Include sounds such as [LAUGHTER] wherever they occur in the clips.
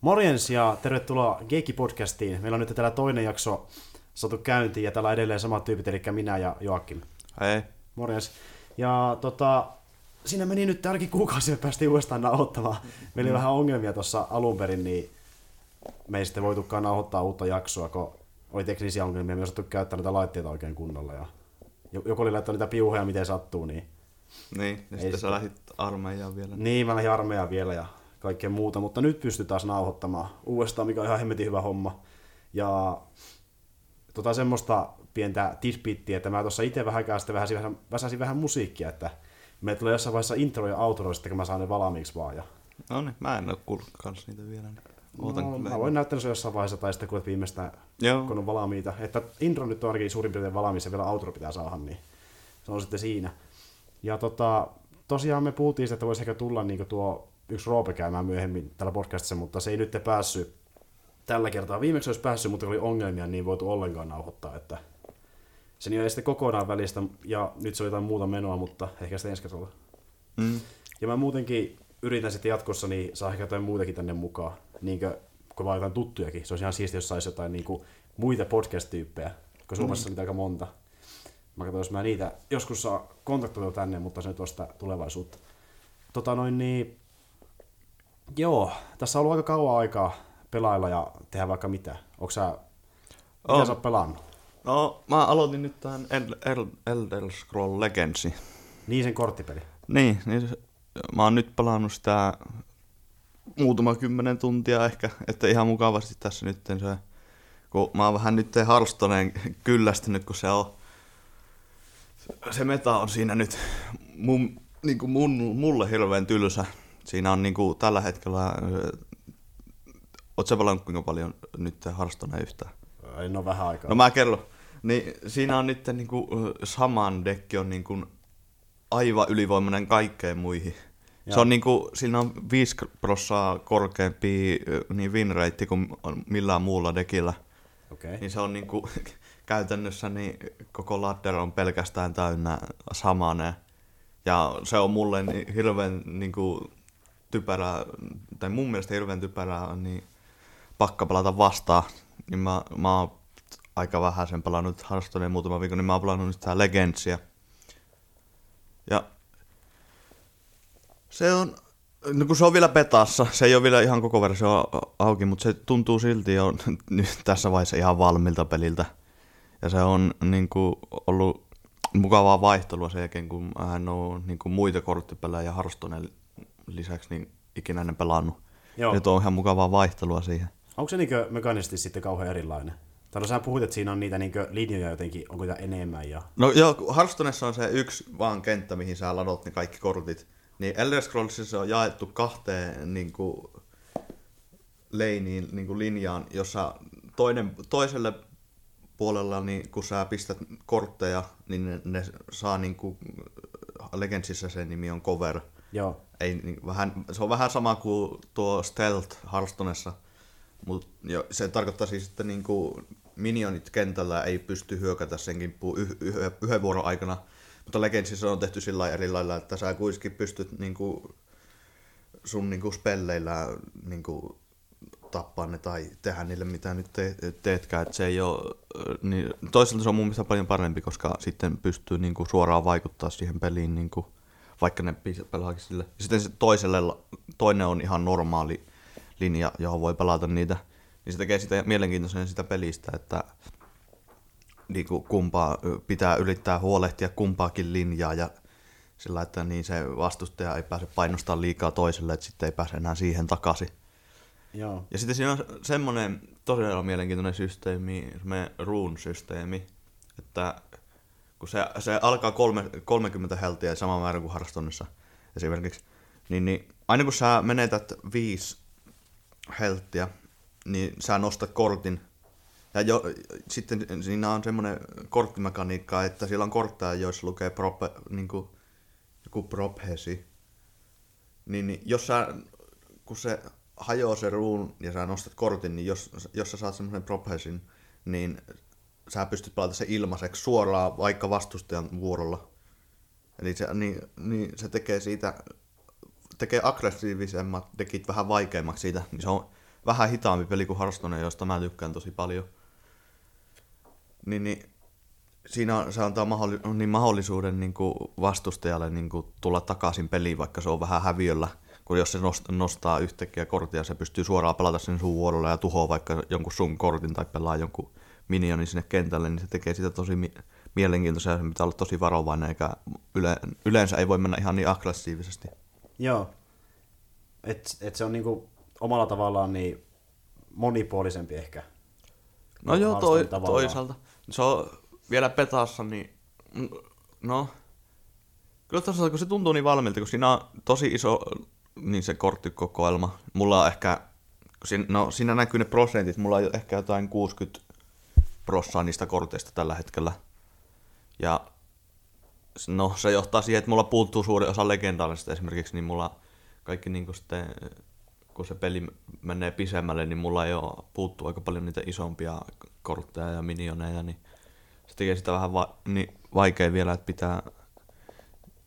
Morjens ja tervetuloa Geekki-podcastiin. Meillä on nyt täällä toinen jakso saatu käyntiin ja täällä on edelleen samat tyypit, eli minä ja Joakim. Hei. Morjens. Ja tota, siinä meni nyt ainakin kuukausi, me päästiin uudestaan nauhoittamaan. Meillä oli vähän ongelmia tuossa alun perin, niin me ei sitten voitukaan nauhoittaa uutta jaksoa, kun oli teknisiä ongelmia, me ei osattu käyttää näitä laitteita oikein kunnolla. Ja joku oli laittanut niitä piuhoja, miten sattuu, niin... Niin, ja sitten sä lähdit armeijaan vielä. Niin, mä lähdin armeijaan vielä ja kaikkea muuta, mutta nyt pystyy taas nauhoittamaan uudestaan, mikä on ihan hemmetin hyvä homma. Ja tota semmoista pientä tidbittiä, että mä tuossa itse vähän aikaa sitten väsäsin vähän, väsäsin vähän musiikkia, että me tulee jossain vaiheessa intro ja outro, sitten kun mä saan ne valmiiksi vaan. Ja... No niin, mä en oo kuullut kans niitä vielä. Niin ootan no, kyllä. mä voin näyttää se jossain vaiheessa tai sitten kuulet viimeistään, Joo. kun on valmiita. Että intro nyt on ainakin suurin piirtein valmis ja vielä outro pitää saada, niin se on sitten siinä. Ja tota, tosiaan me puhuttiin, että voisi ehkä tulla niin tuo yksi Roope käymään myöhemmin tällä podcastissa, mutta se ei nyt päässyt tällä kertaa. Viimeksi olisi päässyt, mutta oli ongelmia, niin voitu ollenkaan nauhoittaa, että se ei sitten kokonaan välistä, ja nyt se oli jotain muuta menoa, mutta ehkä sitä ensi kerralla. Mm. Ja mä muutenkin yritän sitten jatkossa niin saa ehkä jotain muutakin tänne mukaan, niin kuin, kun vaan jotain tuttujakin. Se olisi ihan siistiä, jos saisi jotain niin kuin, muita podcast-tyyppejä, kun Suomessa on niitä aika monta. Mä katsoin, jos mä niitä joskus saa kontaktoida tänne, mutta se nyt on sitä tulevaisuutta. Tota noin niin, joo, tässä on ollut aika kauan aikaa pelailla ja tehdä vaikka mitä. Onko sä, mitä On. sä pelannut? No, mä aloitin nyt tähän El- El- Elder Scroll Legendsi. Niin sen korttipeli. Niin, niin mä oon nyt pelannut sitä muutama kymmenen tuntia ehkä, että ihan mukavasti tässä nyt se, kun mä oon vähän nyt Hearthstoneen kyllästynyt, kun se on, se meta on siinä nyt mun, niin kuin mun, mulle hirveän tylsä. Siinä on niin kuin tällä hetkellä, oot sä pelannut kuinka paljon nyt Hearthstonea yhtään? En ole vähän aikaa. No mä kerron. Niin, siinä on nyt niin kuin, saman dekki on niin kuin, aivan ylivoimainen kaikkeen muihin. Joo. Se on niin kuin, siinä on 5 prossaa korkeampi niin win rate kuin on millään muulla dekillä. Okay. Niin se on niin kuin, [LAUGHS] käytännössä niin koko ladder on pelkästään täynnä samane. Ja se on mulle niin hirveän niin kuin, typerää, tai mun mielestä hirveän typerää, niin pakka pelata vastaan. Niin mä, mä oon aika vähän sen pelannut Hearthstoneen muutama viikon, niin mä oon pelannut nyt tää Legendsia. Ja se on, no kun se on vielä petassa, se ei ole vielä ihan koko versio auki, mutta se tuntuu silti jo [LAUGHS] nyt tässä vaiheessa ihan valmilta peliltä. Ja se on niin kuin, ollut mukavaa vaihtelua sen jälkeen, kun en ole niin kuin, muita korttipelejä Hearthstoneen lisäksi niin ikinä en pelannut. Joo. Nyt on ihan mukavaa vaihtelua siihen. Onko se niinkö mekaanisesti sitten kauhean erilainen? Tai no sä puhuit, että siinä on niitä niinkö linjoja jotenkin, onko niitä enemmän ja... No joo, kun Hearthstonessa on se yksi vaan kenttä, mihin sä ladot ne kaikki kortit. Niin Elder Scrollsissa on jaettu kahteen niin kuin, leiniin, niin kuin linjaan, jossa toinen, toiselle puolella, niin kun sä pistät kortteja, niin ne, ne saa niin kuin, Legendsissa se nimi on cover. Joo. Ei, niin, vähän, se on vähän sama kuin tuo Stealth Hearthstonessa, mutta se tarkoittaa siis, että niin kuin minionit kentällä ei pysty hyökätä sen kimppuun yh, yh, yhden vuoron aikana, mutta Legendsissa on tehty sillä eri lailla, että sä kuitenkin pystyt niin kuin, sun niin kuin spelleillä niin kuin, tappaa ne tai tehdä niille mitä nyt te, teetkään, että se ei ole, niin toisaalta se on mun mielestä paljon parempi, koska sitten pystyy niin kuin, suoraan vaikuttaa siihen peliin, niin kuin, vaikka ne pelaakin sille. Ja sitten se toiselle, toinen on ihan normaali linja, johon voi pelata niitä, niin se tekee sitä mielenkiintoisen sitä pelistä, että niin kuin kumpaa pitää yrittää huolehtia kumpaakin linjaa ja sillä, että niin se vastustaja ei pääse painostamaan liikaa toiselle, että sitten ei pääse enää siihen takaisin. Joo. Ja sitten siinä on semmoinen todella mielenkiintoinen systeemi, semmoinen rune-systeemi, että kun se, se alkaa kolme, 30 heltiä sama määrä kuin Hearthstoneissa esimerkiksi, niin, niin aina kun sä menetät viisi helttiä, niin sä nostat kortin. Ja jo, sitten siinä on semmoinen korttimekaniikka, että siellä on kortteja, joissa lukee prope, niin kuin, joku prophesi. Niin, niin jos sä, kun se hajoaa se ruun ja sä nostat kortin, niin jos, jos sä saat semmoisen prophesin, niin sä pystyt pelata se ilmaiseksi suoraan vaikka vastustajan vuorolla. Eli se, niin, niin se tekee siitä, tekee aggressiivisemmat dekit vähän vaikeammaksi siitä, niin se on vähän hitaampi peli kuin Hearthstone, josta mä tykkään tosi paljon. Niin, niin siinä se antaa mahdolli- niin mahdollisuuden niin kuin vastustajalle niin kuin tulla takaisin peliin, vaikka se on vähän häviöllä. Kun jos se nost- nostaa yhtäkkiä kortia, se pystyy suoraan pelata sen sun vuorolla ja tuhoaa vaikka jonkun sun kortin tai pelaa jonkun minionin sinne kentälle, niin se tekee sitä tosi mi- mielenkiintoisia se pitää olla tosi varovainen, eikä yle- yleensä ei voi mennä ihan niin aggressiivisesti. Joo. Et, et se on niinku omalla tavallaan niin monipuolisempi ehkä. No joo, toi, tavallaan. toisaalta. Se on vielä petassa, niin no, kyllä toisaalta kun se tuntuu niin valmiilta, kun siinä on tosi iso niin se korttikokoelma. Mulla on ehkä, kun siinä, no siinä näkyy ne prosentit, mulla on ehkä jotain 60 prossaa niistä korteista tällä hetkellä. Ja no se johtaa siihen, että mulla puuttuu suuri osa legendaarisesta esimerkiksi, niin mulla kaikki niin kuin sitten, kun se peli menee pisemmälle, niin mulla ei ole puuttuu aika paljon niitä isompia kortteja ja minioneja, niin se tekee sitä vähän va- niin vaikea vielä, että pitää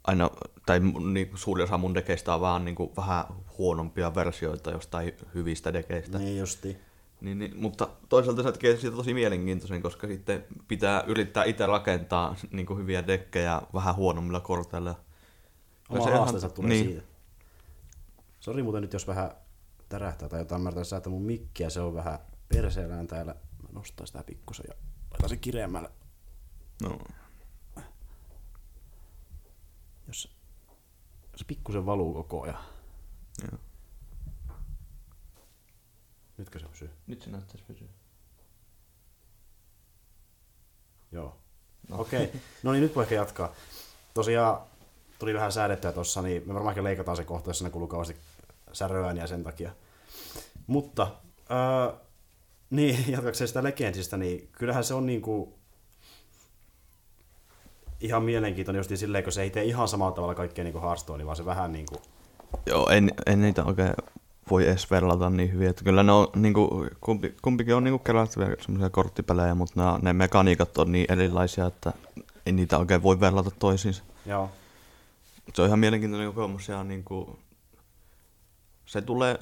aina, tai niin suuri osa mun dekeistä on vaan niin kuin vähän huonompia versioita jostain hyvistä dekeistä. Niin justi. Niin, niin, mutta toisaalta se tekee siitä tosi mielenkiintoisen, koska sitten pitää yrittää itse rakentaa niin kuin hyviä dekkejä vähän huonommilla korteilla. Oma se ihan- haasteensa tulee niin. siitä. Sori muuten nyt, jos vähän tärähtää tai jotain. Mä yritän säätää mun mikkiä, se on vähän perseellään täällä. Mä nostan sitä pikkusen ja laitan sen kireemmälle, No, jos se pikkusen valuu koko ajan. joo. Nytkö se on syy? Nyt se näyttäisi pysyä. Joo. No. Okei, okay. [LAUGHS] no niin nyt voi ehkä jatkaa. Tosiaan tuli vähän säädettyä tuossa, niin me varmaankin leikataan se kohta, jos siinä kuuluu kauheasti säröääniä sen takia. Mutta, äh, niin, [LAUGHS] jatkakseen sitä Legendsistä, niin kyllähän se on niinku ihan mielenkiintoinen just silleen, kun se ei tee ihan samalla tavalla kaikkea niin kuin Hearthstone, vaan se vähän niin kuin, Joo, en, en niitä oikein voi edes verrata niin hyvin. Että kyllä ne on, niin kuin, kumpi, kumpikin on niin kerättäviä semmoisia korttipelejä, mutta ne, ne mekaniikat on niin erilaisia, että ei niitä oikein voi verrata toisiinsa. joo, Se on ihan mielenkiintoinen kokemus ja niin kuin, se tulee,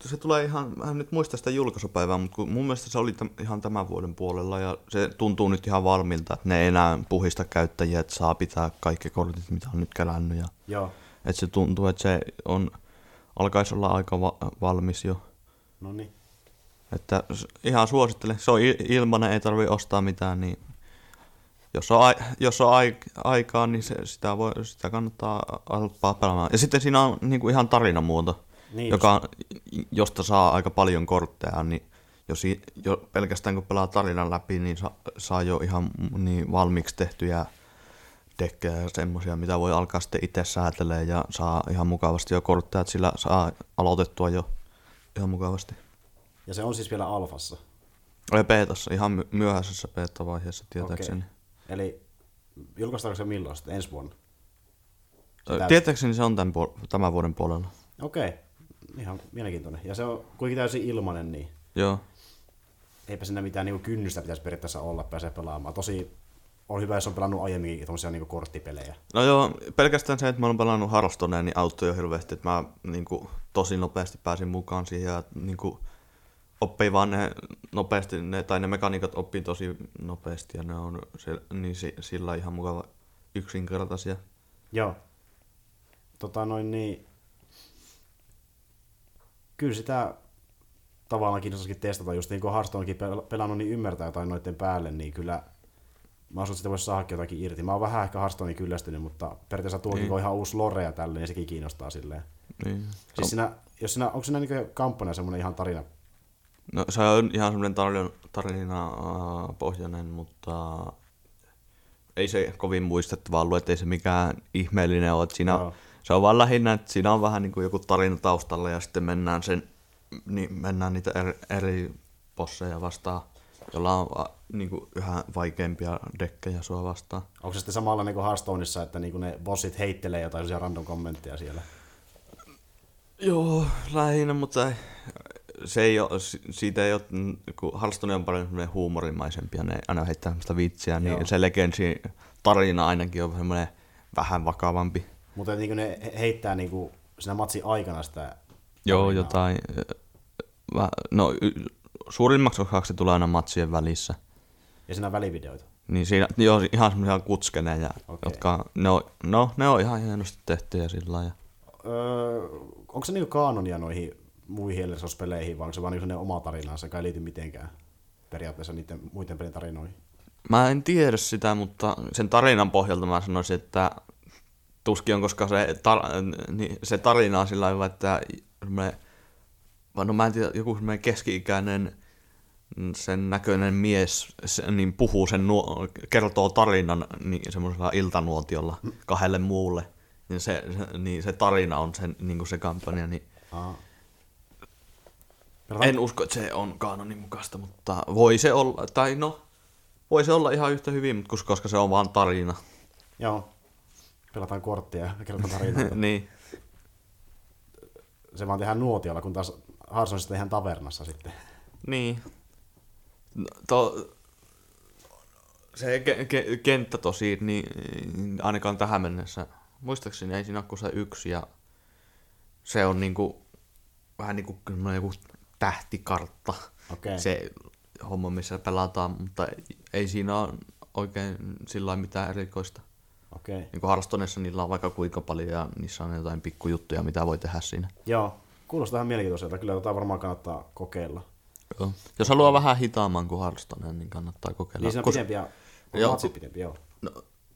se tulee ihan, mä en nyt muista sitä julkaisupäivää, mutta kun mun mielestä se oli täm, ihan tämän vuoden puolella ja se tuntuu nyt ihan valmilta, että ne ei enää puhista käyttäjiä, että saa pitää kaikki kortit, mitä on nyt kerännyt. Ja, joo, että se tuntuu, että se on, alkaisi olla aika va- valmis jo. no niin. Että ihan suosittelen. Se on il- ilmanen, ei tarvi ostaa mitään, niin jos on, ai- jos on ai- aikaa, niin se, sitä, voi, sitä kannattaa alkaa pelaamaan. Ja sitten siinä on niin kuin ihan tarinamuoto, Niin joka, josta saa aika paljon kortteja, niin jos jo pelkästään kun pelaa tarinan läpi, niin sa, saa jo ihan niin valmiiksi tehtyjä dekkejä ja semmoisia, mitä voi alkaa sitten itse säätelee ja saa ihan mukavasti jo kortteja, että sillä saa aloitettua jo ihan mukavasti. Ja se on siis vielä alfassa. Oli beetassa, ihan my- myöhäisessä beta-vaiheessa tietääkseni. Okei. Eli julkaistaanko se milloin sitten? Ensi vuonna? Okay. täys- Tietääkseni se on tämän, puol- tämän vuoden puolella. Okei, ihan mielenkiintoinen. Ja se on kuitenkin täysin ilmanen, niin Joo. eipä siinä mitään niinku kynnystä pitäisi periaatteessa olla, pääsee pelaamaan. Tosi on hyvä, jos on pelannut aiemminkin tommosia niinku korttipelejä. No joo, pelkästään se, että mä olen pelannut Hearthstonea, niin auttoi jo hirveästi, että mä niin kuin, tosi nopeasti pääsin mukaan siihen ja niin kuin, oppii vaan ne nopeasti, ne, tai ne mekaniikat oppii tosi nopeasti ja ne on se, niin si, sillä ihan mukava yksinkertaisia. Joo. Tota noin niin... Kyllä sitä tavallaan kiinnostaisikin testata, just niin kuin Hearthstonekin pel- pelannut, niin ymmärtää jotain noiden päälle, niin kyllä mä uskon, että sitä voisi saada jotakin irti. Mä oon vähän ehkä Hearthstoneen kyllästynyt, mutta periaatteessa tuokin Niin. on ihan uusi lore ja tälleen, niin sekin kiinnostaa silleen. Niin. Siis siinä, jos siinä, onko siinä niin kampanja semmoinen ihan tarina? No se on ihan semmoinen tarina, tarina äh, pohjainen, mutta ei se kovin muistettavaa ollut, että ei se mikään ihmeellinen ole. Siinä, Joo. se on vaan lähinnä, että siinä on vähän niin kuin joku tarina taustalla ja sitten mennään, sen, niin mennään niitä eri, eri bosseja vastaan, jolla on niin kuin yhä vaikeampia dekkejä sua vastaan. Onko se sitten samalla niin kuin Hearthstoneissa, että niin kuin ne bossit heittelee jotain sellaisia random kommentteja siellä? Joo, lähinnä, mutta se ei ole, si- siitä ei ole, kun Hearthstone on paljon semmoinen huumorimaisempi ja ne aina heittää semmoista vitsiä, Joo. niin se Legendsin tarina ainakin on semmoinen vähän vakavampi. Mutta niin kuin ne he- heittää niin kuin siinä matsin aikana sitä Joo, tarinaa. jotain, no suurimmaksi osaksi tulee aina matsien välissä. Ja siinä on välivideoita. Niin siinä, joo, ihan semmoisia kutskeneja, okay. jotka, ne on, no, ne on ihan hienosti tehtyjä sillä lailla. Öö, onko se niinku kaanonia noihin muihin Eldersos-peleihin, vai onko se vaan niinku oma tarinansa, joka ei liity mitenkään periaatteessa niiden muiden pelin tarinoihin? Mä en tiedä sitä, mutta sen tarinan pohjalta mä sanoisin, että tuskin on, koska se, tar- niin se tarina on sillä lailla, että me, no mä en tiedä, joku semmoinen keski-ikäinen sen näköinen mies se, niin puhuu sen, nuo, kertoo tarinan niin semmoisella iltanuotiolla kahdelle muulle. Niin se, se, niin se tarina on sen, niin kuin se kampanja, niin Aa. en usko, että se on kanonin mukaista, mutta voi se olla, tai no, voi se olla ihan yhtä hyvin, mutta koska- se on vaan tarina. Joo. Pelataan korttia ja kerrotaan tarinoita. [LAUGHS] niin. se vaan tehdään nuotiolla, kun taas Harsonista tehdään tavernassa sitten. Niin. No, to, se ke, ke, kenttä tosi, niin ainakaan tähän mennessä, muistaakseni ei siinä ole se yksi ja se on niinku, vähän niinku joku tähtikartta. Okei. Se homma, missä pelataan, mutta ei siinä ole oikein sillä mitään erikoista. Okei. Niin kuin niillä on vaikka kuinka paljon ja niissä on jotain pikkujuttuja, mitä voi tehdä siinä. Joo. Kuulostaa ihan mielenkiintoiselta. Kyllä tota varmaan kannattaa kokeilla. Joo. Jos haluaa vähän hitaamman kuin Hearthstone, niin kannattaa kokeilla. Niin siinä on Koska- pidempiä, Joo, joo, matsit ku- pidempi, joo. No,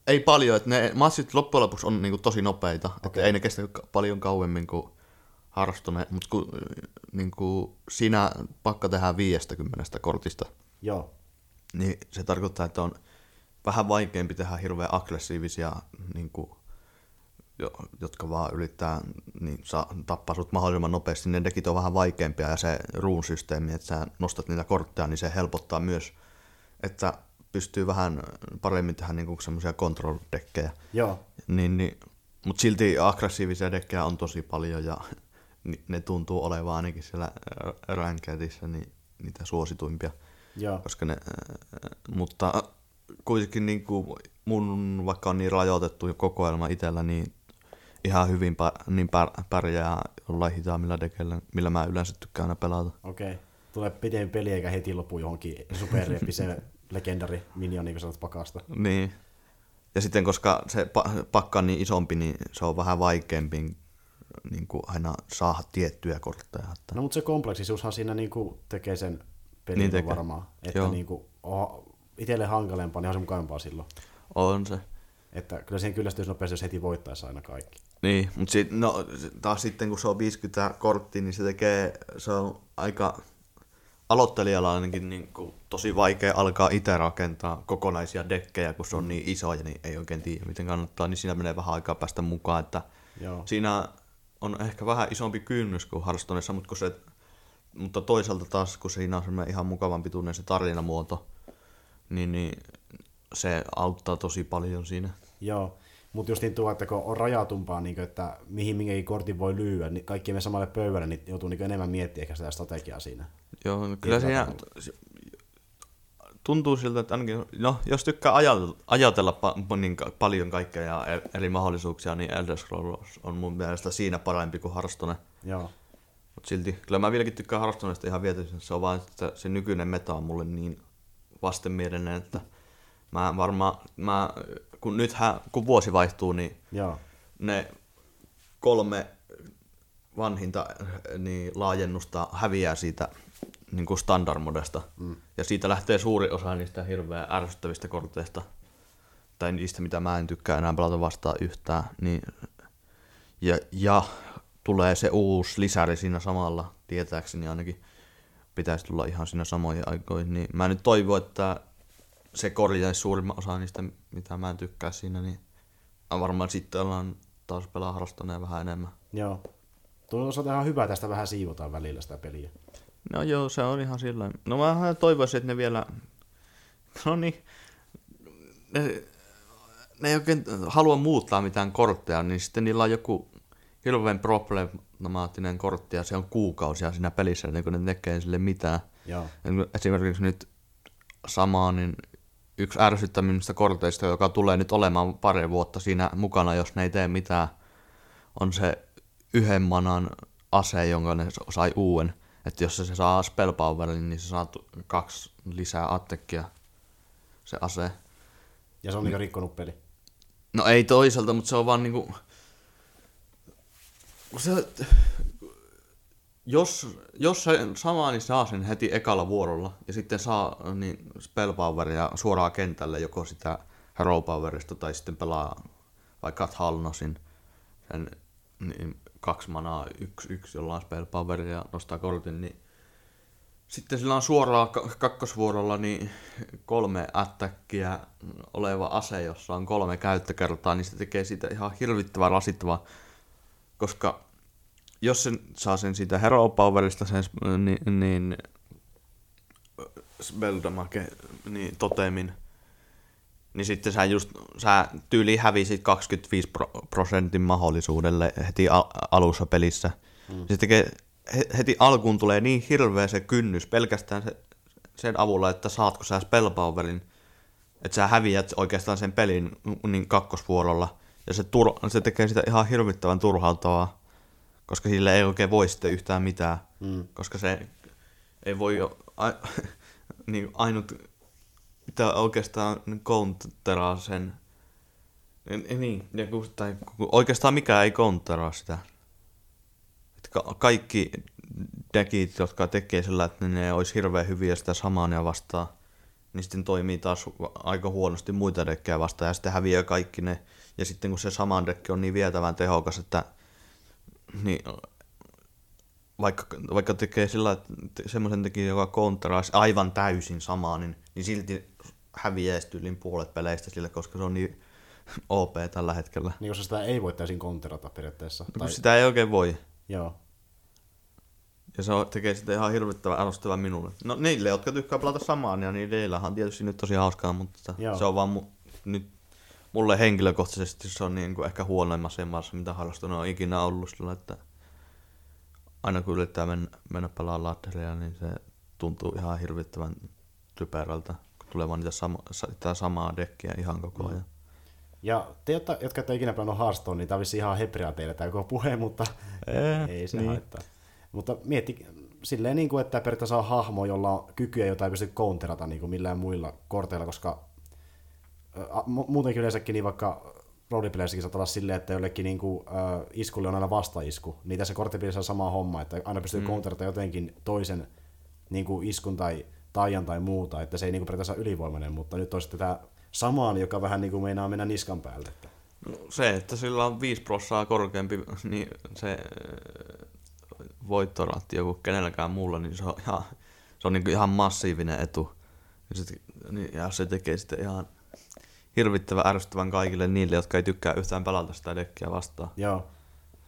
ei paljon, että ne matsit loppujen lopuksi on niinku tosi nopeita, okay. että ei ne kestä paljon kauemmin kuin Hearthstone, mutta kun niinku, siinä pakka tehdään 50 kortista, Joo. niin se tarkoittaa, että on vähän vaikeampi tehdä hirveän aggressiivisia, niinku, jotka vaan yrittää niin saa, tappaa sut mahdollisimman nopeasti. Ne dekit on vähän vaikeampia ja se ruun-systeemi, että sä nostat niitä kortteja, niin se helpottaa myös, että pystyy vähän paremmin tehdä niinku semmoisia control-dekkejä. Joo. Niin, niin, mutta silti aggressiivisia dekkejä on tosi paljon ja ne tuntuu olevan ainakin siellä rankedissä niin niitä suosituimpia. Joo. Koska ne, mutta kuitenkin niin kuin mun, vaikka on niin rajoitettu kokoelma itsellä, niin ihan hyvin pä, niin pär, pärjää jollain hitaammilla dekeillä, millä mä yleensä tykkään aina pelata. Okei. Tulee pidempi peli eikä heti lopu johonkin superepiseen [LAUGHS] legendari minion, niin kuin sanot pakasta. Niin. Ja sitten koska se pa- pakka on niin isompi, niin se on vähän vaikeampi niin kuin aina saada tiettyjä kortteja. Että... No mutta se kompleksisuushan siinä niinku tekee sen pelin Niin niin tekee. varmaan. Että Joo. niinku, oh, itselle hankalempaa, niin on se mukavampaa silloin. On se. Että kyllä siihen kyllästyisi nopeasti, jos heti voittaisi aina kaikki. Niin, mutta sit, no, taas sitten kun se on 50 korttia, niin se tekee, se on aika aloittelijalla ainakin niin kuin, tosi vaikea alkaa itse rakentaa kokonaisia dekkejä, kun se on niin isoja, niin ei oikein tiedä miten kannattaa, niin siinä menee vähän aikaa päästä mukaan, että Joo. siinä on ehkä vähän isompi kynnys kuin Hearthstoneissa, mutta, kun se, mutta toisaalta taas, kun siinä on semmoinen ihan mukavan pituinen se tarinamuoto, niin, niin se auttaa tosi paljon siinä. Joo. Mutta just niin tuo, että kun on rajatumpaa, niin kuin, että mihin minkäkin kortin voi lyödä, niin kaikki me samalle pöydälle, niin joutuu niin niin miettimään ehkä sitä strategiaa siinä. Joo, no kyllä Tietyllä siinä tavalla. tuntuu siltä, että ainakin, no, jos tykkää ajatella, ajatella pa, niin paljon kaikkea ja eri mahdollisuuksia, niin Elder Scrolls on mun mielestä siinä parempi kuin Hearthstone. Joo. Mutta silti, kyllä mä vieläkin tykkään Hearthstonesta ihan vietyisesti, se on vaan, että se nykyinen meta on mulle niin vastenmielinen, että mä varmaan, mä, kun nythän, kun vuosi vaihtuu, niin Joo. ne kolme vanhinta niin laajennusta häviää siitä niin kuin standard-modesta. Mm. Ja siitä lähtee suuri osa niistä hirveän ärsyttävistä korteista. Tai niistä, mitä mä en tykkää enää pelata vastaan yhtään. Niin, ja, ja tulee se uusi lisäri siinä samalla, tietääkseni ainakin pitäisi tulla ihan siinä samoihin aikoihin. Niin mä nyt toivon, että se korjaisi suurimman osa niistä, mitä mä en tykkää siinä, niin mä varmaan sitten ollaan taas pelaa harrastuneen vähän enemmän. Joo. Tuo on ihan hyvä, tästä vähän siivotaan välillä sitä peliä. No joo, se on ihan sillä No mä toivoisin, että ne vielä... No niin... Ne, ne ei oikein halua muuttaa mitään kortteja, niin sitten niillä on joku hirveän problemaattinen kortti ja se on kuukausia siinä pelissä, ennen kuin ne tekee sille mitään. Joo. Kun Esimerkiksi nyt samaa, niin yksi ärsyttävimmistä korteista, joka tulee nyt olemaan pari vuotta siinä mukana, jos ne ei tee mitään, on se yhden manan ase, jonka ne sai uuden. Että jos se saa spell powerin, niin se saa kaksi lisää attekkia se ase. Ja se on niinku rikkonut peli. No ei toisaalta, mutta se on vaan niinku... Se, jos, jos se samaa, niin saa sen heti ekalla vuorolla. Ja sitten saa niin spell poweria suoraan kentälle, joko sitä hero powerista tai sitten pelaa vaikka Thalnosin sen niin kaksi manaa, yksi, yksi, jolla on spell poweria ja nostaa kortin, niin sitten sillä on suoraan ka- kakkosvuorolla niin kolme attackia oleva ase, jossa on kolme käyttökertaa, niin se tekee siitä ihan hirvittävän rasittavaa, koska jos sen saa sen siitä Hero Powerista sen niin, niin spell damage, niin totemin, niin sitten sä just, sä tyyli hävisit 25 pro- prosentin mahdollisuudelle heti al- alussa pelissä. Mm. He- heti alkuun tulee niin hirveä se kynnys pelkästään se, sen avulla, että saatko sä spellpowerin, että sä häviät oikeastaan sen pelin niin kakkosvuorolla. Ja se, tur- se tekee sitä ihan hirvittävän turhauttavaa, koska sille ei oikein voi sitten yhtään mitään. Mm. Koska se ei voi jo, a, [LAUGHS] niin ainut mitä oikeastaan counteraa sen. Niin, Niin, ja kun, tai kun oikeastaan mikään ei counteraa sitä. Ka- kaikki deckit, jotka tekee sillä, että ne olisi hirveän hyviä sitä samania vastaan, niin sitten toimii taas aika huonosti muita dekkejä vastaan, ja sitten häviää kaikki ne. Ja sitten kun se saman dekki on niin vietävän tehokas, että niin, vaikka, vaikka tekee sillä että semmoisen teki, joka kontraisi aivan täysin samaa, niin, niin silti häviää tyylin puolet peleistä sillä, koska se on niin [LAUGHS] OP tällä hetkellä. Niin koska sitä ei voi täysin konterata periaatteessa. Tai... Sitä ei oikein voi. Joo. Ja se tekee sitä ihan hirvittävän arvostavaa minulle. No niille, jotka tykkää pelata samaan, niin niillähän on tietysti nyt tosi hauskaa, mutta Joo. se on vaan mu- nyt mulle henkilökohtaisesti se on niin kuin ehkä huonoimmassa maassa, mitä harrastunut on ikinä ollut sillä, että aina kun yrittää mennä, mennä pelaamaan ladderia, niin se tuntuu ihan hirvittävän typerältä, kun tulee vaan niitä sama, sa- sitä samaa dekkiä ihan koko ajan. Ja te, jotka, jotka ette ikinä pelannut Hearthstonea, niin tämä on ihan hebreaa teille tämä koko puhe, mutta Ee, ei se niin. haittaa. Mutta mietti silleen, niin kuin, että periaatteessa on hahmo, jolla on kykyjä, jota ei pysty counterata niin kuin millään muilla korteilla, koska muutenkin yleensäkin niin vaikka roolipeleissäkin saattaa olla silleen, että jollekin niin kuin, äh, iskulle on aina vastaisku, niin tässä korttipelissä on sama homma, että aina pystyy mm. counterata jotenkin toisen niin kuin iskun tai taian tai muuta, että se ei niin kuin periaatteessa ole ylivoimainen, mutta nyt on sitten tämä samaan, joka vähän niin kuin meinaa mennä niskan päälle. Että. No, se, että sillä on 5 prossaa korkeampi, niin se voittoratti joku kenelläkään muulla, niin se on ihan, se on niin ihan massiivinen etu. Ja se, niin, ja se tekee sitten ihan hirvittävän ärsyttävän kaikille niille, jotka ei tykkää yhtään pelata sitä dekkiä vastaan. Joo,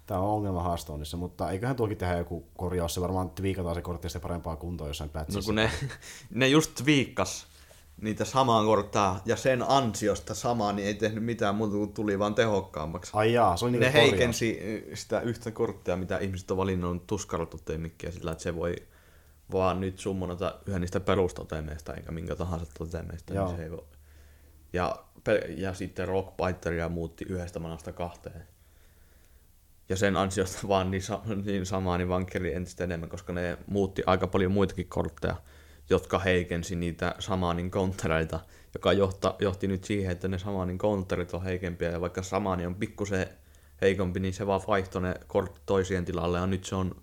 tämä on ongelma Hearthstoneissa, mutta eiköhän tuokin tehdä joku korjaus, se varmaan twiikataan se kortti sitten parempaa kuntoa jossain No patchissa. kun ne, [LAUGHS] ne just viikkas niitä samaan korttaa ja sen ansiosta samaa, niin ei tehnyt mitään muuta kuin tuli vaan tehokkaammaksi. Ai jaa, se oli niinku ne korjaus. heikensi ö, sitä yhtä korttia, mitä ihmiset on valinnut tuskartoteemikkiä sillä, että se voi vaan nyt summonata yhden niistä perustotemeista, eikä minkä tahansa totemeista. Joo. Niin se ei voi. Ja, ja sitten Rockbiteria muutti yhdestä manasta kahteen. Ja sen ansiosta [LAUGHS] vaan niin, sa- niin samaa, niin vankeri entistä enemmän, koska ne muutti aika paljon muitakin kortteja, jotka heikensi niitä samaanin countereita, joka johta, johti nyt siihen, että ne samaanin counterit on heikempiä, ja vaikka samaani on pikkusen heikompi, niin se vaan vaihtoi ne kortit toisien tilalle, ja nyt se on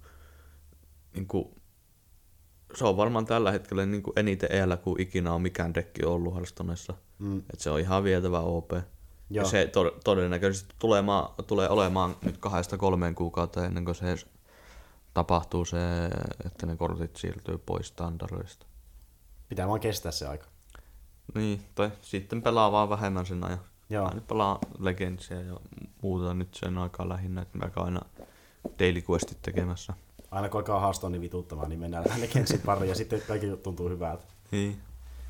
niin kuin, se on varmaan tällä hetkellä niin kuin eniten eellä kuin ikinä on mikään dekki ollut Hearthstoneessa. Mm. Et se on ihan vietävä OP. Joo. Ja se to- todennäköisesti tulee, maa, tulee olemaan nyt kahdesta kolmeen kuukautta ennen kuin se tapahtuu se, että ne kortit siirtyy pois standardoista. Pitää vaan kestää se aika. Niin, tai sitten pelaa vaan vähemmän sen ajan. Joo. Mä nyt pelaa Legendsia ja muuta nyt sen aikaa lähinnä, että mä käyn aina daily questit tekemässä. Aina kun alkaa Hearthstonea vituuttamaan, niin mennään Legendsin pariin ja sitten kaikki tuntuu hyvältä. Niin.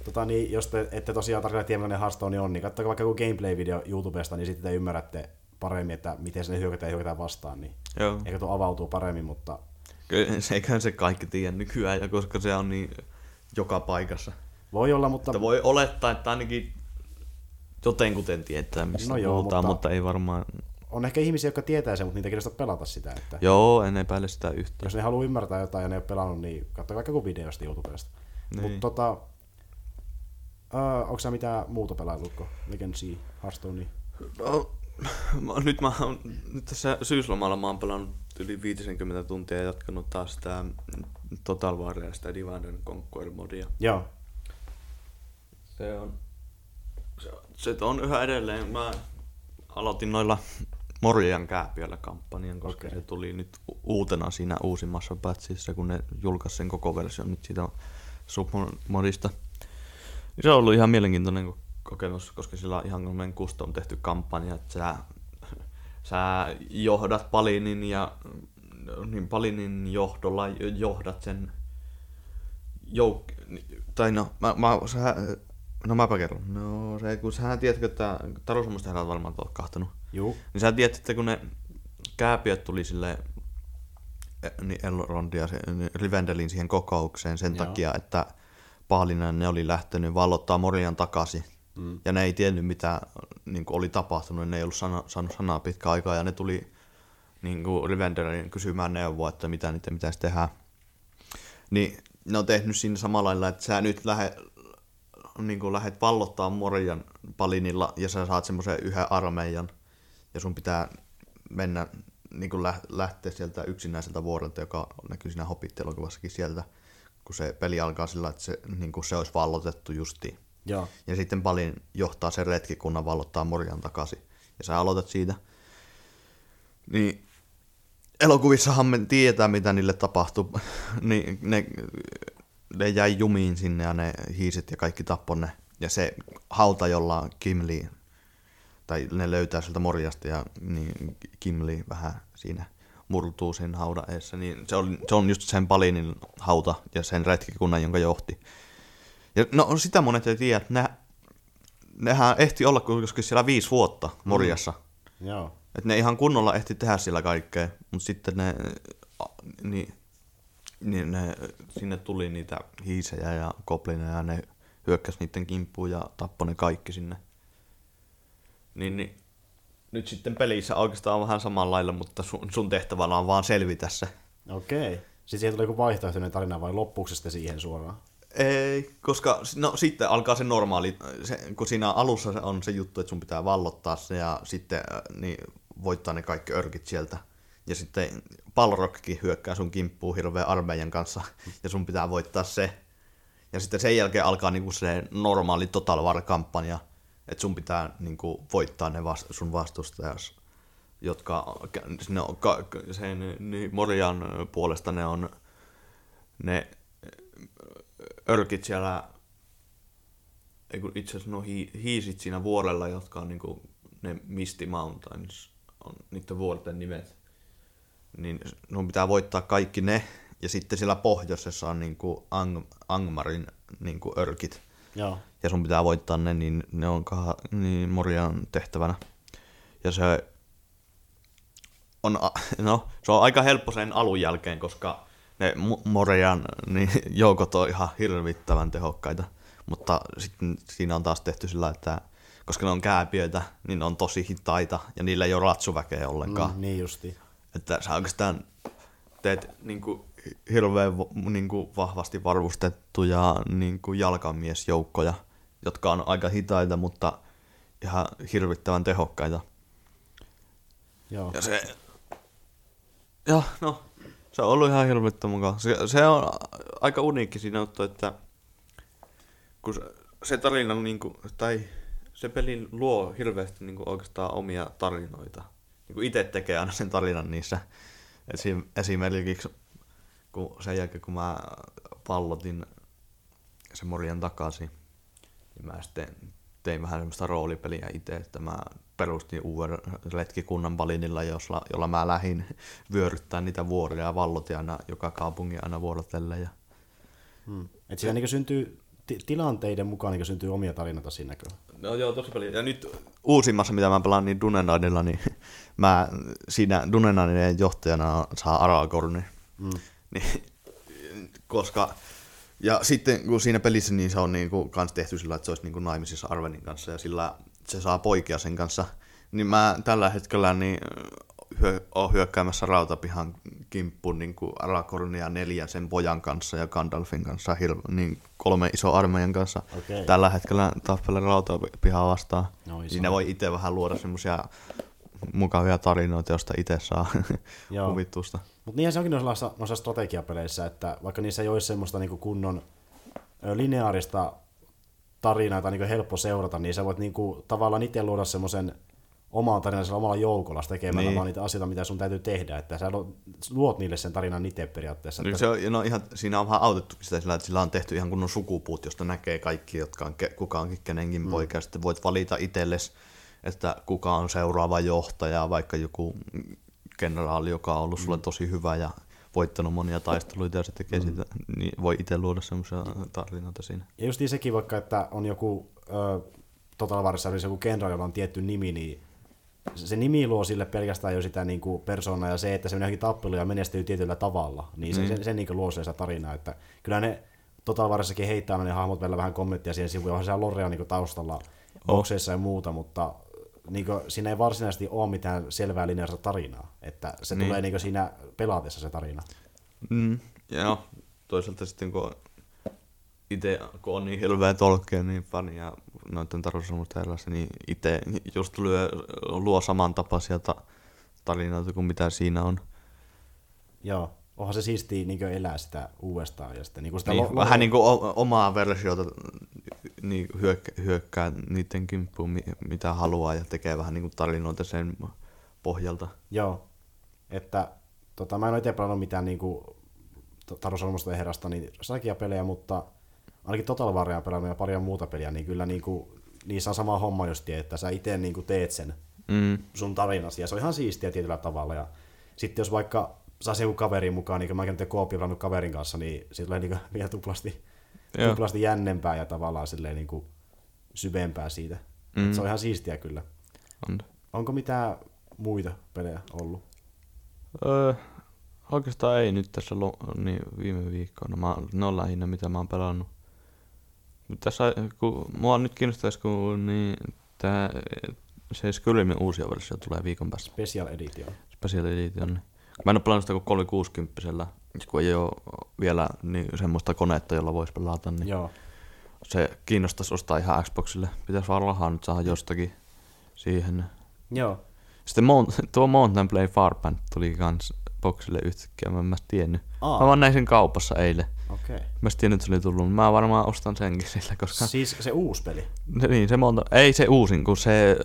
Tota, niin, jos te ette tosiaan tarkalleen tiedä, millainen Hearthstone on, niin katsokaa vaikka joku gameplay-video YouTubesta, niin sitten te ymmärrätte paremmin, että miten sinne hyökätään ja hyökätään vastaan, niin Joo. ehkä tuo avautuu paremmin, mutta Kyllä se eiköhän se kaikki tiedä nykyään, ja koska se on niin joka paikassa. voi olla, mutta Mutta voi olettaa, että ainakin jotenkuten tietää, mistä No joo, puhutaan, mutta... mutta ei varmaan on ehkä ihmisiä, jotka tietää sen, mutta niitä kiinnostaa pelata sitä. Että Joo, en epäile sitä yhtään. jos ne haluaa ymmärtää jotain ja ne ei ole pelannut, niin katsokaa vaikka joku videosta YouTubesta. Niin. Mutta tota, uh, onko sä mitään muuta pelailutko? Legacy, Hearthstone? No, mä- nyt mä oon, nyt tässä syyslomalla mä oon pelannut yli 50 tuntia ja jatkanut taas sitä Total Waria ja sitä Divide and Conquer modia. Joo. Se on, se, se on yhä edelleen, mä aloitin noilla Morjan kääpiöllä kampanjan, koska Okei. se tuli nyt uutena siinä uusimmassa patchissa, kun ne julkaisi sen koko version nyt siitä submodista. Se on ollut ihan mielenkiintoinen ko- kokemus, koska sillä on ihan tämmöinen custom tehty kampanja, että sä, sä johdat Palinin ja niin Palinin johdolla johdat sen jouk- tai no, mä, mä, sä, no mäpä kerron. No se, kun sä tiedätkö, että Taru Suomesta herrat varmaan oot kahtanut. Juu. Niin sä tiedät, että kun ne kääpiöt tuli sille niin Elrond ja se, niin Rivendelin siihen kokoukseen sen Joo. takia, että Paalinen ne oli lähtenyt vallottaa Morian takaisin. Mm. Ja ne ei tiennyt, mitä niin kuin oli tapahtunut, ne ei ollut sana, saanut sanaa pitkä aikaa, ja ne tuli niin kuin Rivendelin kysymään neuvoa, että mitä niiden pitäisi tehdä. Niin ne on tehnyt siinä samalla lailla, että sä nyt lähde, niin kuin lähdet vallottaa Morian palinilla, ja sä saat semmoisen yhden armeijan, ja sun pitää mennä niin kuin lähteä sieltä yksinäiseltä vuorelta, joka näkyy siinä Hobbit-elokuvassakin sieltä, kun se peli alkaa sillä, että se, niin kuin se olisi vallotettu justiin. Joo. Ja sitten Palin johtaa sen retkikunnan vallottaa Morjan takaisin. Ja sä aloitat siitä. Niin elokuvissahan me tietää, mitä niille tapahtui. [LAUGHS] niin ne, ne jäi jumiin sinne ja ne hiisit ja kaikki tappoi ne. Ja se hauta, jolla Kimli, tai ne löytää sieltä Morjasta ja niin Kimli vähän siinä murtuu sen haudan eessä, niin se on, se on just sen Palinin hauta ja sen retkikunnan, jonka johti. Ja no sitä monet ei tiedä, että ne, nehän ehti olla kuitenkin siellä viisi vuotta Morjassa. Mm. Joo. Että ne ihan kunnolla ehti tehdä sillä kaikkea, mutta sitten ne, niin, niin ne, sinne tuli niitä hiisejä ja koplineja ja ne hyökkäs niiden kimppuun ja tappoi ne kaikki sinne. Niin, niin nyt sitten pelissä oikeastaan on vähän samalla lailla, mutta sun, sun tehtävänä on vaan selvitä se. Okei. Sitten siihen tulee joku vaihtoehtoinen tarina vai loppuuko sitten siihen suoraan? Ei, koska no, sitten alkaa se normaali, se, kun siinä alussa on se juttu, että sun pitää vallottaa se ja sitten äh, niin, voittaa ne kaikki örkit sieltä. Ja sitten Balrogkin hyökkää sun kimppuun hirveän armeijan kanssa ja sun pitää voittaa se. Ja sitten sen jälkeen alkaa niinku se normaali Total War-kampanja, että sun pitää niinku voittaa ne vast- sun vastustajas, jotka ne on, ka- sen, niin Morian puolesta ne on ne örkit siellä, ei kun itse asiassa no hi, hiisit siinä vuorella, jotka on niinku ne Misty Mountains, on niiden vuorten nimet. Niin sun pitää voittaa kaikki ne, ja sitten siellä pohjoisessa on niinku Ang, Angmarin niinku örkit. Joo. Ja sun pitää voittaa ne, niin ne on kah, niin Morian tehtävänä. Ja se on, a- [LAUGHS] no, se on aika helppo sen alun jälkeen, koska ne Mo- Morian niin [LAUGHS] joukot on ihan hirvittävän tehokkaita. Mutta sitten siinä on taas tehty sillä, että koska ne on kääpiöitä, niin ne on tosi hitaita ja niillä ei ole ratsuväkeä ollenkaan. Mm, niin justi. Että sä oikeastaan teet niin kuin, hirveän niin kuin, vahvasti varustettuja niin kuin jalkamiesjoukkoja, jotka on aika hitaita, mutta ihan hirvittävän tehokkaita. Joo. Ja se... Ja, no, se on ollut ihan hirvittävän mukaan. Se, se on aika uniikki siinä juttu, että kun se, se tarina, niin kuin, tai se peli luo hirveästi niin kuin oikeastaan omia tarinoita. Niin itse tekee aina sen tarinan niissä. Esim, esimerkiksi kun sen jälkeen, kun mä pallotin sen Morjan takaisin, niin mä sitten tein vähän semmoista roolipeliä itse, että mä perustin uuden retkikunnan palinilla, jolla, jolla mä lähdin vyöryttämään niitä vuoria ja vallotin aina joka kaupungin aina vuorotellen. Ja... Hmm. Et siinä niin syntyy ti- tilanteiden mukaan niin syntyy omia tarinoita siinä kyllä. No joo, tosi paljon. Ja nyt uusimmassa, mitä mä pelaan, niin Dunenadilla, niin mä siinä Dunenadin johtajana saa Aragornin. Mm. [LAUGHS] Niin, koska, ja sitten kun siinä pelissä niin se on niin kuin, kans tehty sillä, että se olisi niin kuin naimisissa Arvenin kanssa ja sillä se saa poikia sen kanssa, Niin mä tällä hetkellä niin hyö, oon hyökkäämässä rautapihan kimppuun niin kuin Aragornia neljän sen pojan kanssa ja Gandalfin kanssa, niin kolme iso armeijan kanssa. Okei. Tällä hetkellä tappelen rautapihaa vastaan. Noin, Siinä voi itse vähän luoda semmoisia mukavia tarinoita, joista itse saa [LAUGHS] Joo. huvitusta. Mutta niinhän se onkin noissa, noissa strategiapeleissä, että vaikka niissä ei olisi semmoista niinku kunnon lineaarista tarinaa, on niinku helppo seurata, niin sä voit niinku tavallaan itse luoda semmoisen oman tarinan sillä omalla joukolla tekemällä Niin. vaan niitä asioita, mitä sun täytyy tehdä. Että sä luot niille sen tarinan itse periaatteessa. Niin Että, se on, no ihan, siinä on vähän autettu sitä sillä, että sillä on tehty ihan kunnon sukupuut, josta näkee kaikki, jotka on ke, kuka onkin kenenkin mm. poika. Ja sitten voit valita itsellesi, että kuka on seuraava johtaja, vaikka joku kenraali, joka on ollut sulle tosi hyvä ja voittanut monia taisteluita ja se tekee mm. sitä, niin voi itse luoda semmoisia tarinoita siinä. Ja just sekin vaikka, että on joku ö, Total Warissa olisi joku kenraali, jolla on tietty nimi, niin se nimi luo sille pelkästään jo sitä niin kuin persoonaa ja se, että se menee johonkin tappeluun ja menestyy tietyllä tavalla, niin se, Mm. se, se niin kuin luo sitä tarinaa. Että kyllä ne Total Warissakin heittää ne hahmot vielä vähän kommenttia siihen sivuun, onhan siellä Lorea niin taustalla bokseissa ja muuta, mutta niin kuin, siinä ei varsinaisesti ole mitään selvää linjasta tarinaa, että se Niin. tulee niin kuin siinä pelaatessa se tarina. Mm. Ja no, toisaalta sitten kun itse kun on niin hirveä tolkkeen niin fani ja noiden tarvitsemusta erilaisia, niin itse just lyö, luo samantapaisia ta- tarinoita kuin mitä siinä on. Joo, onhan se siistiä niin elää sitä uudestaan ja sitten niin kuin sitä Niin, lo- vähän niin kuin o- omaa versiota niin hyökkää, hyökkää niiden kimppuun, mi- mitä haluaa ja tekee vähän niin kuin tarinoita sen pohjalta. Joo, että tota, mä en ole itse pelannut mitään niinku, Taru Solmusta ja Herrasta niin pelejä, mutta ainakin Total Waria on pelannut ja paria muuta peliä, niin kyllä niinku, niissä on sama homma just, että sä itse niinku teet sen Mm. sun tarinasi, ja se on ihan siistiä tietyllä tavalla. Ja sitten jos vaikka saa joku kaveri mukaan, niin kuin mäkin nyt pelannut kaverin kanssa, niin siitä tulee niinku [LAUGHS] vielä tuplasti, Joo. tuplasti jännempää ja tavallaan silleen niinku syvempää siitä. Mm. Mm. Se on ihan siistiä kyllä. On. Onko mitään muita pelejä ollut? Öö, oikeastaan ei nyt tässä lo, niin viime viikkoina. Mä, ne on lähinnä mitä mä oon pelannut. Mut tässä, kun mua nyt kiinnostaisi, kun niin, tää, se Skyrimin uusia versio tulee viikon päästä. Special Edition. Special Edition. Niin. Mä en oo pelannut sitä kuin 360 kun ei ole vielä niin semmoista konetta, jolla voisi pelata, niin Joo. se kiinnostaisi ostaa ihan Xboxille. Pitäisi vaan rahaa nyt saada jostakin siihen. Joo. Sitten Mount, [LAUGHS] tuo Mountain Blade Farband tuli kans boxille yhtäkkiä, mä en mä tiennyt. Aa. Mä vaan näin sen kaupassa eilen. Okei. Okay. Mä en tiennyt, että se oli tullut. Mä varmaan ostan senkin sillä, koska... Siis se uusi peli. [LAUGHS] Niin, se monta... Ei se uusin, kun se...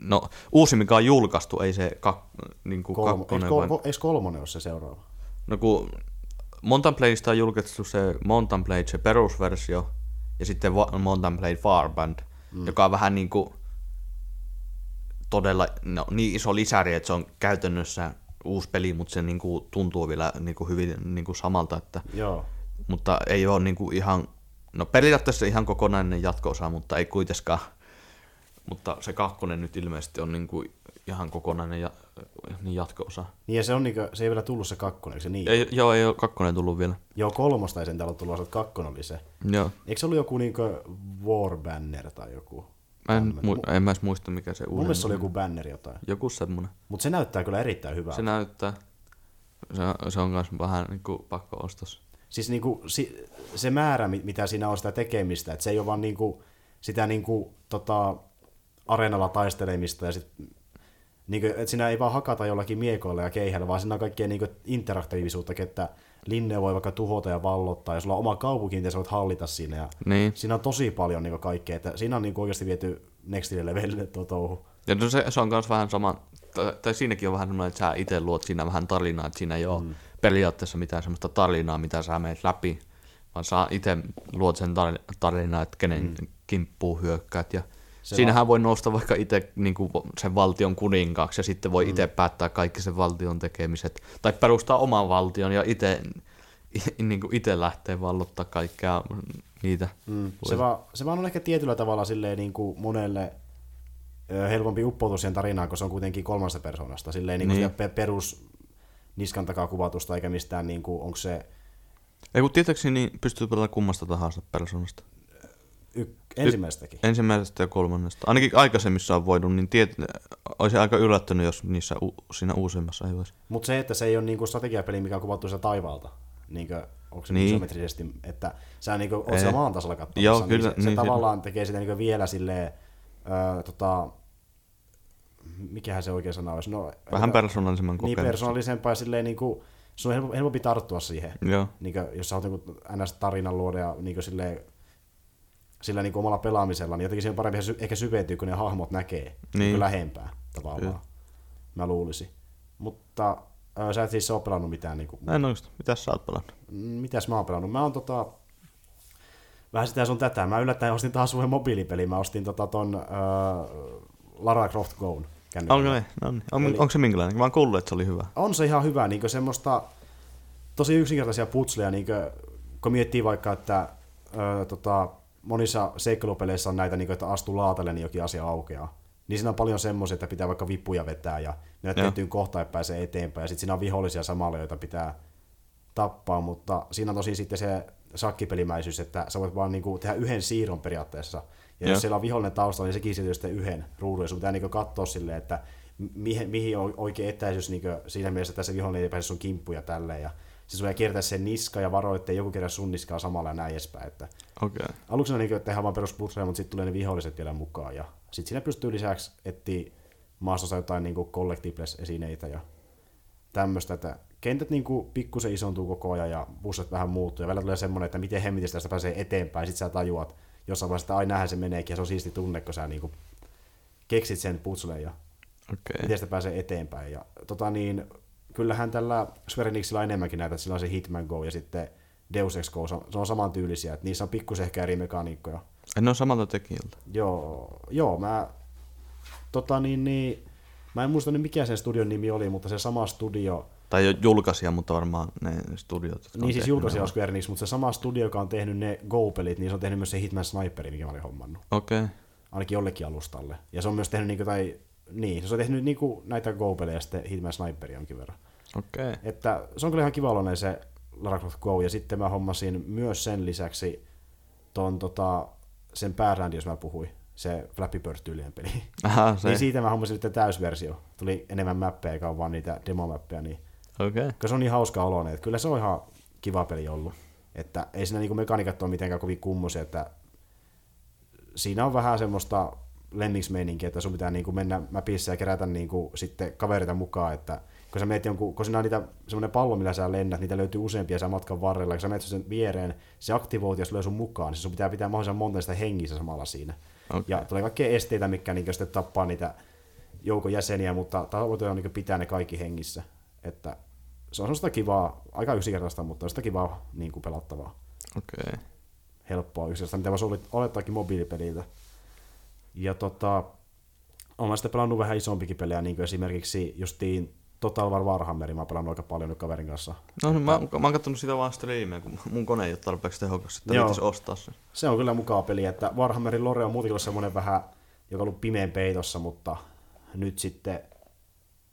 No, uusi mikä on julkaistu, ei se kak, niin kuin Kolmo, eikö, kakkonen. kol, Vai... kol, eikö kolmonen ole se seuraava? No kun Mountain Bladeista on julkaistu se Mountain Blade, se perusversio, ja sitten Mountain Blade Farband, mm. joka on vähän niin kuin todella no, niin iso lisäri, että se on käytännössä uusi peli, mutta se niin kuin tuntuu vielä niin kuin hyvin niin kuin samalta, että, Joo. mutta ei ole niin kuin ihan, no periaatteessa ihan kokonainen jatko-osa, mutta ei kuitenkaan, mutta se kakkonen nyt ilmeisesti on niin kuin ihan kokonainen ja, niin jatko-osa. Niin ja se, on niinku, se ei vielä tullut se kakkonen, eikö se niin? Ei, joo, ei ole kakkonen tullut vielä. Joo, kolmosta ei sen täällä tullut, se kakkonen oli se. Joo. Eikö se ollut joku niinku War Banner tai joku? Mä en, mu- en mä edes muista, mikä se Mun uusi mielestä se oli joku banner jotain. Joku semmonen. Mutta se näyttää kyllä erittäin hyvältä. Se näyttää. Se, se on myös vähän niinku pakko ostos. Siis niinku, si, se määrä, mi- mitä siinä on sitä tekemistä, että se ei ole vaan niinku, sitä niinku, tota, areenalla taistelemista ja sit, niinku, että siinä ei vaan hakata jollakin miekoilla ja keihällä, vaan siinä on kaikkea niinku interaktiivisuutta, että linne voi vaikka tuhota ja vallottaa, ja sulla on oma kaupunki, mitä sä voit hallita siinä, ja Niin. siinä on tosi paljon niinku kaikkea, että siinä on niinku oikeasti viety next levelille tuo touhu. Ja no se, se on myös vähän sama, tai, tai siinäkin on vähän semmoinen, että sä itse luot siinä vähän tarinaa, että siinä ei ole mm. periaatteessa mitään semmoista tarinaa, mitä sä meet läpi, vaan sä itse luot sen tar- tarinaa, että kenen mm. kimppuun hyökkäät. Ja Se siinähän voi nousta vaikka itse niin sen valtion kuninkaaksi ja sitten voi mm. itse päättää kaikki sen valtion tekemiset. Tai perustaa oman valtion ja itse [LAUGHS] niin itse lähtee vallottaa kaikkea niitä. Mm. Se, vaan, se vaan on ehkä tietyllä tavalla silleen niin kuin monelle helpompi uppoutua siihen tarinaan, kun se on kuitenkin kolmasta persoonasta. Silleen niin kuin Niin. niin. perus niskan takaa kuvatusta, eikä mistään, niin kuin, onko se... Ei kun tietääkseni niin pystyy pelaamaan kummasta tahansa persoonasta. Y- ensimmäistäkin. Ensimmäisestä ja kolmannesta. Ainakin aikaisemmissa on voinut, niin tiet, olisi aika yllättynyt, jos niissä u, siinä uusimmassa ei olisi. Mutta se, että se ei ole niinku strategiapeli, mikä on kuvattu sitä taivaalta, niinku, onko se niin. Niin. isometrisesti, että sä niinku, oot Ei. siellä maan tasolla katsomassa, Joo, niin kyllä, se, se niin, tavallaan tekee sitä niinku vielä silleen, öö, tota, mikähän se oikea sana olisi? No, Vähän joka- persoonallisemman Niin kokemuksen. persoonallisempaa ja silleen niinku, sun on helpompi, tarttua siihen, Joo, niinku, jos sä oot niinku ns-tarinan luoda ja niinku silleen, sillä niinku omalla pelaamisella, niin jotenkin se on parempi ehkä syventyy, kun ne hahmot näkee niin. Niin. lähempää tavallaan. Kyllä. Mä luulisin. Mutta äh, sä et siis ole pelannut mitään niinku, en oikeasti. Mitäs sä oot pelannut? Mm, mitäs mä oon pelannut? Mä oon tota, vähän sitä sun tätä. Mä yllättäen ostin taas uuden mobiilipeli. Mä ostin tota ton äh, Lara Croft kännykällä. Onko ne? No niin. On, Eli- onko se minkälainen? Mä oon kuullut, että se oli hyvä. On se ihan hyvä, niin semmoista tosi yksinkertaisia putsleja, niin kun miettii vaikka, että ö, tota, monissa seikkailupeleissä on näitä, niin kuin, että astu laatalle, niin jokin asia aukeaa. Niin siinä on paljon semmoisia, että pitää vaikka vippuja vetää ja ne tiettyyn kohtaan pääsee eteenpäin. Ja sitten siinä on vihollisia samalla, joita pitää tappaa, mutta siinä on tosi sitten se sakkipelimäisyys, että sä voit vaan niinku tehdä yhden siirron periaatteessa. Ja Joo. jos siellä on vihollinen taustalla, niin sekin siirtyy sitten yhden ruudun. Ja sun pitää niinku katsoa silleen, että mihin, mihin on oikea etäisyys niinku siinä mielessä, että se vihollinen ei pääse sun kimppuja tälleen. Ja sun pitää kiertää sen niska ja varo, ettei joku kerran sun niskaa samalla ja näin edespäin. Että. Okay. aluksi on niin, että tehdään vaan perusputseja, mutta sitten tulee ne viholliset vielä mukaan. Ja sitten siinä pystyy lisäksi etsiä maastossa jotain niin collectibles-esineitä ja tämmöistä, että kentät niin kuin pikkusen isontuu koko ajan ja busset vähän muuttuu ja välillä tulee semmoinen, että miten hemmitissä tästä pääsee eteenpäin, sitten sä tajuat jossain vaiheessa, että ai näinhän se meneekin ja se on siisti tunne, kun sä niin kuin keksit sen putsleen ja Okei. miten sitä pääsee eteenpäin. Ja tota niin, kyllähän tällä Square Enixillä on enemmänkin näitä, että sillä on se Hitman Go ja sitten Deus Ex Go, se on, se on samantyylisiä, että niissä on pikkusen ehkä eri mekaniikkoja. En ole samalta tekijältä. Joo, joo, mä, tota niin, niin, mä en muista nyt mikä sen studion nimi oli, mutta se sama studio, Tai jo julkaisija, mutta varmaan ne studiot. niin siis julkaisija on Square Enix, mutta se sama studio, joka on tehnyt ne Go-pelit, niin se on tehnyt myös se Hitman Sniperi, mikä mä olin hommannut. Okei. Ainakin jollekin alustalle. Ja se on myös tehnyt niinku, tai, niin, se on tehnyt niinku näitä Go-pelejä ja sitten Hitman Sniperi jonkin verran. Okei. Että se on kyllä ihan kiva oloinen se Lara Croft Go, ja sitten mä hommasin myös sen lisäksi ton, tota, sen päärändi, jos mä puhuin, se Flappy Bird-tyylinen peli. Aha, [LAUGHS] se. Niin siitä mä hommasin nyt täysversio. Tuli enemmän mappeja, eikä vaan niitä demomäppejä, niin Okei. kyllä se on niin hauska oloinen, että kyllä se on ihan kiva peli ollut. Että ei siinä niinku mekanikat ole mitenkään kovin kummosia, että siinä on vähän semmoista lemmiksmeininkiä, että sun pitää niinku mennä mäpissä ja kerätä niinku sitten kavereita mukaan, että kun sä meet jonkun, kun siinä on niitä, semmoinen pallo, millä sä lennät, niitä löytyy useampia sen matkan varrella, kun sä menet sen viereen, se aktivoituu ja se tulee sun mukaan, niin sun pitää pitää mahdollisimman monta sitä hengissä samalla siinä. Okei. Ja tulee kaikkea esteitä, mitkä niin sitten tappaa niitä joukon jäseniä, mutta tavoite on niin pitää ne kaikki hengissä. Että se on semmoista kivaa, aika yksinkertaista, mutta on sitä kivaa niin kuin pelattavaa. Okei. Helppoa yksinkertaista, mitä voisi olet- olettaakin mobiilipeliltä. Ja tota, olen sitten pelannut vähän isompikin pelejä, niin kuin esimerkiksi justiin Total War Warhammerin, mä oon pelannut aika paljon nyt kaverin kanssa. No niin, mä, mä oon katsonut sitä vaan striimejä, kun mun kone ei ole tarpeeksi tehokas, että Joo. ostaa sen. Se on kyllä mukava peli, että Warhammerin lore on muutenkin ollut semmoinen vähän, joka on ollut pimeän peitossa, mutta nyt sitten,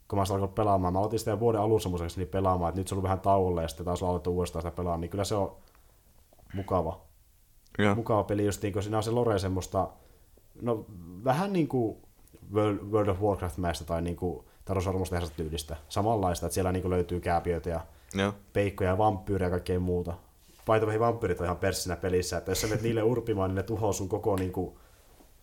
kun mä oon sitä pelaamaan, mä aloitin sitä vuoden alussa muistaakseni pelaamaan, että nyt se on ollut vähän tauolla ja sitten taas aloitettu uudestaan sitä pelaamaan, niin kyllä se on mukava. Joo. Mukava peli justiin, kun siinä on se lore semmoista, no vähän niin kuin World, of Warcraft-mäistä tai niin kuin Taros Armostehdasta tyylistä. Samanlaista, että siellä niin kuin löytyy kääpiöitä ja Joo. peikkoja ja vampyyrejä ja kaikkea muuta. Paitavasti vampyyrit on ihan perssinä pelissä, että jos sä menet niille urpimaan, niin ne tuhoaa sun koko niin kuin,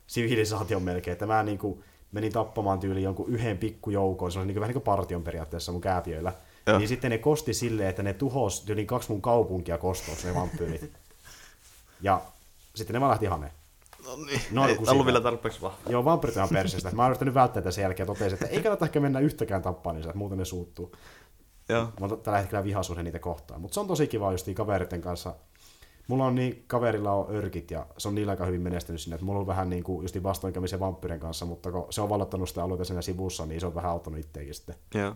sivilisaation melkein. Että mä niin kuin, menin tappamaan tyyliin jonkun yhden pikkujoukon, se oli niin kuin, vähän niin kuin partion periaatteessa mun kääpiöillä. Joo. Niin sitten ne kosti silleen, että ne tuhos tyyliin kaksi mun kaupunkia kostoos, ne vampyyrit. [LAUGHS] ja sitten ne vaan lähti haneen. No niin, No, ei ollut vielä tarpeeksi vahva. Joo, vampyrit on perseestä. Mä oon yrittänyt välttää tätä sen jälkeen ja totesin, että ei kannata ehkä mennä yhtäkään tappaa niistä, että muuten ne suuttuu. Joo. Mä oon tällä hetkellä vihasuhde niitä kohtaan. Mutta se on tosi kiva justiin kaveritten kanssa. Mulla on niin, kaverilla on örkit ja se on niillä aika hyvin menestynyt sinne. että mulla on vähän niin kuin justiin vastoinkäymisen vampyyrin kanssa, mutta kun se on vallottanut sitä alueita siinä sivussa, niin se on vähän auttanut itseäkin sitten. Joo.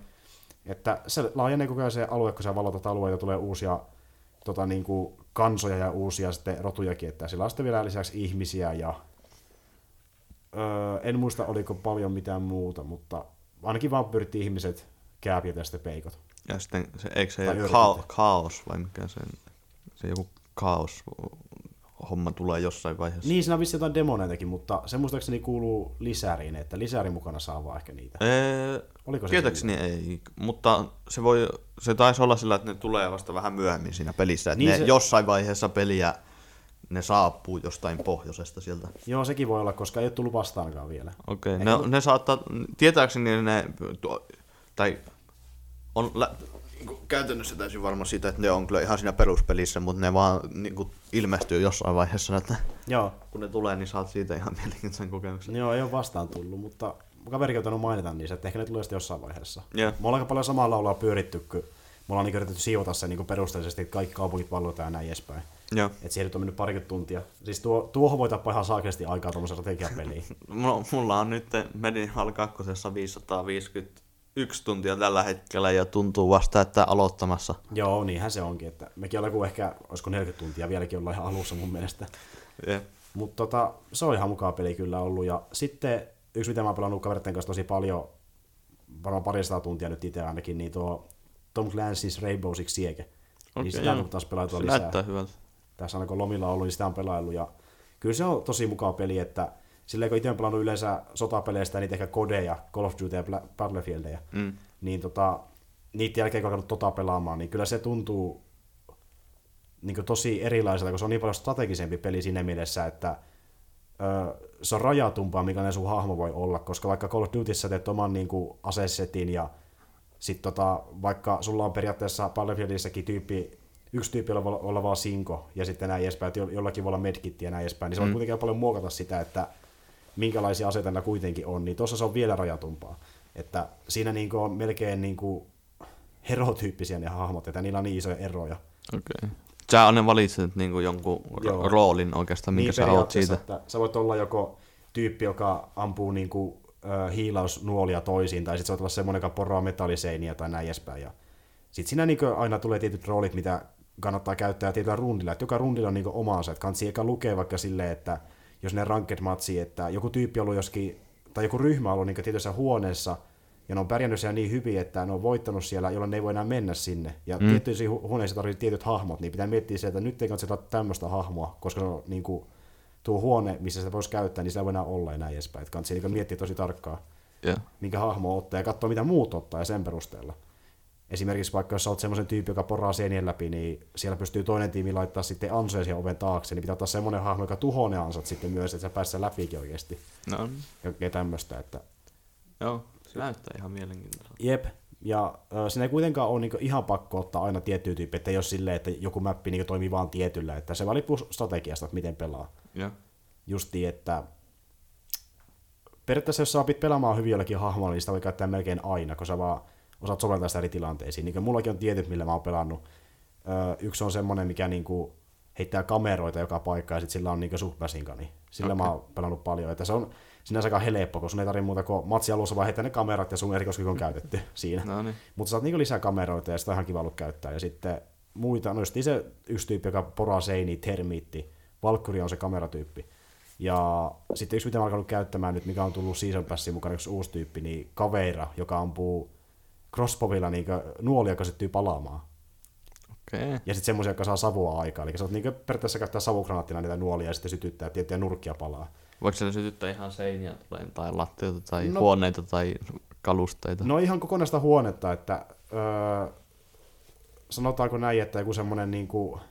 Että se laajenee koko ajan se alue, kun sä valotat alueita, tulee uusia tota, niin kuin kansoja ja uusia sitten rotujakin, että sillä on sitten vielä lisäksi ihmisiä ja öö, en muista oliko paljon mitään muuta, mutta ainakin vampyyrit ihmiset, kääpiöt ja sitten peikot. Ja sitten, se, eikö se Tai ka- kaos vai mikä se, se joku kaos homma tulee jossain vaiheessa. Niin, siinä on vissi jotain demoneitakin, mutta se muistaakseni kuuluu lisäriin, että lisäri mukana saa vaan ehkä niitä. Ee, Oliko se tietääkseni ei, mutta se, voi, se taisi olla sillä, että ne tulee vasta vähän myöhemmin siinä pelissä. Että Niin ne se- jossain vaiheessa peliä ne saapuu jostain pohjoisesta sieltä. Joo, sekin voi olla, koska ei ole tullut vastaankaan vielä. Okei, okay. ne, ne saattaa, tietääkseni ne, tai on lä, käytännössä täysin varma siitä, että ne on kyllä ihan siinä peruspelissä, mutta ne vaan niin kuin, ilmestyy jossain vaiheessa, että Joo, kun ne tulee, niin saat siitä ihan mielenkiintoisen kokemuksen. joo, ei ole vastaan tullut, mutta kaverikin on mainita niissä, että ehkä ne tulee sitten jossain vaiheessa. Joo. Me ollaan aika paljon samalla ollaan pyöritty, kun me ollaan niin yritetty siivota se niin perusteellisesti, että kaikki kaupungit vallotaan ja näin edespäin. Joo. Et siihen nyt on mennyt parikymmentä tuntia. Siis tuo, tuohon voi tappaa ihan saakesti aikaa tuommoisen strategiapeliin. [LAUGHS] Mulla, on nyt Medinhal 2 551 tuntia tällä hetkellä ja tuntuu vasta, että aloittamassa. Joo, niinhän se onkin. Että mekin ollaan joku ehkä, olisiko 40 tuntia, vieläkin ollaan ihan alussa mun mielestä. Yeah. Mutta tota, se on ihan mukava peli kyllä ollut. Ja sitten yksi, mitä mä oon pelannut kaveritten kanssa tosi paljon, varmaan parisataa tuntia nyt itse ainakin, niin tuo Tom Clancy's Rainbow Six Siege. Okay, niin sitä on taas pelautua Se lisää. näyttää hyvältä. Tässä on kun lomilla ollut, niin sitä on pelaillut. Ja kyllä se on tosi mukava peli, että silleen kun itse on pelannut yleensä sotapeleistä, niitä ehkä kodeja, Call of Duty ja Battlefieldia, Mm. niin tota, niiden jälkeen kun on alkanut tota pelaamaan, niin kyllä se tuntuu niin tosi erilaiselta, kun se on niin paljon strategisempi peli siinä mielessä, että ö, se on rajatumpaa, mikä sun hahmo voi olla, koska vaikka Call of Dutyssä teet oman niin kuin, asesetin ja sitten tota, vaikka sulla on periaatteessa Battlefieldissäkin tyyppi, yksi tyyppi olla, olla vaan sinko ja sitten näin edespäin, että jo- jollakin voi olla medkit ja näin edespäin, niin se mm. voi kuitenkin paljon muokata sitä, että minkälaisia aseita kuitenkin on, niin tuossa se on vielä rajatumpaa. Että siinä niin on melkein niin kuin herotyyppisiä ne hahmot, että niillä on niin isoja eroja. Okei. Okay. Sä Anne valitset niinku jonkun Joo. ro- roolin oikeastaan, minkä niin sä oot siitä. Että sä voit olla joko tyyppi, joka ampuu niin kuin, äh, hiilausnuolia toisiin, tai sitten sä voit olla semmoinen, joka poraa metalliseiniä tai näin edespäin. Ja sitten siinä niin aina tulee tietyt roolit, mitä kannattaa käyttää tietyllä rundilla. Että joka rundilla on niin omansa. Että kannattaa eka lukea vaikka silleen, että jos ne ranked matsi, että joku tyyppi on ollut joskin, tai joku ryhmä on ollut niin tietyssä huoneessa, ja ne on pärjännyt siellä niin hyvin, että ne on voittanut siellä, jolloin ne ei voi enää mennä sinne. Ja mm. tiettyissä hu- huoneissa tarvitsee tietyt hahmot, niin pitää miettiä se, että nyt ei kannata tämmöistä hahmoa, koska se on niin kuin, tuo huone, missä sitä voisi käyttää, niin sitä enää olla ja näin edespäin. Että kannattaa niin miettiä tosi tarkkaan, Joo. minkä hahmo ottaa ja katsoa, mitä muut ottaa ja sen perusteella. Esimerkiksi vaikka jos sä oot semmoisen tyyppi, joka poraa seinien läpi, niin siellä pystyy toinen tiimi laittaa sitten ansoja siihen oven taakse, niin pitää ottaa semmoinen hahmo, joka tuhoaa ne ansat sitten myös, että sä pääsee läpikin oikeasti. No, Ja tämmöistä, että joo. Se näyttää ihan mielenkiintoiselta. Jep, ja ö, siinä ei kuitenkaan ole niinku ihan pakko ottaa aina tiettyä tyyppiä, että ei ole silleen, että joku mäppi niinku toimii vaan tietyllä, että se vaan riippuu strategiasta, että miten pelaa. Joo. Justiin, että periaatteessa jos sä opit pelaamaan hyvin jollakin hahmolla, niin sitä voi käyttää melkein aina, kun sä vaan osaat soveltaa sitä eri tilanteisiin. Niin mullakin on tietyt, millä mä oon pelannut. Ö, yksi on semmonen, mikä niinku heittää kameroita joka paikkaan, ja sitten sillä on niinku submasinka, niin sillä okay. mä oon pelannut paljon. Että se on sinänsä aika helppo, kun sun ei tarvitse muuta kuin matsi alussa vaan heittää ne kamerat ja sun erikoiskyky on käytetty [LAUGHS] siinä. No niin. Mutta saat niinku lisää kameroita ja sitä on ihan kiva ollut käyttää. Ja sitten muita, no just se yksi tyyppi, joka poraa seiniä, termiitti. Valkyri on se kameratyyppi. Ja sitten yksi, mitä mä oon alkanut käyttämään nyt, mikä on tullut Season Passin mukana, yksi uusi tyyppi, niin Kaveira, joka ampuu crossbowilla niin nuolia, joka syttyy palaamaan. Okei. Okay. Ja sitten semmoisia, jotka saa savua aikaa. Eli sä oot niin periaatteessa käyttää savukranaattina niitä nuolia ja sitten sytyttää tiettyjä nurkkia palaa. Voiko se sytyttää ihan seiniä tai, lattioita tai No- no. huoneita tai kalusteita? No ihan kokonaista huonetta, että öö, sanotaanko näin, että joku semmoinen niin kuin,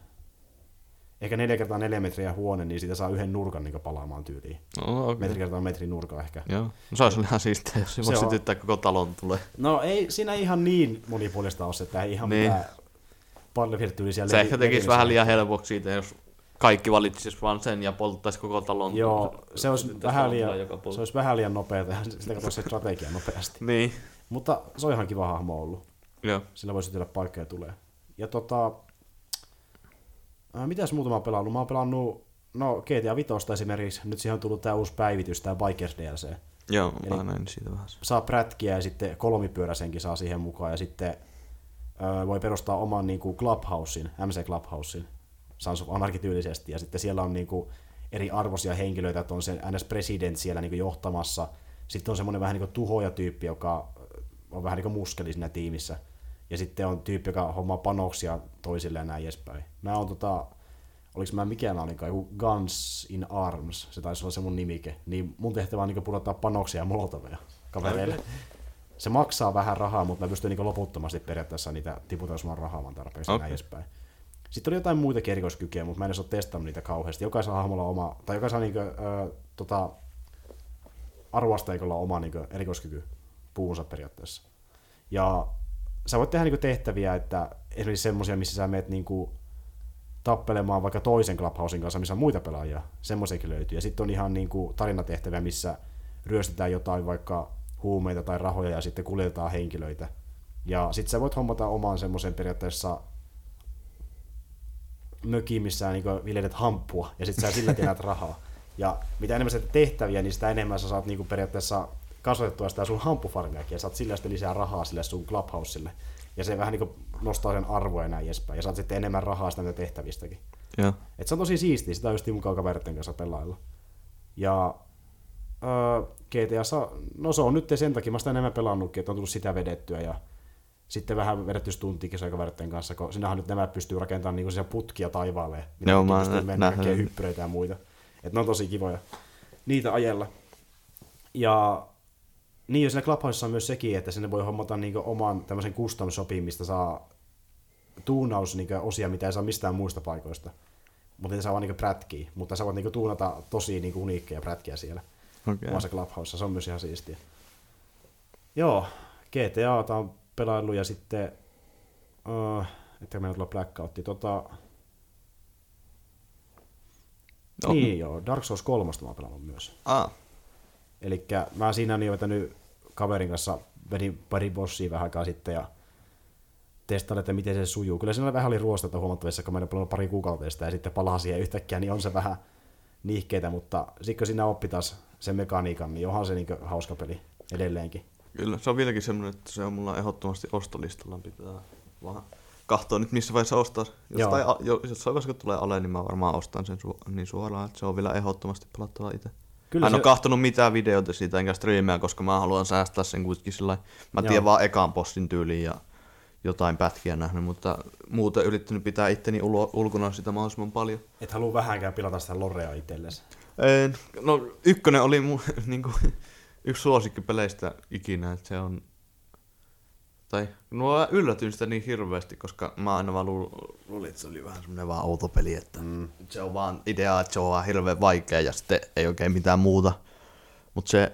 ehkä 4 kertaa 4 metriä huone, niin siitä saa yhden nurkan niin palaamaan tyyliin. No, okay. Metri kertaa metrin nurka ehkä. Joo. No, se olisi ihan siistiä, jos se voisi on. sytyttää koko talon tulee. No ei siinä ihan niin monipuolista ole se, että ei ihan niin. Mitään Battlefield-tyylisiä Se ehkä tekisi vähän liian helpoksi siitä, jos kaikki valitsisi vaan sen ja polttaisi koko talon. Joo, se olisi, vähän liian, se olisi vähän liian nopeata [LAUGHS] ja sitä katsoisi se strategia nopeasti. Niin. Mutta se on ihan kiva hahmo ollut. Joo. Sillä voi sytellä paikka ja tulee. Ja tota, ää, mitäs muuta mä oon pelannut? Mä oon pelannut, no GTA 5 esimerkiksi, nyt siihen on tullut tää uusi päivitys, tää Bikers DLC. Joo, Eli- mä näin siitä vähän. Saa prätkiä ja sitten kolmipyöräisenkin saa siihen mukaan ja sitten ää, voi perustaa oman niinku Clubhousein, MC Clubhousein, Sons of Anarchy tyylisesti ja sitten siellä on niinku eri arvoisia henkilöitä, että on se NS President siellä niinku johtamassa. Sitten on semmoinen vähän niinku tuhojatyyppi, joka on vähän niinku muskeli siinä tiimissä. Ja sitten on tyyppi, joka hommaa panoksia toisille ja näin edespäin. Mä oon tota, oliko mä mikä mä olinkaan, joku Guns in Arms, se taisi olla se mun nimike, niin mun tehtävä on niin pudottaa panoksia ja molotoveja kavereille. Se maksaa vähän rahaa, mutta mä pystyn niin loputtomasti periaatteessa niitä tiputtaa, jos mä oon rahaa vaan tarpeeksi okay. näin edespäin. Sitten oli jotain muita erikoiskykyjä, mutta mä en edes ole testannut niitä kauheasti. Jokaisella hahmolla on oma, tai jokaisella niin kuin, äh, tota, arvoasteikolla on oma niin kuin, erikoiskyky puunsa periaatteessa. Ja sä voit tehdä niin kuin, tehtäviä, että esimerkiksi semmoisia, missä sä meet niin kuin, tappelemaan vaikka toisen Clubhousein kanssa, missä on muita pelaajia. Semmoisiakin löytyy. Ja sitten on ihan niin kuin, tarinatehtäviä, missä ryöstetään jotain vaikka huumeita tai rahoja ja sitten kuljetetaan henkilöitä. Ja sitten sä voit hommata oman semmoisen periaatteessa mökiin, missä niin viljelet hamppua, ja sitten sä sillä [LAUGHS] tiedät rahaa. Ja mitä enemmän sä tehtäviä, niin sitä enemmän sä saat niin periaatteessa kasvatettua sitä sun hamppufarmiakin, ja saat sillä sitten lisää rahaa sille sun clubhouselle. Ja se vähän niin nostaa sen arvoa ja näin edespäin. Ja saat sitten enemmän rahaa sitä tehtävistäkin. Ja. Et se on tosi siistiä, sitä just mukaan kaveritten kanssa pelailla. Ja öö, GTA, no se on nyt sen takia, mä sitä enemmän pelannutkin, että on tullut sitä vedettyä. Ja sitten vähän vedetty stuntikin kaveritten kanssa, kun sinähän nyt nämä pystyy rakentamaan niinku putkia taivaalle. Joo, mä pystyy mennä hyppyreitä ja muita. Et ne on tosi kivoja niitä ajella. Ja niin, jos siinä Clubhouseissa on myös sekin, että sinne voi hommata niinku oman tämmöisen custom shopin, mistä saa tuunaus niinku osia, mitä ei saa mistään muista paikoista. Mutta ne saa vaan niinku prätkiä, mutta sä voit niinku tuunata tosi niinku uniikkeja prätkiä siellä. Okay. Omassa Clubhouseissa, se on myös ihan siistiä. Joo, GTA on pelailu ja sitten, uh, että meillä tulee Blackoutti, tota, no. niin joo, Dark Souls 3 mä oon pelannut myös. Ah. Eli mä siinä niin vetänyt kaverin kanssa, vedin pari bossia vähän aikaa sitten ja testailin, että miten se sujuu. Kyllä siinä vähän oli ruostetta huomattavissa, kun mä en pelannut pari kuukautta sitä ja sitten palaa siihen yhtäkkiä, niin on se vähän niihkeitä, mutta sitten kun siinä oppi taas sen mekaniikan, niin onhan se niin hauska peli edelleenkin. Kyllä, se on vieläkin semmoinen, että se on mulla ehdottomasti ostolistalla, pitää vaan katsoa nyt missä vaiheessa ostaa. Jos tai, jos vaiheessa tulee alle, niin mä varmaan ostan sen su- niin suoraan, että se on vielä ehdottomasti pelattava itse. Kyllä mä en se... ole kahtonut mitään videoita siitä enkä striimeä, koska mä haluan säästää sen kuitenkin sillä Mä tiedän vaan ekaan postin tyyliin ja jotain pätkiä nähnyt, mutta muuten yrittänyt pitää itteni ulo, ulkona sitä mahdollisimman paljon. Et halua vähänkään pilata sitä lorea itsellesi? En, no ykkönen oli mun, [LAUGHS] niin kuin, yksi suosikkipeleistä ikinä, että se on... Tai no yllätyin sitä niin hirveästi, koska mä aina vaan luulin, että se oli vähän semmoinen vaan outo peli, että mm. se on vaan idea, että se on vaan hirveän vaikea ja sitten ei oikein mitään muuta. Mutta se...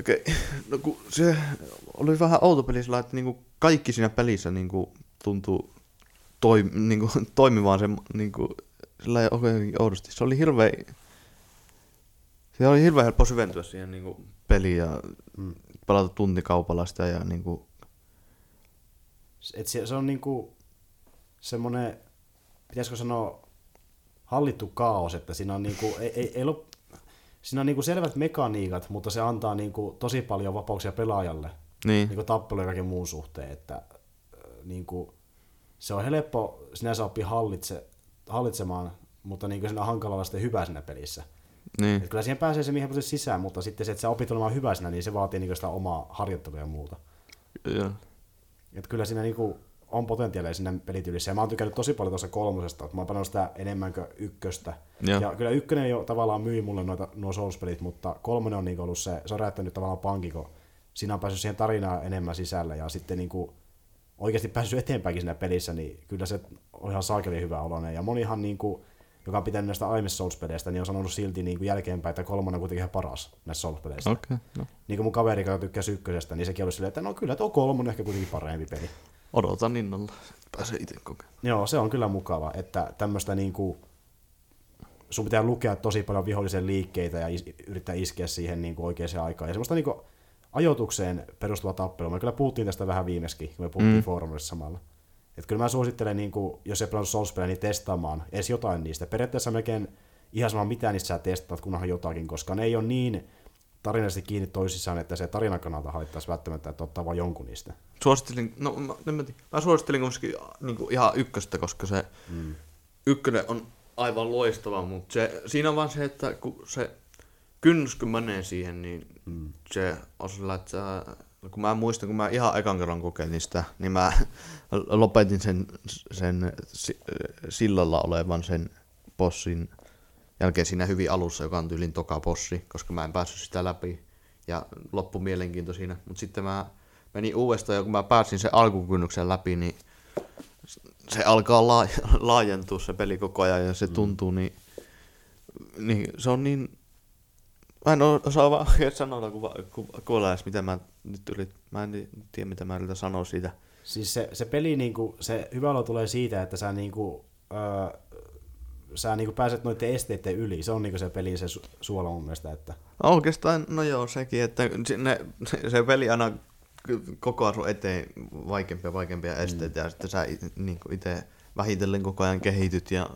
Okei, okay. no kun se oli vähän outo peli sillä, että niinku kaikki siinä pelissä niinku tuntuu toim, niinku, [LAUGHS] toimivaan se niinku, sillä oikein oudosti. Se oli hirveän se oli hirveän helppo syventyä siihen niin kuin peliin ja mm. Pelata tuntikaupalla sitä ja niin kuin... Et se, se on niin kuin semmoinen, pitäisikö sanoa, hallittu kaos, että siinä on, niin kuin, ei, ei, ei ole, siinä on niin kuin selvät mekaniikat, mutta se antaa niin kuin tosi paljon vapauksia pelaajalle niin. Niin tappelu ja kaiken muun suhteen, että niin kuin, se on helppo sinänsä oppia hallitse, hallitsemaan, mutta niin kuin siinä on hankala olla sitten hyvä siinä pelissä. Niin. Että kyllä siihen pääsee se mihin sisään, mutta sitten se, että sä opit olemaan hyvä siinä, niin se vaatii niin sitä omaa harjoittelua ja muuta. Joo. Että kyllä siinä niin kuin on potentiaalia siinä pelityylissä. Ja mä oon tykännyt tosi paljon tuossa kolmosesta, että mä oon pelannut sitä enemmän kuin ykköstä. Ja, ja kyllä ykkönen jo tavallaan myi mulle noita, nuo Souls-pelit, mutta kolmonen on niin ollut se, se on räjättänyt tavallaan pankki, kun siinä on päässyt siihen tarinaan enemmän sisällä ja sitten niin kuin oikeasti päässyt eteenpäinkin siinä pelissä, niin kyllä se on ihan saakeli hyvä oloinen. Ja monihan niin kuin, joka on pitänyt näistä aiemmista Souls-peleistä, niin on sanonut silti niin kuin jälkeenpäin, että kolmonen on kuitenkin ihan paras näissä Souls-peleissä. Okay, no. Niin kuin mun kaveri, joka tykkää ykkösestä, niin sekin oli silleen, että no kyllä tuo kolmonen ehkä kuitenkin parempi peli. Odotan innolla, pääsee itse kokeen. Joo, se on kyllä mukava, että tämmöistä niin kuin, sun pitää lukea tosi paljon vihollisen liikkeitä ja is- yrittää iskeä siihen niin kuin oikeaan aikaan. Ja semmoista niin kuin, ajoitukseen perustuva tappelu. Me kyllä puhuttiin tästä vähän viimeksi, kun me puhuttiin mm. foorumissa samalla. Että kyllä mä suosittelen, niin kuin, jos ei pelannut souls niin testaamaan edes jotain niistä. Periaatteessa melkein ihan sama mitä niistä sä testaat, kunhan jotakin, koska ne ei ole niin tarinallisesti kiinni toisissaan, että se tarinan kannalta haittaisi välttämättä, että ottaa vain jonkun niistä. Suosittelin, no mä, mä, mä suosittelin kuitenkin niin kuin ihan ykköstä, koska se mm. ykkönen on aivan loistava, mutta se, siinä on vaan se, että kun se kynnys kun menee siihen, niin mm. se on sillä, että sä kun mä muistan, kun mä ihan ekan kerran kokeilin sitä, niin mä [LAUGHS] lopetin sen, sen si- sillalla olevan sen bossin jälkeen siinä hyvin alussa, joka on tyylin toka bossi, koska mä en päässyt sitä läpi ja loppu mielenkiinto siinä. Mutta sitten mä menin uudestaan ja kun mä pääsin sen alkukynnyksen läpi, niin se alkaa laa- [LAUGHS] laajentua se peli koko ajan ja se tuntuu niin, niin se on niin Mä en osaa vaan oikein sanoa, kuva, kuva, kuva mitä mä nyt yrit, mä en tiedä mitä mä yritän sanoa siitä. Siis se, se peli, niinku, se hyvä olo tulee siitä, että sä, niinku, öö, sä niinku pääset noiden esteiden yli. Se on niinku se pelin se su- suola mun mielestä. Että... No, oikeastaan, no joo, sekin, että ne, [LAUGHS] se peli aina koko sun eteen vaikeampia vaikeampia esteitä mm. ja sitten sä niin itse vähitellen koko ajan kehityt ja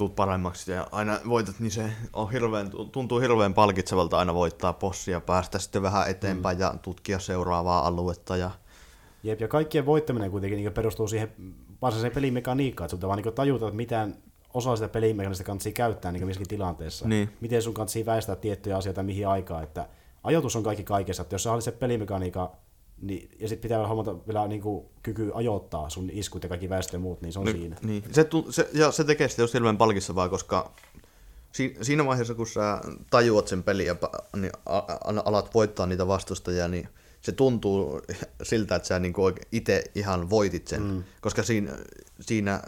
tuut paremmaksi ja aina voitat, niin se on hirveän, tuntuu hirveän palkitsevalta aina voittaa possia, päästä sitten vähän eteenpäin mm. ja tutkia seuraavaa aluetta. Ja... Jep, ja kaikkien voittaminen kuitenkin niin perustuu siihen varsinaiseen pelimekaniikkaan, että sulta vaan niin tajuta, että miten osa sitä pelimekaniikasta kannattaa käyttää niin missäkin tilanteessa. Niin. Miten sun kannattaa väistää tiettyjä asioita mihin aikaan, että ajoitus on kaikki kaikessa, että jos sä se pelimekaniikka niin, ja sitten pitää huomata vielä niin kuin, kyky ajoittaa sun iskut ja kaikki väestö ja muut, niin se on niin, siinä. Niin. Se, se, ja se tekee sitä just hirveän palkitsevaa, koska si, siinä vaiheessa, kun sä tajuat sen pelin ja niin alat voittaa niitä vastustajia, niin se tuntuu siltä, että sä niin itse ihan voitit sen, mm. koska siinä, siinä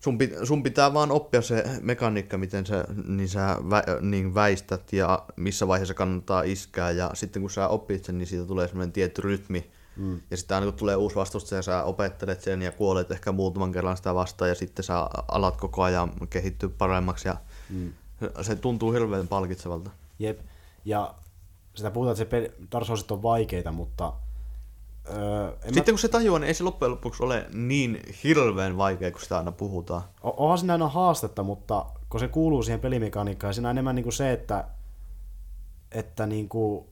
sun, pit, sun pitää vaan oppia se mekaniikka, miten sä, niin sä vä, niin väistät ja missä vaiheessa kannattaa iskää. Ja sitten kun sä oppit sen, niin siitä tulee semmoinen tietty rytmi. Mm. Ja sitten aina kun tulee uusi vastustaja, sä opettelet sen ja kuolet ehkä muutaman kerran sitä vastaan ja sitten sä alat koko ajan kehittyä paremmaksi ja mm. se tuntuu hirveän palkitsevalta. Jep, ja sitä puhutaan, että se Dark on vaikeita, mutta Öö, Sitten mä... kun se tajuaa, niin ei se loppujen lopuksi ole niin hirveän vaikea, kun sitä aina puhutaan. O- onhan siinä aina haastetta, mutta kun se kuuluu siihen pelimekaniikkaan, siinä on enemmän niin kuin se, että, että niin kuin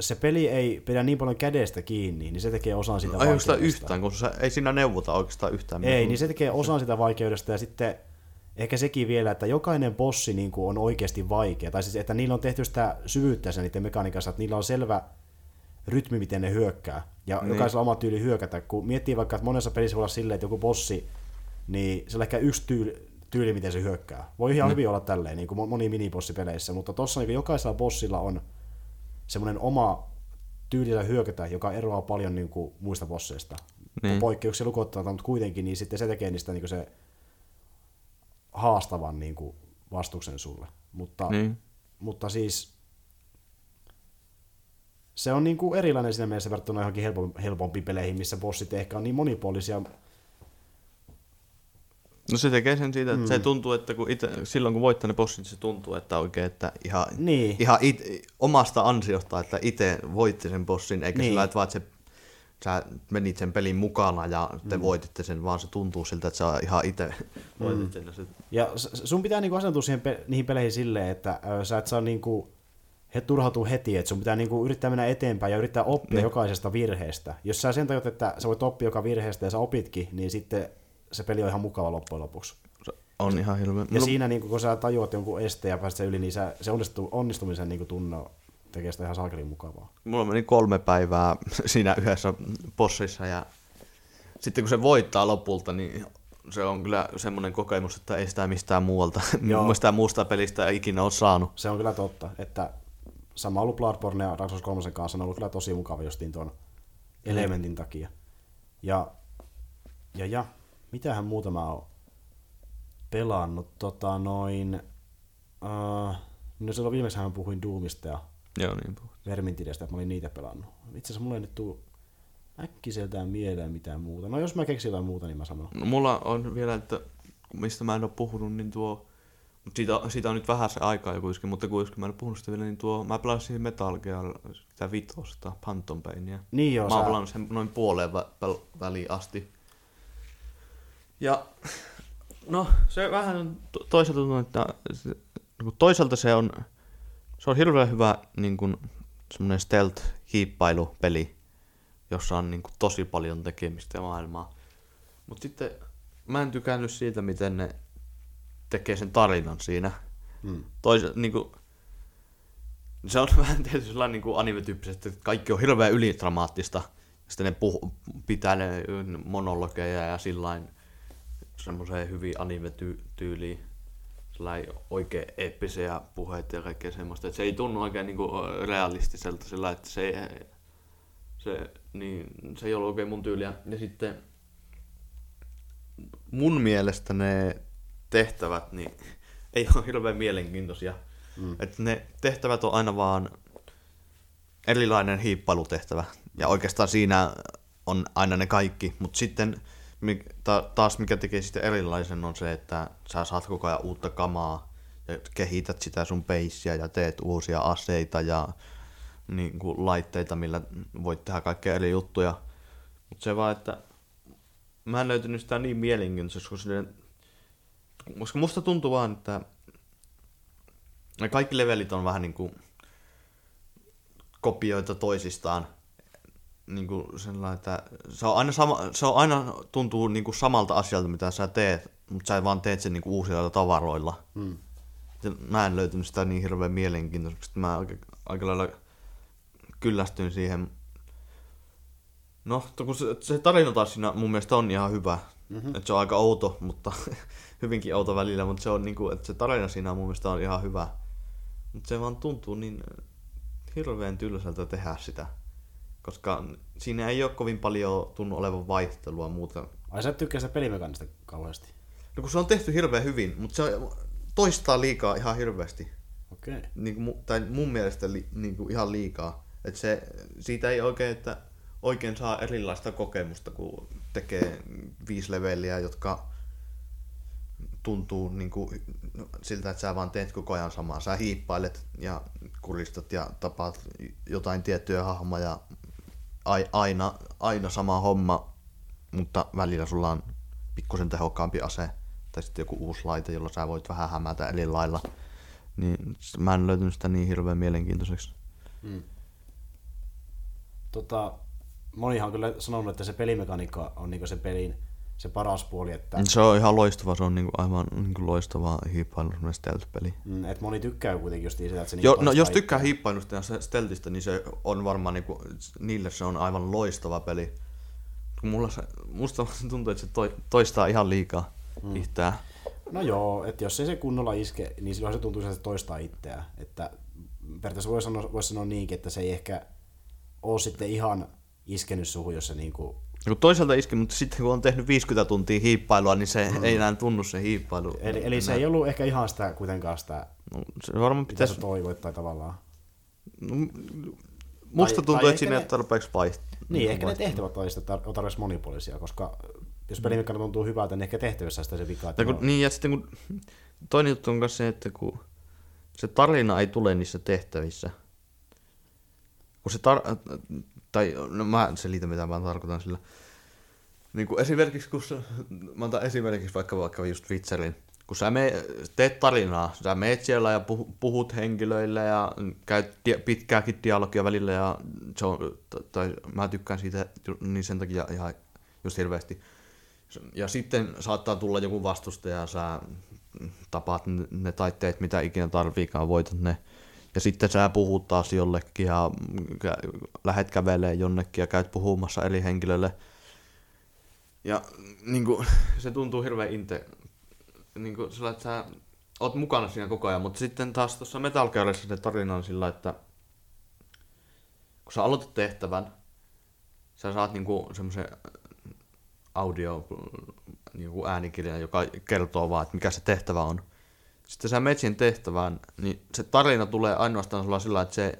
se peli ei pidä niin paljon kädestä kiinni, niin se tekee osan sitä ei vaikeudesta. yhtään, kun se, ei siinä neuvota oikeastaan yhtään. Ei, niin se tekee osan sitä vaikeudesta ja sitten ehkä sekin vielä, että jokainen bossi niin kuin on oikeasti vaikea. Tai siis, että niillä on tehty sitä syvyyttä sen niiden mekaniikassa, että niillä on selvä rytmi, miten ne hyökkää. Ja niin. jokaisella oma tyyli hyökätä. Kun miettii vaikka, että monessa pelissä voi olla silleen, että joku bossi, niin se on ehkä yksi tyyli, tyyli miten se hyökkää. Voi ihan mm. hyvin olla tälleen, niin kuin moni minibossipeleissä, mutta tuossa niin jokaisella bossilla on semmoinen oma tyylillä hyökätä, joka eroaa paljon niin kuin muista bosseista. Niin. Poikkeuksia lukottamaan, mutta kuitenkin, niin sitten se tekee niistä niin se haastavan niin kuin vastuksen sulle. Mutta, niin. mutta siis se on niin kuin erilainen siinä mielessä verrattuna johonkin helpompi, helpompi peleihin, missä bossit ehkä on niin monipuolisia. No se tekee sen siitä, että mm. se tuntuu, että kun ite, silloin kun voittaa ne bossit, se tuntuu, että oikein, että ihan, niin. ihan it, omasta ansiosta, että itse voitti sen bossin, eikä niin. sillä että vaan, että se, sä menit sen pelin mukana ja te mm. voititte sen, vaan se tuntuu siltä, että sä ihan itse mm. voitit sen. Ja sun pitää niinku asentua siihen pe- niihin peleihin silleen, että ö, sä et saa niinku, he turhautuu heti, että sun pitää niinku yrittää mennä eteenpäin ja yrittää oppia ne. jokaisesta virheestä. Jos sä sen tajut, että sä voit oppia joka virheestä ja sä opitkin, niin sitten se peli on ihan mukava loppujen lopuksi. Se on ihan hirveä. Ja no. siinä niin kun sä tajuat jonkun esteen ja pääset sen yli, niin sä, se onnistu, onnistumisen niin tunno tekee sitä ihan salkelin mukavaa. Mulla meni kolme päivää [LAUGHS] siinä yhdessä bossissa ja sitten kun se voittaa lopulta, niin se on kyllä semmoinen kokemus, että ei sitä mistään muualta, [LAUGHS] mistään muusta pelistä ikinä ole saanut. Se on kyllä totta, että sama ollut Bloodborne ja Dark Souls 3 kanssa, on ollut kyllä tosi mukava justiin tuon elementin takia. Ja, ja, ja mitähän muuta mä oon pelannut, tota noin, uh, no silloin viimeksi mä puhuin Doomista ja Joo, niin Vermintidestä, että mä olin niitä pelannut. Itse asiassa mulla ei nyt tuu äkkiseltään mieleen mitään muuta. No jos mä keksin jotain muuta, niin mä sanon. No, mulla on vielä, että mistä mä en ole puhunut, niin tuo mutta siitä, siitä, on nyt vähän se aikaa joku iskin, mutta kun mä en puhunut sitä vielä, niin tuo, mä pelasin Metal Gear sitä vitosta, Phantom Painia. Niin joo, Mä oon pelannut sen noin puoleen vä- väliin asti. Ja no, se vähän toisaalta tuntuu, että niinku toisaalta se on, se on hirveän hyvä niin kuin, semmoinen stealth-hiippailupeli, jossa on niin kuin, tosi paljon tekemistä ja maailmaa. Mutta sitten mä en tykännyt siitä, miten ne tekee sen tarinan siinä. Hmm. Tois, niin kuin, Se on [LAUGHS] vähän tietysti sellainen niin anime-tyyppisesti, että kaikki on hirveän ylidramaattista. Sitten ne puh- pitää ne monologeja ja sillain semmoiseen hyvin anime-tyyliin. Sellainen oikein eeppisiä puheita ja kaikkea semmoista. Että se ei tunnu oikein niin realistiselta sillä, että se ei, se, niin, se ei ollut oikein mun tyyliä. Ja sitten mun mielestä ne tehtävät niin [LAUGHS] ei ole hirveän mielenkiintoisia. Mm. Että ne tehtävät on aina vaan erilainen hiippailutehtävä. Ja oikeastaan siinä on aina ne kaikki. Mutta sitten taas mikä tekee sitten erilaisen on se, että sä saat koko ajan uutta kamaa ja kehität sitä sun peissiä ja teet uusia aseita ja niin kuin laitteita, millä voit tehdä kaikkea eri juttuja. Mutta se vaan, että mä en löytynyt sitä niin mielenkiintoisesti, koska, koska musta tuntuu vaan, että kaikki levelit on vähän niin kuin kopioita toisistaan. Niin kuin sellainen, että se on aina, sama, se on aina tuntuu niin kuin samalta asialta, mitä sä teet, mutta sä vaan teet sen niin kuin uusilla tavaroilla. Hmm. Mä en löytynyt sitä niin hirveän mielenkiintoista, että mä aika, aika lailla kyllästyin siihen. No, kun se, se tarina taas siinä mun mielestä on ihan hyvä. Mm-hmm. Että se on aika outo, mutta [LAUGHS] hyvinkin outo välillä, mutta se on niin kuin, että se tarina siinä mun mielestä on ihan hyvä. Mutta se vaan tuntuu niin hirveän tylsältä tehdä sitä. Koska siinä ei ole kovin paljon tunnu olevan vaihtelua muuta. Ai sä tykkää sitä pelimekanista kauheasti? No kun se on tehty hirveän hyvin, mutta se toistaa liikaa ihan hirveästi. Okei. Okay. Niin kuin, tai mun mielestä li, niin kuin ihan liikaa. Et se, siitä ei oikein, että oikein saa erilaista kokemusta, kun tekee viisi leveliä, jotka tuntuu niin kuin, siltä, että sä vaan teet koko ajan samaa. Sä hiippailet ja kuristat ja tapaat jotain tiettyjä hahmoja. Aina, aina sama homma, mutta välillä sulla on pikkusen tehokkaampi ase tai sitten joku uusi laite, jolla sä voit vähän hämätä eri lailla. Niin mä en löytynyt sitä niin hirveän mielenkiintoiseksi. Hmm. Tota, monihan on kyllä sanonut, että se pelimekaniikka on niin se pelin se paras puoli. Että... Se on ihan loistava, se on niinku aivan niinku loistava hiippailu, stealth-peli. Mm, et moni tykkää kuitenkin just siitä, että se jo, no, jos tykkää hiippailusta ja stealthista, niin se on varmaan, niinku, niille se on aivan loistava peli. Mulla se, musta [LAUGHS] tuntuu, että se toi, toistaa ihan liikaa mm. itseään. No joo, että jos ei se kunnolla iske, niin silloin se tuntuu, että se toistaa itseään. Että periaatteessa voi sanoa, voi sanoa niinkin, että se ei ehkä ole sitten ihan iskenyt suhun, jos se niinku kun toisaalta iski, mutta sitten kun on tehnyt 50 tuntia hiippailua, niin se mm. ei enää tunnu se hiippailu. Eli, eli se ei ollut ehkä ihan sitä kuitenkaan sitä, no, se varmaan pitäisi... toivoit tai tavallaan. No, musta tai, tuntuu, tai että siinä ei ole tarpeeksi vaihtoehtoja. Niin, ehkä ne tehtävät olisi tarpeeksi monipuolisia, koska jos pelimekana tuntuu hyvältä, niin ehkä tehtävissä sitä se vika. kun, niin, ja sitten kun toinen juttu on myös se, että kun se tarina ei tule niissä tehtävissä. Kun se tar- tai no mä selitän mitä mä tarkoitan sillä. Niin kuin esimerkiksi, kun sä, mä otan esimerkiksi vaikka, vaikka just Witcherin, kun sä me, teet tarinaa, sä meet siellä ja puhut henkilöille ja käyt pitkääkin dialogia välillä ja se on, tai mä tykkään siitä niin sen takia ihan just hirveästi. Ja sitten saattaa tulla joku vastustaja ja sä tapaat ne taitteet, mitä ikinä tarviikaan, voitat ne ja sitten sä puhut taas jollekin ja lähet kävelee jonnekin ja käyt puhumassa eri henkilölle. Ja niin kuin, se tuntuu hirveän inte... Niin kuin, sillä, että sä oot mukana siinä koko ajan, mutta sitten taas tuossa Metal Gearissa se tarina on sillä, että kun sä aloitat tehtävän, sä saat niinku semmoisen audio niinku äänikirjan, joka kertoo vaan, että mikä se tehtävä on sitten sä metsin tehtävään, niin se tarina tulee ainoastaan sulla sillä, että se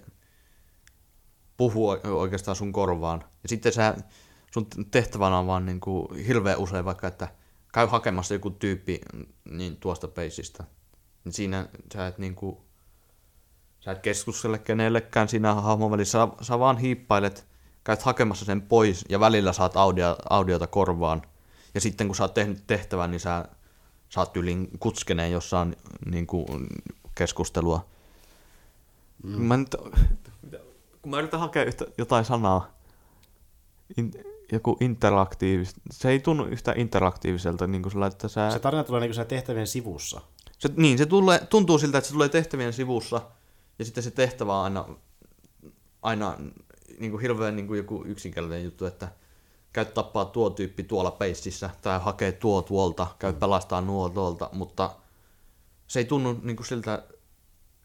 puhuu oikeastaan sun korvaan. Ja sitten sä, sun tehtävänä on vaan niin kuin hirveän usein vaikka, että käy hakemassa joku tyyppi niin tuosta peisistä. Niin siinä sä et niin kuin, sä et keskustele kenellekään siinä hahmon välissä, sä, sä vaan hiippailet, käyt hakemassa sen pois ja välillä saat audio, audiota korvaan. Ja sitten kun sä oot tehnyt tehtävän, niin sä saat yli kutskeneen jossain niin kuin, keskustelua. Mm. Mä nyt, kun mä yritän hakea yhtä, jotain sanaa, in, joku interaktiivista, se ei tunnu yhtä interaktiiviselta, niin kuin sillä, että sä... Se tarina tulee niin kuin tehtävien sivussa. Se, niin, se tulee, tuntuu siltä, että se tulee tehtävien sivussa, Ja sitten se tehtävä on aina, aina niin kuin hirveän niin kuin joku yksinkertainen juttu, että käy tappaa tuo tyyppi tuolla peississä, tai hakee tuo tuolta, käy pelastaa nuo tuolta, mutta se ei tunnu niin kuin siltä,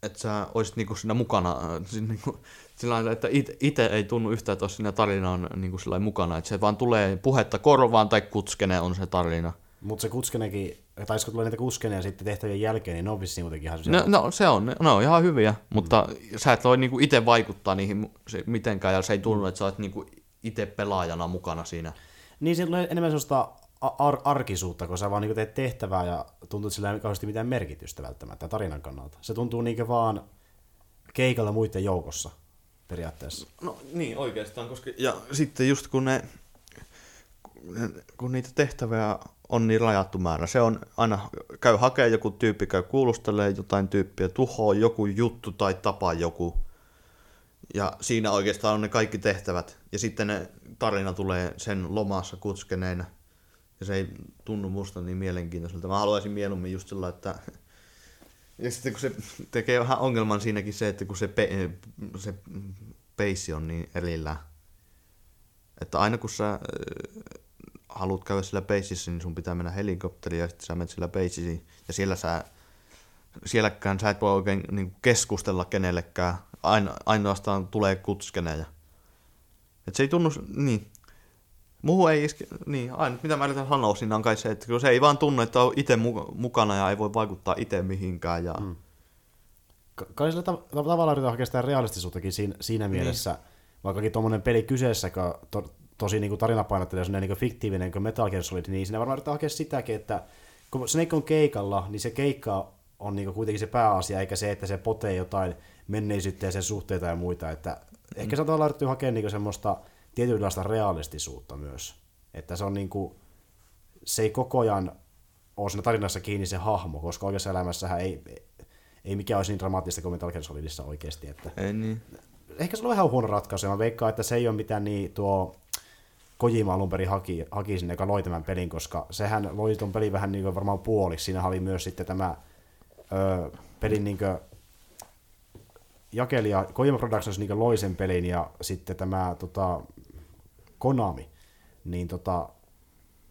että sä olisit niin kuin siinä mukana, [LAUGHS] niin kuin, sillä lailla, että itse ei tunnu yhtään, että olisi siinä tarinaan niin kuin sillä mukana, että se vaan tulee puhetta korvaan tai kutskene on se tarina. Mutta se kutskenekin, tai kun tulee niitä kuskeneja sitten tehtävien jälkeen, niin ne on vissiin muutenkin ihan No, no, se on, ne on ihan hyviä, mutta sä et voi niinku itse vaikuttaa niihin mitenkään, ja se ei tunnu, että sä oot niinku itse pelaajana mukana siinä. Niin siinä tulee enemmän sellaista ar- arkisuutta, kun sä vaan niinku teet tehtävää ja tuntuu, että sillä ei ole kauheasti mitään merkitystä välttämättä tarinan kannalta. Se tuntuu niinku vaan keikalla muiden joukossa periaatteessa. No niin, oikeastaan, koska... Ja sitten just kun ne, kun niitä tehtäviä on niin rajattu määrä, se on aina, käy hakee joku tyyppi, käy kuulustelee jotain tyyppiä, tuhoaa joku juttu tai tapaa joku. Ja siinä oikeastaan on ne kaikki tehtävät. Ja sitten ne tarina tulee sen lomassa kutskeneina. Ja se ei tunnu musta niin mielenkiintoiselta. Mä haluaisin mieluummin just sillä, että... Ja sitten kun se tekee vähän ongelman siinäkin se, että kun se, pe- se peissi on niin erillään. Että aina kun sä äh, haluat käydä sillä peississä, niin sun pitää mennä helikopteriin ja sitten sä menet sillä peissiin. Ja siellä sä, sielläkään sä et voi oikein niin keskustella kenellekään. Aino, ainoastaan tulee kutskeneja. Et se ei tunnu, niin. Muuhun ei iske, niin, ainut mitä mä yritän sanoa siinä on kai se, että kun se ei vaan tunnu, että on itse mukana ja ei voi vaikuttaa itse mihinkään. Ja... Mm. Ka- Kai sillä tav- tav- tavallaan yritetään hakea sitä realistisuuttakin siinä, siinä mielessä, niin. vaikkakin tuommoinen peli kyseessä, kun to, tosi niin tarinapainottelee, niin fiktiivinen kuin Metal Gear Solid, niin siinä varmaan yritetään hakea sitäkin, että kun Snake on keikalla, niin se keikka on niin kuitenkin se pääasia, eikä se, että se potee jotain menneisyyttä ja sen suhteita ja muita. Että mm. Ehkä se on tavallaan yritetty hakea niin semmoista tietynlaista realistisuutta myös. Että se on niin kuin, se ei koko ajan ole siinä tarinassa kiinni se hahmo, koska oikeassa elämässähän ei, ei mikään olisi niin dramaattista kuin Metal Gear Solidissa oikeasti. Että Ei niin. ehkä se on vähän huono ratkaisu, ja mä veikkaan, että se ei ole mitään niin tuo Kojima alun perin haki, haki sinne, joka loi tämän pelin, koska sehän loi ton pelin vähän niin kuin varmaan puoliksi. Siinä oli myös sitten tämä ö, pelin niin kuin, jakelija, Kojima Productions niin loi sen pelin, ja sitten tämä tota, Konami, niin tota,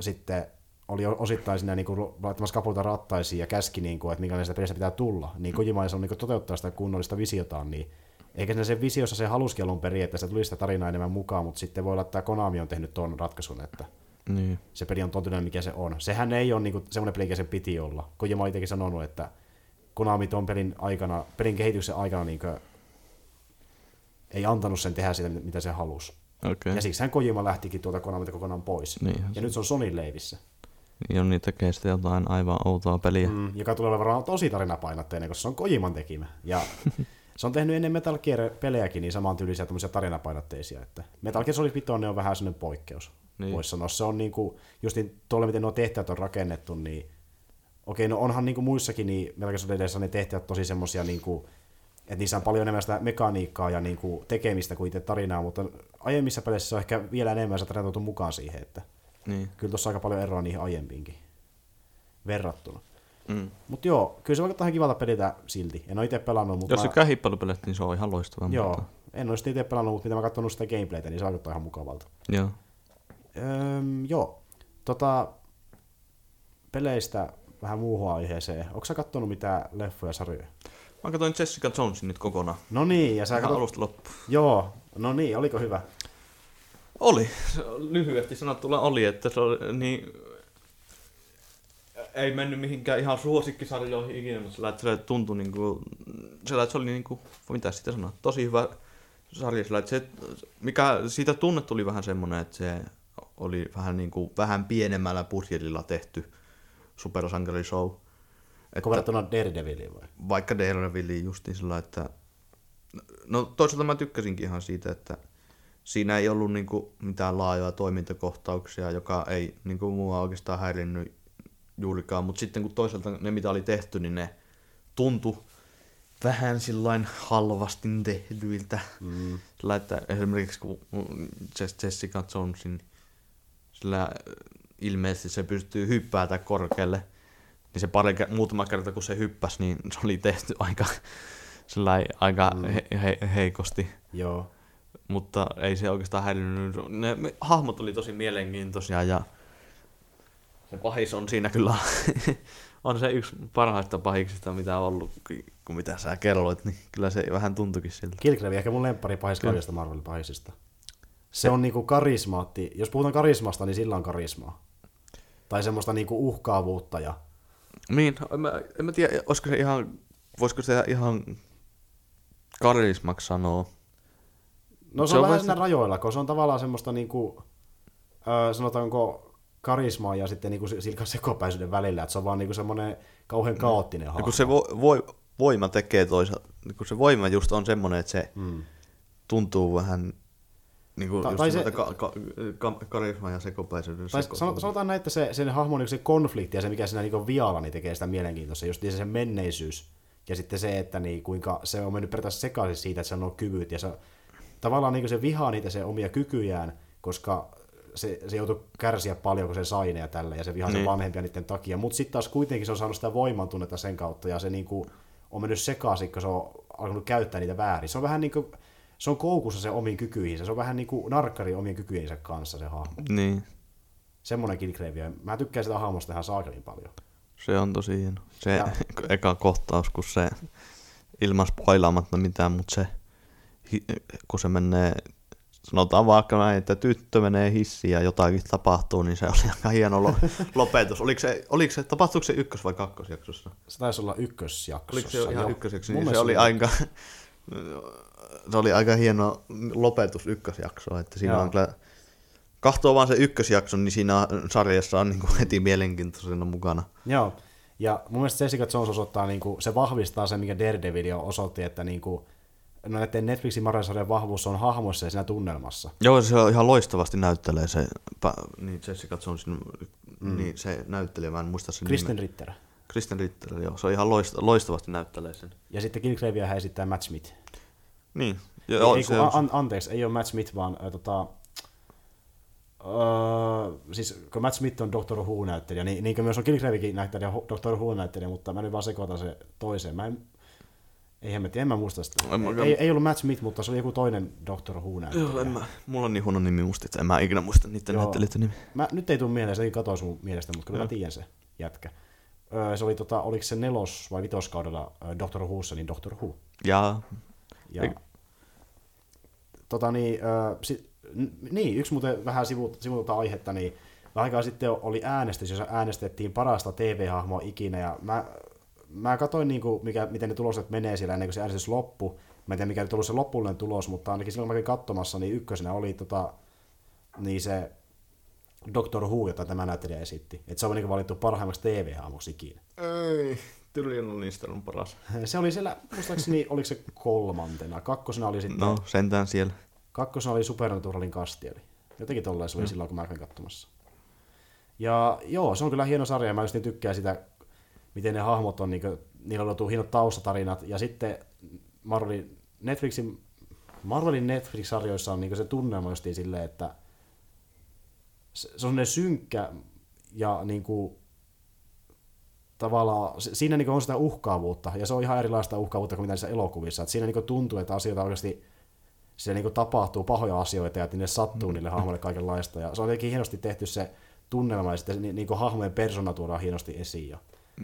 sitten oli osittain siinä niin kuin, laittamassa kapulta rattaisiin ja käski, niin kuin, että minkälaista pelistä pitää tulla. Niin Kojima ei saanut niin toteuttaa sitä kunnollista visiotaan, niin eikä siinä sen visiossa se haluski alun perin, että se tuli sitä tarinaa enemmän mukaan, mutta sitten voi olla, että Konami on tehnyt tuon ratkaisun, että Niin. se peli on ton tyylinen, mikä se on. Sehän ei ole niinku semmoinen peli, mikä sen piti olla. Kojima on itsekin sanonut, että Konami tuon pelin aikana, pelin kehityksen aikana niinku ei antanut sen tehdä sitä, mitä se halusi. Okei. Ja siksi hän Kojima lähtikin tuolta Konamilta kokonaan pois. Niin, ja nyt se on Sonin leivissä. Jonni tekee sitten jotain aivan outoa peliä. Mm, joka tulee olemaan tosi tarinapainotteinen, koska se on Kojiman tekemä. Ja [LAUGHS] se on tehnyt ennen Metal Gear-pelejäkin niin saman tyylisiä tämmöisiä tarinapainotteisia. Että Metal Gear Solid 5 on vähän sellainen poikkeus, Niin. niin. voisi sanoa. Se on niinku, just niin, tuolle miten nuo tehtävät on rakennettu, niin okei, no onhan niinku muissakin niin Metal Gear Solidissa ne tehtävät tosi semmoisia niinku, että niissä on paljon enemmän sitä mekaniikkaa ja niinku tekemistä kuin itse tarinaa, mutta aiemmissa peleissä se on ehkä vielä enemmän se tarina tuotu mukaan siihen, että Niin. kyllä tuossa aika paljon eroa niihin aiempiinkin verrattuna. Mm. Mutta joo, kyllä se vaikuttaa ihan kivalta peliltä silti. En ole itse pelannut, mutta Jos se mä, käy hippailupelit, niin se on ihan loistava. joo, Mutta... en ole sitä itse pelannut, mutta mitä mä katsonut sitä gameplaytä, niin se vaikuttaa ihan mukavalta. Joo. Öm, joo, tota, peleistä vähän muuhun aiheeseen. Onko sä kattonut mitään leffoja ja sarjoja? Mä katsoin Jessica Jonesin nyt kokonaan. No niin, ja sä Ihan katsot... alusta loppuun. Joo, no niin, oliko hyvä? Oli. Lyhyesti sanottuna oli, että se oli niin... Ei mennyt mihinkään ihan suosikkisarjoihin ikinä, mutta sillä, että se tuntui niinku... Sillä, että se oli niinku... Mitä sitä sanoa? Tosi hyvä sarja sillä, että se, mikä siitä tunne tuli vähän semmonen, että se oli vähän niinku vähän pienemmällä budjetilla tehty supersankarishow. Että... Verrattuna Daredeviliin vai? vaikka Daredeviliin justiin sillä, että no toisaalta mä tykkäsinkin ihan siitä, että siinä ei ollut niinku mitään laajoja toimintakohtauksia, joka ei niinku mua oikeastaan häirinnyt juurikaan, mutta sitten kun toisaalta ne mitä oli tehty, niin ne tuntui vähän sillain halvasti tehdyiltä. Mm. Sillä, että esimerkiksi kun Jess- Jessica Jonesin sillä ilmeisesti se pystyy hyppäätä korkealle, niin se pari, muutama kerta kun se hyppäsi, niin se oli tehty aika [LAUGHS] aika he, he, heikosti. Joo. Mutta ei se oikeastaan häirinnyt. Ne hahmot oli tosi mielenkiintoisia ja se pahis on siinä kyllä, [LAUGHS] on se yksi parhaista pahiksista, mitä on ollut, kun mitä sä kelloit, niin kyllä se vähän tuntukin siltä. Killgrave ehkä mun lemppari pahis kaikista Marvelin pahisista. Se on niinku karismaatti. Jos puhutaan karismasta, niin sillä on karismaa. Tai semmoista niinku uhkaavuutta ja... Niin, en mä, en mä tiedä, olisiko se ihan, voisiko se ihan karismaksi sanoa. No se, Se on on vähän vasta- siinä rajoilla, kun se on tavallaan semmoista niinku, öö, sanotaanko karismaa ja sitten niinku silkan sekopäisyyden välillä, että se on vaan niinku semmoinen kauhean kaoottinen Ja hahmo. kun se vo, voi, voima tekee toisaalta, kun se voima just on semmoinen, että se Mm. tuntuu vähän niin kuin tai tai se- ka, ka, ka, karisma ja sekopäisyyden Tai seko- sano- sanotaan näin, että se, sen hahmon niinku se konflikti ja se, mikä siinä niinku vialla, niin tekee sitä mielenkiintoista. Just se menneisyys ja sitten se, että niin, kuinka se on mennyt periaatteessa sekaisin siitä, että se on kyvyt. Ja se, tavallaan niin se vihaa niitä se omia kykyjään, koska se, se joutui kärsiä paljon, kun se sai ne ja tällä, ja se vihaa sen Niin. vanhempia niiden takia. Mutta sitten taas kuitenkin se on saanut sitä voimantunnetta sen kautta, ja se niinku on mennyt sekaisin, kun se on alkanut käyttää niitä väärin. Se on vähän niin kuin, se on koukussa se omiin kykyihinsä. Se on vähän niin kuin narkkari omien kykyjensä kanssa se hahmo. Niin, Semmoinen Killgrave. Mä tykkään sitä hahmosta ihan saakelin paljon. se on tosi hieno. Se Ja- [LAUGHS] eka kohtaus, kun se ilman spoilaamatta mitään, mutta se, kun se menee, sanotaan vaikka näin, että tyttö menee hissiin ja jotakin tapahtuu, niin se oli [LAUGHS] aika hieno lo- [LAUGHS] lopetus. Oliko se, oliko se, tapahtuuko se ykkös- vai kakkosjaksossa? Se taisi olla ykkösjaksossa. Oliko se ihan? Mun Niin se oli aika, se oli aika hieno lopetus ykkösjaksoa, että siinä Joo. on kyllä, kahtoo vaan se ykkösjakson, niin siinä sarjassa on niin kuin heti mielenkiintoisena mukana. Joo. Ja mun mielestä Jessica Jones osoittaa, niin kuin, se vahvistaa sen, mikä Daredevil osoitti, että niin kuin, no näiden Netflixin Marvel-sarjan vahvuus on hahmoissa ja siinä tunnelmassa. Joo, se on ihan loistavasti näyttelee se, niin Jessica Jonesin, mm. niin se näyttelijä, mä en muista sen Kristen nimen. Ritter. Kristen Ritter, joo, se on ihan loist- loistavasti näyttelee sen. Ja sitten Killgravea hän esittää Matt Smith. Niin, Ei, joo, ei, se, kun, an, anteeksi, ei ole Matt Smith, vaan äh, tota, Uh, siis kun Matt Smith on Doctor Who-näyttelijä, niin, niin kuin myös on Killgravekin näyttelijä, Doctor Who-näyttelijä, mutta mä nyt vaan sekoitan se toiseen. Mä en, eihän mä tiedä, en mä muista sitä. En mä- Ei, ei, ollut Matt Smith, mutta se oli joku toinen Doctor Who-näyttelijä. joo, en mä, mulla on niin huono nimi musta, että en mä ikinä muista niiden Joo. näyttelijöiden nimi. Mä, nyt ei tule mieleen, se ei katoa sun mielestä, mutta kyllä Joo. mä tiedän se jätkä. Öö, se oli, tota, oliko se nelos- vai vitoskaudella Doctor Whossa, niin Doctor Who. Ja, Ja, Ei- tota niin, ö, si, n- niin, yksi muuten vähän sivu, sivulta aihetta, niin aikaa sitten oli äänestys, jossa äänestettiin parasta TV-hahmoa ikinä, ja mä, mä katsoin, niin kuin, mikä, miten ne tulokset menee siellä ennen kuin se äänestys loppui. Mä en tiedä, mikä nyt ollut se lopullinen tulos, mutta ainakin silloin kun mä kävin katsomassa, niin ykkösenä oli tota, niin se Doctor Who, jota tämä näyttelijä esitti. Että se on niin valittu parhaimmaksi TV-hahmoksi ikinä. ei, Tyrion niistä on paras. Se oli siellä, muistaakseni, oliko se kolmantena. Kakkosena oli sitten, No, sentään siellä. kakkosena oli Supernaturalin kastieli. Jotenkin tolleen Mm. se oli silloin, kun mä kävin katsomassa. Ja joo, se on kyllä hieno sarja, ja mä just niin tykkään sitä, miten ne hahmot on, niin kuin, niillä on luotu hienot taustatarinat, ja sitten Marvelin Netflixin, Marvelin Netflix-sarjoissa on niin se tunnelma justiin silleen, että se, se on sellainen synkkä ja niin kuin, tavallaan, siinä niin on sitä uhkaavuutta, ja se on ihan erilaista uhkaavuutta kuin mitä niissä elokuvissa. Et siinä niin tuntuu, että asioita oikeasti siellä niin tapahtuu pahoja asioita, ja että niille sattuu niille hahmoille kaikenlaista. Ja se on jotenkin hienosti tehty se tunnelma, ja sitten ni- niin hahmojen persona tuodaan hienosti esiin. Ja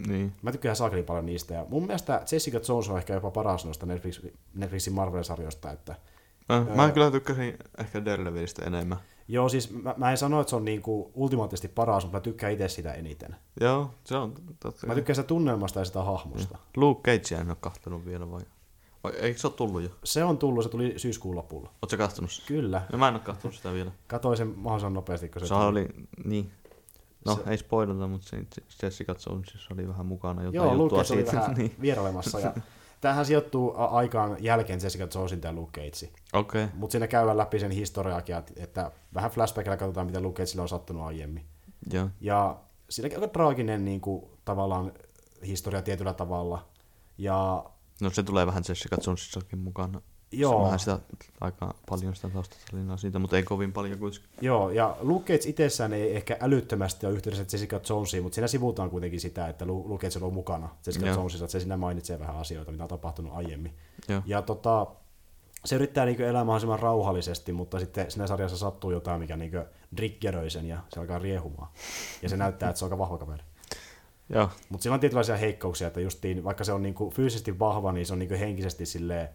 Niin. mä tykkään saakeli paljon niistä, ja mun mielestä Jessica Jones on ehkä jopa paras noista Netflix, Netflixin Marvel-sarjoista, että Mä, mä kyllä tykkäsin ehkä Daredevilistä enemmän. Joo, siis mä, mä en sano, että se on niinku ultimaattisesti paras, mutta mä tykkään itse sitä eniten. Joo, se on totta. Mä tykkään sitä tunnelmasta ja sitä hahmosta. Luke Cagea en ole kahtonut vielä vai? vai eikö se ole tullut jo? Se on tullut, se tuli syyskuun lopulla. Oletko sen? Kyllä. No, mä en ole kahtonut sitä vielä. Katoin sen mahdollisimman nopeasti, kun se, Se oli, niin. No, Se- ei spoilata, mutta se, Jessica Jonesissa oli vähän mukana jotain Joo, Luke juttua Cage oli siitä. vähän [LAUGHS] niin. vierailemassa. Ja [LAUGHS] tämähän sijoittuu aikaan jälkeen Jessica Jonesin ja Luke Cage. Okei, okay. Mutta siinä käydään läpi sen historiaakin, että- että vähän flashbackilla katsotaan, mitä Luke Cagelle on sattunut aiemmin. joo. Ja siinäkin aika traaginen niin kuin, tavallaan historia tietyllä tavalla. Ja No se tulee vähän Jessica Jonesissakin mukana. Joo. Vähän sitä, aika paljon sitä taustatarinaa siitä, mutta ei kovin paljon kuitenkaan. Joo, ja Luke Cage itsessään ei ehkä älyttömästi ole yhteydessä Jessica Jonesiin, mutta siinä sivutaan kuitenkin sitä, että Lu- Luke Cage on ollut mukana Jessica Joo. Jonesissa, että se siinä mainitsee vähän asioita, mitä on tapahtunut aiemmin. Joo. Ja tota, se yrittää niin elää mahdollisimman rauhallisesti, mutta sitten siinä sarjassa sattuu jotain, mikä niin triggeröi sen ja se alkaa riehumaan. Ja se näyttää, että se on aika vahva kaveri. Joo, Mutta sillä on tietynlaisia heikkouksia, että justiin, vaikka se on niinku fyysisesti vahva, niin se on niinku henkisesti silleen,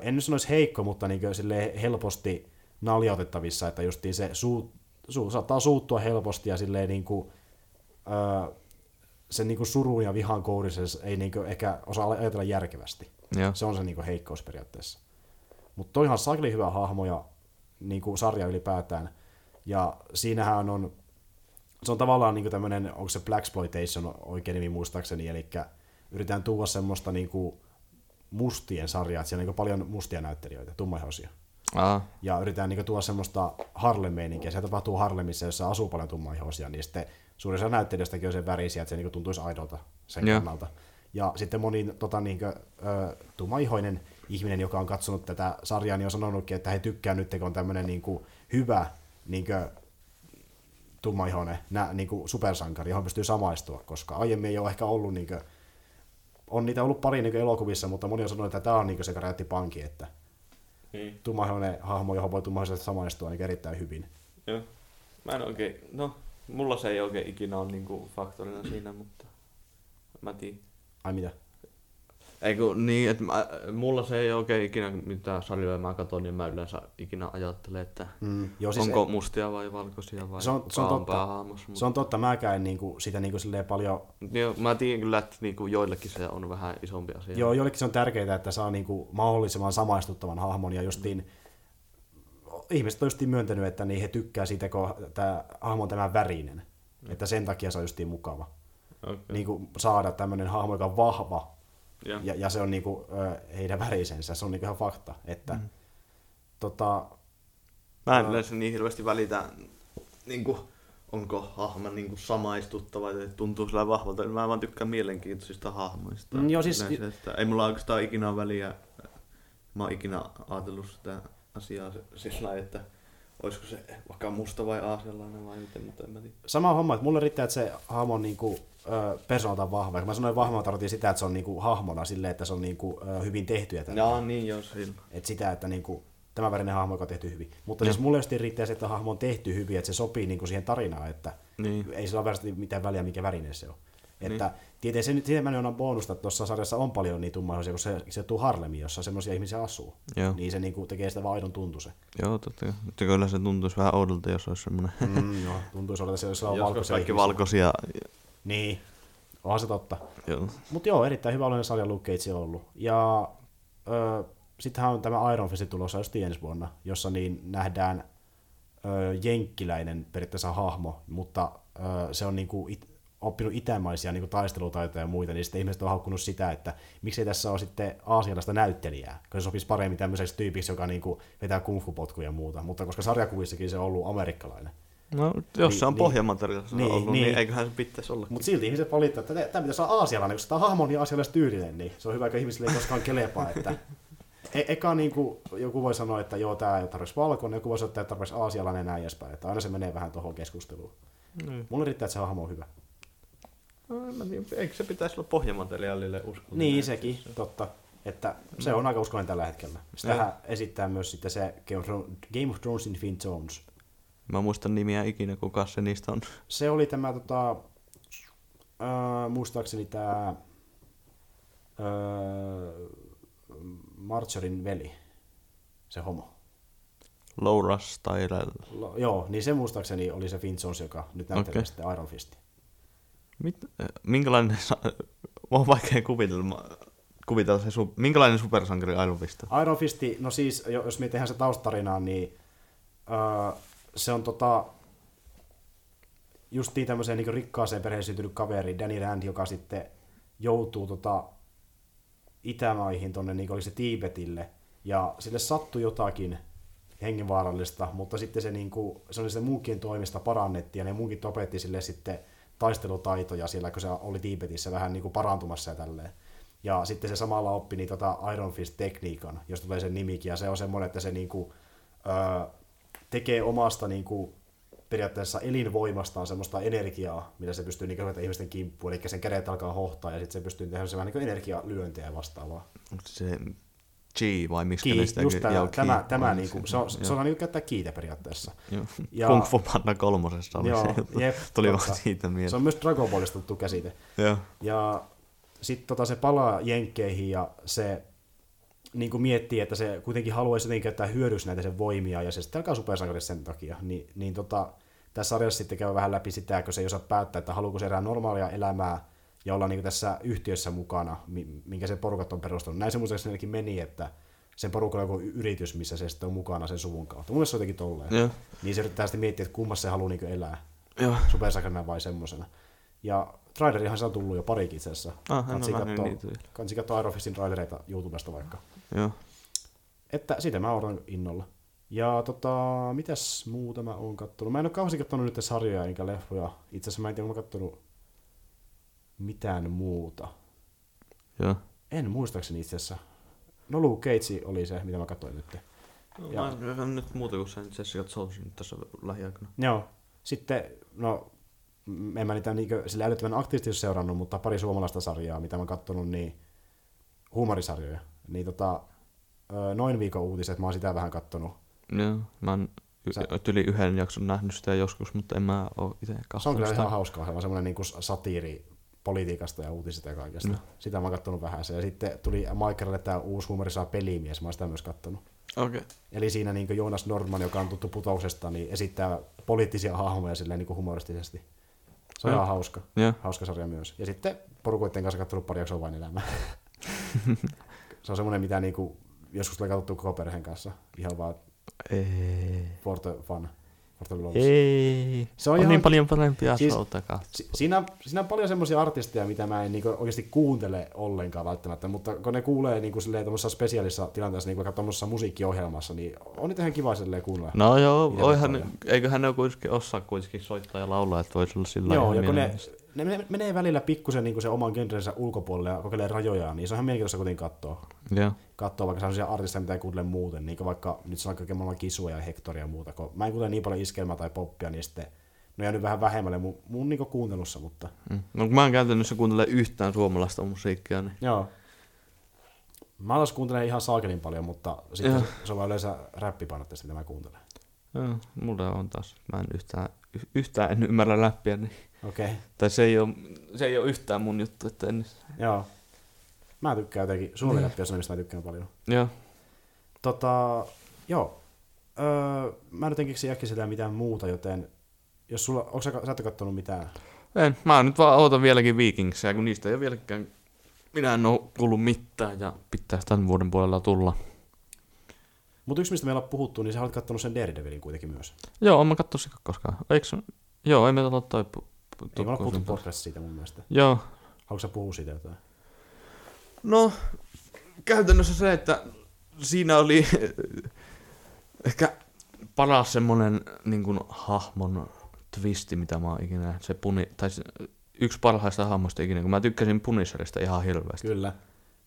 en nyt sanoisi heikko, mutta niinku silleen helposti naljautettavissa, että justiin se suu, suu, saattaa suuttua helposti ja silleen niinku, öö, sen niinku surun ja vihan kourissa ei niinku ehkä osaa ajatella järkevästi. joo. Se on se niinku heikkous periaatteessa. Mutta toihan sakli hyvä hahmo ja niinku sarja ylipäätään. Ja siinähän on, se on tavallaan niinku tämmöinen, onko se Blaxploitation oikein nimi muistaakseni, eli yritetään tuoda semmoista niinku mustien sarjaa, että siellä on niinku paljon mustia näyttelijöitä, tummaihoisia. Aa, Ja yritetään niinku tuoda semmoista Harlem-meininkiä. Se tapahtuu Harlemissa, jossa asuu paljon tummaihoisia, niin sitten suurin osa näyttelijöistäkin on sen värisiä, että se niinku tuntuisi aidolta sen Joo. kannalta. Ja sitten moni tota, niinku, ö, tummaihoinen ihminen, joka on katsonut tätä sarjaa, niin on sanonutkin, että he tykkää nyt, kun on tämmöinen niinku, hyvä niinku, tummaihoinen nä, niinku, supersankari, johon pystyy samaistua, koska aiemmin ei ole ehkä ollut niinku, on niitä ollut pari niinku, elokuvissa, mutta moni on sanonut, että tämä on niinku, se räjähti panki, että Niin, tummaihoinen hahmo, johon voi tummaisesti samaistua niin erittäin hyvin. joo. Mä en oikein, no, mulla se ei oikein ikinä ole niinku faktorina siinä, mutta mä tiedän. Ai mitä? Ei kun niin, että mä, mulla se ei oikein ikinä, mitä sarjoja mä katson, niin mä yleensä ikinä ajattelen, että Mm, joo, siis onko mustia vai valkoisia vai Se on- se on totta. päähahmossa. Se on totta, mäkään en niinku, sitä niinku paljon... Joo, mä tiedän kyllä, että niinku joillekin se on vähän isompi asia. Joo, joillekin se on tärkeää, että saa niinku mahdollisimman samaistuttavan hahmon, ja justiin ihmiset on justiin myöntänyt, että niin he tykkää siitä, kun tämä hahmo on tämän värinen. Että sen takia se on justiin mukava. Okay. Niin kuin saada tämmöinen hahmo, joka on vahva, Ja. ja, ja se on niinku, heidän värisensä, se on niinku ihan fakta. Että, mm. tota, Mä en yleensä niin hirveästi välitä, niinku, onko hahmo niinku samaistuttava tai tuntuu sillä vahvalta. Mä vaan tykkään mielenkiintoisista hahmoista. Mm, joo, siis- Yleensä, että ei mulla oikeastaan ikinä ole väliä. Mä oon ikinä ajatellut sitä asiaa sillä että olisiko se vaikka musta vai aasialainen vai miten, mutta en mä tiedä. sama homma, että mulle riittää, että se hahmo on niinku, ö, persoonaltaan vahva. Mä sanoin vahva, tarkoitin sitä, että se on niinku hahmona silleen, että se on niinku, ö, hyvin tehty. Ja Jaa, niin sillä. että sitä, että niinku, tämä värinen hahmo, joka on tehty hyvin. Mutta siis mulle just riittää se, että hahmo on tehty hyvin, että se sopii niinku siihen tarinaan, että Niin. ei sillä ole mitään väliä, mikä värinen se on. Että niin. tietenkin se nyt on bonusta, että tuossa sarjassa on paljon niitä tummaisia, kun se, se tuu Harlemiin, jossa semmoisia ihmisiä asuu. Joo. Niin se niinku tekee sitä vaan aidon tuntu se. Joo, totta kai. Mutta kyllä se tuntuisi vähän oudolta, jos olisi semmoinen. Mm, joo, että se on Joskus valkoisia kaikki ihmisiä. valkoisia. Niin, onhan se totta. Joo. Mutta joo, erittäin hyvä oloinen sarja Luke Cage on ollut. Ja ö, sittenhän on tämä Iron Fist tulossa just ensi vuonna, jossa niin nähdään ö, jenkkiläinen periaatteessa hahmo, mutta ö, se on niinku it, oppinut itämaisia niinku taistelutaitoja ja muita, niin sitten ihmiset on haukkunut sitä, että miksei tässä ole sitten aasialaista näyttelijää, koska se sopisi paremmin tämmöiseksi tyypiksi, joka niinku vetää kungfu-potkuja ja muuta, mutta koska sarjakuvissakin se on ollut amerikkalainen. No, jos Niin, se on niin. pohjamateriaalissa Niin, ollut, niin. niin, eiköhän se pitäisi olla. Mutta silti ihmiset valittaa, että tämä pitäisi olla aasialainen, koska tämä hahmo on niin aasialaistyylinen, niin se on hyvä, kun ihmisille ei koskaan kelepaa. Että e- eka niin kuin, joku voi sanoa, että joo, tämä ei ole tarpeeksi valkoinen, joku voi sanoa, että tämä ei tarpeeksi aasialainen ja näin edespäin. Että aina se menee vähän tuohon keskusteluun. Niin. Mulle riittää, että se hahmo on hyvä. No, en mä tiedä, eikö se pitäisi olla pohjamateriaalille uskollinen? Niin, sekin, totta. Että se on aika uskollinen tällä hetkellä. Sitähän Joo. esittää myös sitten se Game of Thrones, Game of Thronesin Finn Jones. Mä muistan nimiä ikinä, kuka se niistä on. Se oli tämä, tota, äh, muistaakseni tämä äh, Marjorin veli, se homo. Laura Styrell. Lo, joo, niin se muistaakseni oli se Finn Jones, joka nyt näyttelee Okei. sitten Iron Fistin. Mit, äh, minkälainen, on vaikea kuvitella, kuvitella se, minkälainen supersankari Iron Fist on? Iron Fisti, no siis, jo- jos me tehdään se taustarinaa, niin öö, se on tota, justiin tämmöiseen niin rikkaaseen perheeseen syntynyt kaveri, Danny Rand, joka sitten joutuu tota, Itämaihin tonne, niin oli se Tiibetille, ja sille sattui jotakin hengenvaarallista, mutta sitten se, niin kuin, se oli se munkien toimesta parannettiin, ja ne munkit opetti sille sitten taistelutaitoja siellä, kun se oli Tiibetissä vähän niin kuin parantumassa ja tälleen. Ja sitten se samalla oppi niin tota Iron Fist-tekniikan, josta tulee sen nimikin, ja se on semmoinen, että se niinku, öö, tekee omasta niinku, periaatteessa elinvoimastaan semmoista energiaa, millä se pystyy niinku, ihmisten kimppuun, eli sen kädet alkaa hohtaa, ja sitten se pystyy tehdä semmoinen niin energialyöntejä ja vastaavaa. Se chi vai miksi Ki, sitä just tämä, tämä, tämä niinku, se on, se on niinku käyttää kiitä periaatteessa. Joo. Ja- Kung Fu Panda kolmosessa oli Joo, se jep, Tuli totta. vaan siitä Se mieleen. on myös Dragon Ballista tuttu käsite. Joo. Ja sitten tota, se palaa jenkkeihin ja se niin kuin miettii, että se kuitenkin haluaisi jotenkin käyttää hyödyksi näitä sen voimia, ja se sitten alkaa supersankarissa sen takia. Ni, niin tota, tässä sarjassa sitten käy vähän läpi sitä, kun se ei osaa päättää, että haluuko se elää normaalia elämää ja olla niin tässä yhtiössä mukana, mi- minkä se porukat on perustanut. Näin se muistaakseni ainakin meni, että sen porukalla on joku yritys, missä se sitten on mukana sen suvun kautta. Mun mielestä se on jotenkin tolleen. Joo. Niin se yrittää sitten miettiä, että kummassa se haluaa niin elää Joo. supersakarina vai semmosena. Ja trailerihan se on tullut jo parikin itse asiassa. Ah. Kansi katsoa Iron Fistin trailereita YouTubesta vaikka. Joo. Että sitä mä odotan innolla. Ja tota, mitäs muuta mä oon kattonut? Mä en oo kauheasti kattonut nyt sarjoja enkä leffoja. Itse asiassa mä en tiedä, onko mä kattonut mitään muuta. Joo. En muistaakseni itse asiassa. No Luke Cage oli se, mitä mä katsoin nyt. No, Ja- mä en nyt muuta kuin sen Jessica Jonesin nyt tässä lähiaikana. Joo. Sitten, no, en mä niitä niinkö sillä älyttömän aktiivisesti seurannut, mutta pari suomalaista sarjaa, mitä mä oon kattonut, niin huumorisarjoja. Niin tota, noin viikon uutiset, mä oon sitä vähän kattonut. Joo. Mä oon y- Sä- yli yhden jakson nähnyt sitä joskus, mutta en mä oo itse Se on katsonut kyllä sitä. ihan hauskaa, se on semmoinen niin satiiri politiikasta ja uutisista ja kaikesta. Mm. Sitä mä oon kattonut vähän. Ja sitten tuli Michaelille tämä uusi huumorisaa pelimies, mä oon sitä myös kattonut. Okay. Eli siinä niin Joonas Nordman, joka on tuttu putouksesta, niin esittää poliittisia hahmoja silleen niin humoristisesti. Se on ihan hauska. Joo. Hauska sarja myös. Ja sitten porukoiden kanssa katsonut pari jaksoa vain elämää. [LAUGHS] se on semmoinen, mitä niinku joskus tulee katsottu koko perheen kanssa. Ihan vaan Ei. for the fun. Ei. Se on on, ihan- niin paljon parempia Siis- showta Si- siinä, siinä on paljon semmoisia artisteja, mitä mä en niinku oikeasti kuuntele ollenkaan välttämättä, mutta kun ne kuulee niinku silleen tuommoisessa spesiaalissa tilanteessa, niin vaikka tuommoisessa musiikkiohjelmassa, niin on niitä ihan kiva silleen kuunnella. No joo, oihan, eiköhän ne kuitenkin osaa kuitenkin soittaa ja laulaa, että voisi olla sillä Joo, ja kun ne. Ne, ne, menee välillä pikkusen niin sen oman genrensä ulkopuolelle ja kokeilee rajojaan, niin se on ihan mielenkiintoista kuitenkin katsoa. Joo. Katsoa vaikka sellaisia artisteja, mitä ei kuuntele muuten, niin kuin vaikka nyt sanon kaiken maailman kisua ja hektoria ja muuta. Kun mä en kuuntele niin paljon iskelmää tai poppia, niin sitten ne on jäänyt vähän vähemmälle mun, mun niin kuuntelussa, mutta Mm. No kun mä en käytännössä kuuntele yhtään suomalaista musiikkia, niin joo. Mä alas kuuntelen ihan saakelin paljon, mutta sitten Joo. se, se on vaan yleensä räppipainotteista, mitä mä kuuntelen. joo, mulla on taas, mä en yhtään, yhtään en ymmärrä läppiä, niin, Okei, okay. tai se ei, ole, se ei ole yhtään mun juttu, että en, joo. Mä tykkään jotenkin, räppi on mistä mä tykkään paljon. joo, Tota, joo. Öö, mä nyt en keksi äkkiseltään mitään muuta, joten jos sulla, onko sä, sä et kattonut mitään? en, mä nyt vaan ootan vieläkin Vikingsia, kun niistä ei ole vieläkään, minä en oo kuullut mitään ja pitää tämän vuoden puolella tulla. Mutta yksi, mistä meillä on puhuttu, niin sä olet kattonut sen Daredevilin kuitenkin myös. Joo, mä kattonut sitä koskaan, eikö, joo, ei pu- pu- Ei me puhuttu podcastissa siitä mun mielestä. Joo, Haluatko sä puhua siitä jotain? No, käytännössä se, että siinä oli [LAUGHS] ehkä paras semmonen niin kuin, hahmon twisti, mitä mä oon ikinä, se puni, tai se, yksi parhaista hahmoista ikinä, kun mä tykkäsin Punisherista ihan hirveästi. Kyllä.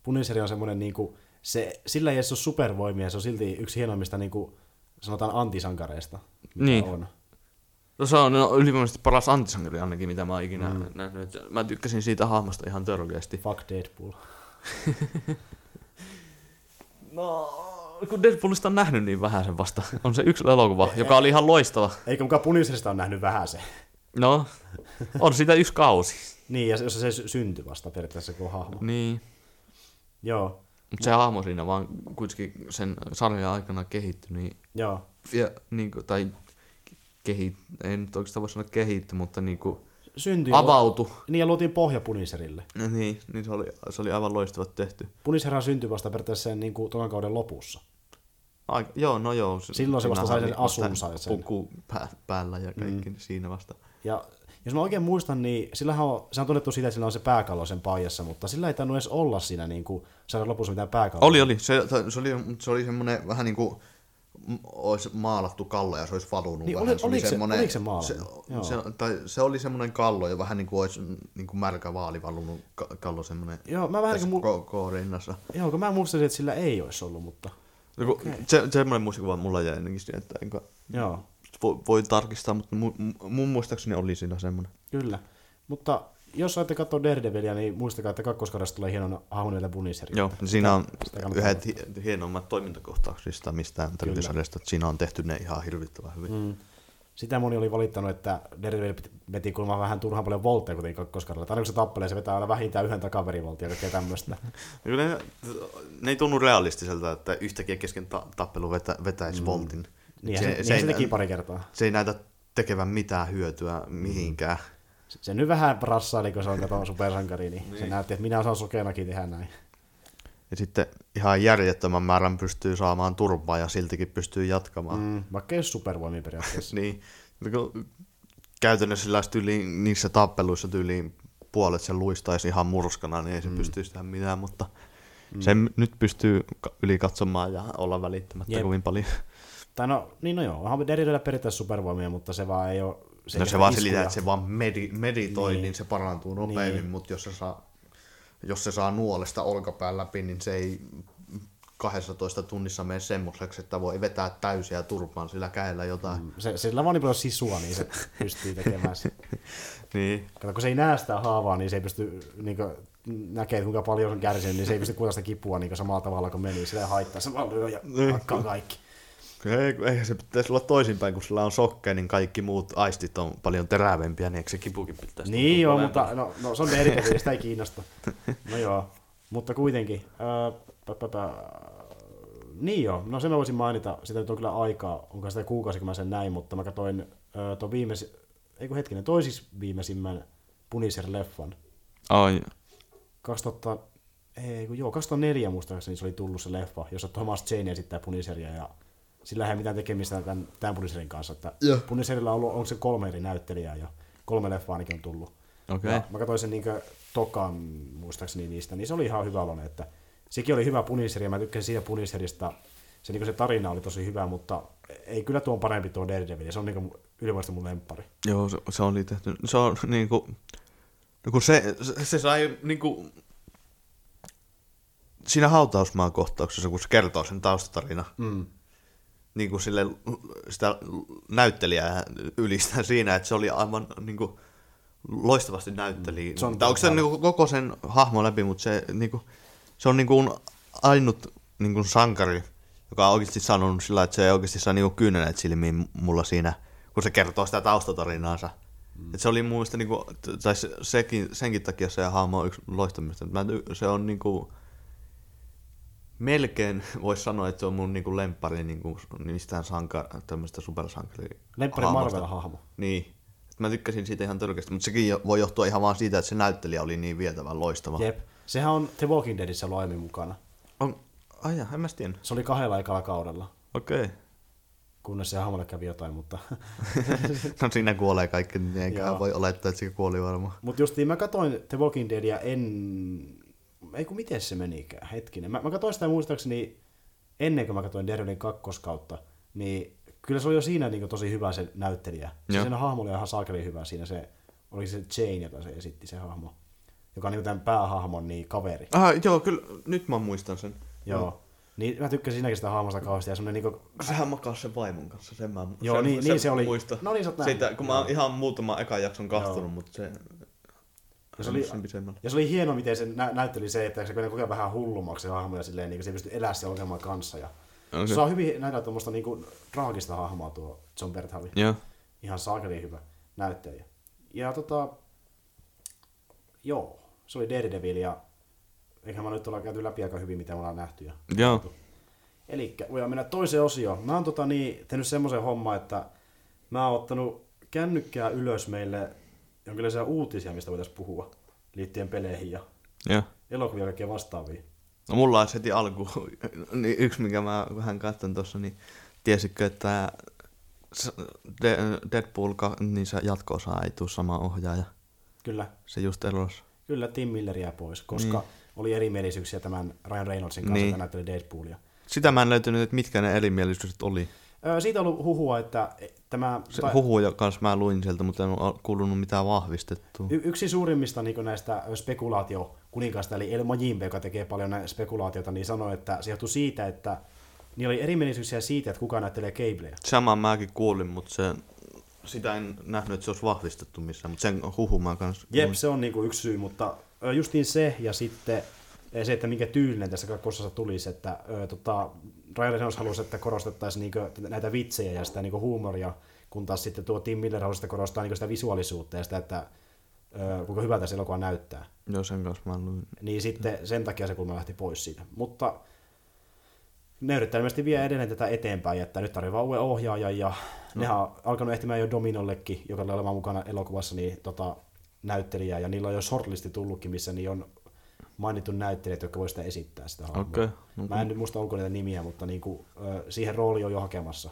Puniseri on semmoinen, niinku, se, sillä ei edes ole supervoimia, se on silti yksi hienoimmista, niinku, sanotaan antisankareista. mitä Niin. On. No se on no, ylivoimaisesti paras antisankari ainakin, mitä mä oon ikinä mm. nähnyt. Mä tykkäsin siitä hahmosta ihan törkeästi. Fuck Deadpool. [LAUGHS] No, kun Deadpoolista on nähnyt niin vähän sen vasta. On se yksi elokuva, joka oli ihan loistava. Eikä mukaan Punisherista on nähnyt vähän se. No, on sitä yksi kausi. [LAUGHS] Niin, ja jos se sy- syntyi vasta periaatteessa kuin hahmo. Niin. Joo, Mutta se hahmo siinä vaan kuitenkin sen sarjan aikana kehittyi, niin, joo. ja, niin kuin, tai kehit, ei nyt oikeastaan voi sanoa kehitty, mutta niin kuin, Syntyi avautui. Niin, ja luotiin pohja Punisherille. No niin, niin se oli, se oli aivan loistavat tehty. Punisherhan syntyi vasta periaatteessa sen niin kuin, tokan kauden lopussa. Ai, joo, no joo. Silloin se vasta sai sen asunsa ja sen. Puku pää, päällä ja kaikki mm. siinä vasta. Ja jos mä oikein muistan, niin sillähän on, se on tunnettu siitä, että sillä on se pääkallo sen paijassa, mutta sillä ei tainnut edes olla siinä niin kuin, saada lopussa mitään pääkalloa. Oli, oli. Se, se oli, se oli semmoinen vähän niin kuin olisi maalattu kallo ja se olisi valunut Niin, vähän. oli- se, oli oliko se- semmoinen, oliko se maalattu? se, Joo. se, tai se, oli semmoinen kallo ja vähän niin kuin olisi niin kuin märkä vaali valunut ka- kallo semmoinen Joo, mä vähän tässä niin kuin, ko- koorinnassa. joo, kun mä muistasin, että sillä ei olisi ollut, mutta No, kun se, semmoinen muistikuva mulla jäi ainakin siihen, että enkä, joo, voi, voi tarkistaa, mutta mu, mu- mun muistaakseni oli siinä semmoinen. kyllä. Mutta jos olette katsoa Daredevilia, niin muistakaa, että kakkoskaudesta tulee hienon nimeltä Puniseri. Joo, siinä on yhdet hi- hienoimmat toimintakohtauksista mistään televisarjasta, että siinä on tehty ne ihan hirvittävän hyvin. Mm. Mm. Sitä moni oli valittanut, että Daredevil veti kuulemma vähän turhaan paljon voltteja, kuten kakkoskaudella. Aina kun se tappelee, se vetää aina vähintään yhden takaverivoltin ja kaikkea tämmöistä. [LAUGHS] Kyllä ne, ne ei tunnu realistiselta, että yhtäkkiä kesken ta- tappelu vetä, vetäisi mm. voltin. Niin, se, se, niin se, ei, se teki pari kertaa. se ei näytä tekevän mitään hyötyä mihinkään. Se, se nyt vähän rassaili, kun se on kato supersankari, niin, niin, se näytti, että minä osaan sokenakin tehdä näin. Ja sitten ihan järjettömän määrän pystyy saamaan turpaa ja siltikin pystyy jatkamaan. Mm. Vaikka ei ole supervoimia periaatteessa. [LAUGHS] Niin, kun käytännössä tyyliin, niissä tappeluissa tyyliin puolet sen luistaisi ihan murskana, niin ei se mm. pystyisi tehdä mitään, mutta mm. sen nyt pystyy yli katsomaan ja olla välittämättä Jep. kovin paljon. tai no, niin no joo, onhan Daredevilillä periaatteessa supervoimia, mutta se vaan ei ole... Se no se vaan selitää, että se vaan medi, meditoi, Niin. niin. niin se parantuu nopeammin, Niin. niin. mutta jos se, saa, jos se saa nuolesta olkapään läpi, niin se ei 12 tunnissa mene semmoiseksi, että voi vetää täysiä turpaan sillä kädellä jotain. Mm. Se, sillä vaan niin paljon sisua, niin se pystyy tekemään se. [LAUGHS] Niin. Kato, kun se ei näe sitä haavaa, niin se ei pysty niin kuin, näkee, kuinka paljon se on kärsinyt, niin se ei pysty kuulla sitä kipua niin samalla tavalla kuin meni. Sillä ei haittaa, se vaan lyö ja hakkaa kaikki. Ei, eihän se pitäisi olla toisinpäin, kun sillä on sokkea, niin kaikki muut aistit on paljon terävempiä, niin eikö se kipukin pitäisi Niin joo, tuntua mutta no, no, se on Daredevil, sitä ei kiinnosta. No joo, mutta kuitenkin. Ää, pä, pä, pä. Niin joo, no sen mä voisin mainita, sitä nyt on kyllä aikaa, onko sitä kuukausi, kun mä sen näin, mutta mä katsoin ää, tuon viimeis, ei kun hetkinen, toisis viimeisimmän Punisher-leffan. Ai, 2000, ei kun joo, 2004 muistaakseni se oli tullut se leffa, jossa Thomas Jane esittää Punisheria ja sillä ei mitään tekemistä tämän, tämän Punisherin kanssa. Että Joo. Punisherilla on ollut, onko se kolme eri näyttelijää ja kolme leffaa ainakin on tullut. okei. Ja mä katsoin sen niin tokan muistaakseni niistä, niin se oli ihan hyvä oloinen, että sekin oli hyvä Punisher ja mä tykkäsin siitä Punisherista. Se, niin se tarina oli tosi hyvä, mutta ei kyllä tuon parempi tuo Daredevil, se on niin ylivoimaisesti mun lemppari. Joo, se, se oli tehty. Se on niinku... No kun se, se, se sai niinku... Siinä hautausmaan kohtauksessa, kun se kertoo sen taustatarina, Mm. Niin kuin sille, sitä näyttelijää ylistää siinä, että se oli aivan niin kuin, loistavasti näytteli. Se on Tai onko se niin kuin, koko sen hahmo läpi, mutta se, niin kuin, se on niin kuin, ainut niin kuin, sankari, joka on oikeasti sanonut sillä, että se ei oikeasti saa niin kyyneleet silmiin mulla siinä, kun se kertoo sitä taustatarinaansa. Mm. Et se oli mun mielestä, niin kuin, tai se, sekin, senkin takia se hahmo on yksi ty- se on niin kuin, melkein voisi sanoa, että se on mun niinku lemppari niinku, mistään sanka, tämmöistä supersankari. Lemppari. Marvel-hahmo. Niin. Et mä tykkäsin siitä ihan törkeästi, mutta sekin voi johtua ihan vaan siitä, että se näyttelijä oli niin vietävän loistava. Jep. Sehän on The Walking Deadissä ollut aiemmin mukana. On, ai ja, en mä tiedä. Se oli kahdella ekalla kaudella, Okei. Okay. kunnes se hahmolle kävi jotain, mutta... [LAUGHS] No siinä kuolee kaikki, niin Joo. voi olettaa, että se kuoli varmaan. Mutta justiin mä katsoin The Walking Deadia en... Ei kun miten se menikään, hetkinen. Mä, mä katsoin sitä muistaakseni ennen kuin mä katsoin Daredevilin kakkoskautta, niin kyllä se oli jo siinä niin tosi hyvä se näyttelijä. Se Joo. sen hahmo oli ihan saakeli hyvä siinä se, oli se Jane, jota se esitti se hahmo. Joka on niin tämän päähahmon niin kaveri. Ah, joo, kyllä, nyt mä muistan sen. Joo. Niin mä tykkäsin siinäkin sitä hahmosta kauheasti ja niinku... Sehän makas sen vaimon kanssa, sen mä Joo, sen, niin- sen niin se oli. Muista. No niin, sä. Siitä, kun mä oon ihan muutama ekan jakson Joo. kahtonut, mutta se... Ja se, oli, sen ja se oli hieno, miten se nä- näytteli se, että se menee koko ajan vähän hullummaksi se hahmo ja silleen, niin se ei pysty elää siellä ongelman kanssa. Ja Okay. Se saa hyvin nähdä tuommoista niinku traagista hahmoa tuo John Berthavi. Joo. Ihan saakeli hyvä näyttelijä. Ja tota, joo, se oli Daredevil ja eiköhän mä nyt olla käyty läpi aika hyvin, mitä me ollaan nähty. Ja... Joo. Eli voidaan mennä toiseen osioon. Mä oon tota, niin, tehnyt semmoisen homman, että mä oon ottanut kännykkää ylös meille jonkinlaisia uutisia, mistä voitaisiin puhua liittyen peleihin ja Joo. elokuvia ja kaikkea vastaavia. No mulla on heti alku, [LAUGHS] niin yksi mikä mä vähän katson tuossa, niin tiesitkö, että Deadpool, niin se jatko-osa ei tule sama ohjaaja. Kyllä, Se just erosi. kyllä Tim Miller jää pois, koska Niin. oli erimielisyyksiä tämän Ryan Reynoldsin kanssa, Niin. joka näytteli Deadpoolia. Sitä mä en löytänyt, että mitkä ne erimielisyydet oli. Ö, siitä on ollut huhua, että tämä... Se tai- huhuja kanssa mä luin sieltä, mutta en ole kuulunut mitään vahvistettua. Y- yksi suurimmista niin näistä spekulaatiokuninkaista, eli El Majimbe, joka tekee paljon näitä spekulaatiota, niin sanoi, että se johtui siitä, että niillä oli erimielisyyksiä siitä, että kuka näyttelee Cableja. Samaa mäkin kuulin, mutta se, sitä en nähnyt, että se olisi vahvistettu missään, mutta sen huhun mä kanssa Jep, se on niinku yksi syy, mutta justiin se ja sitten se, että minkä tyylinen tässä kakkosessa tulisi, että ö, tota, Ryan Reynolds halusi, että korostettaisiin niinku näitä vitsejä ja sitä niinku huumoria, kun taas sitten tuo Tim Miller halusi, että korostaa niinku sitä visuaalisuutta ja sitä, että ö, kuinka hyvältä se elokuva näyttää. Joo, sen kanssa mä luin. Niin sitten sen takia se kulma lähti pois siitä. Mutta ne yrittää ilmeisesti vie edelleen tätä eteenpäin, että nyt tarvitsee uuden ohjaajan ja no. nehän on alkanut ehtimään jo Dominollekin, joka oli olemaan mukana elokuvassa, niin tota, näyttelijää, ja niillä on jo shortlisti tullutkin, missä niin on mainittu näyttelijät, jotka voi sitä esittää sitä hahmoa. Okei. No, Mä en nyt muista onko niitä nimiä, mutta niin kuin, siihen rooli on jo hakemassa.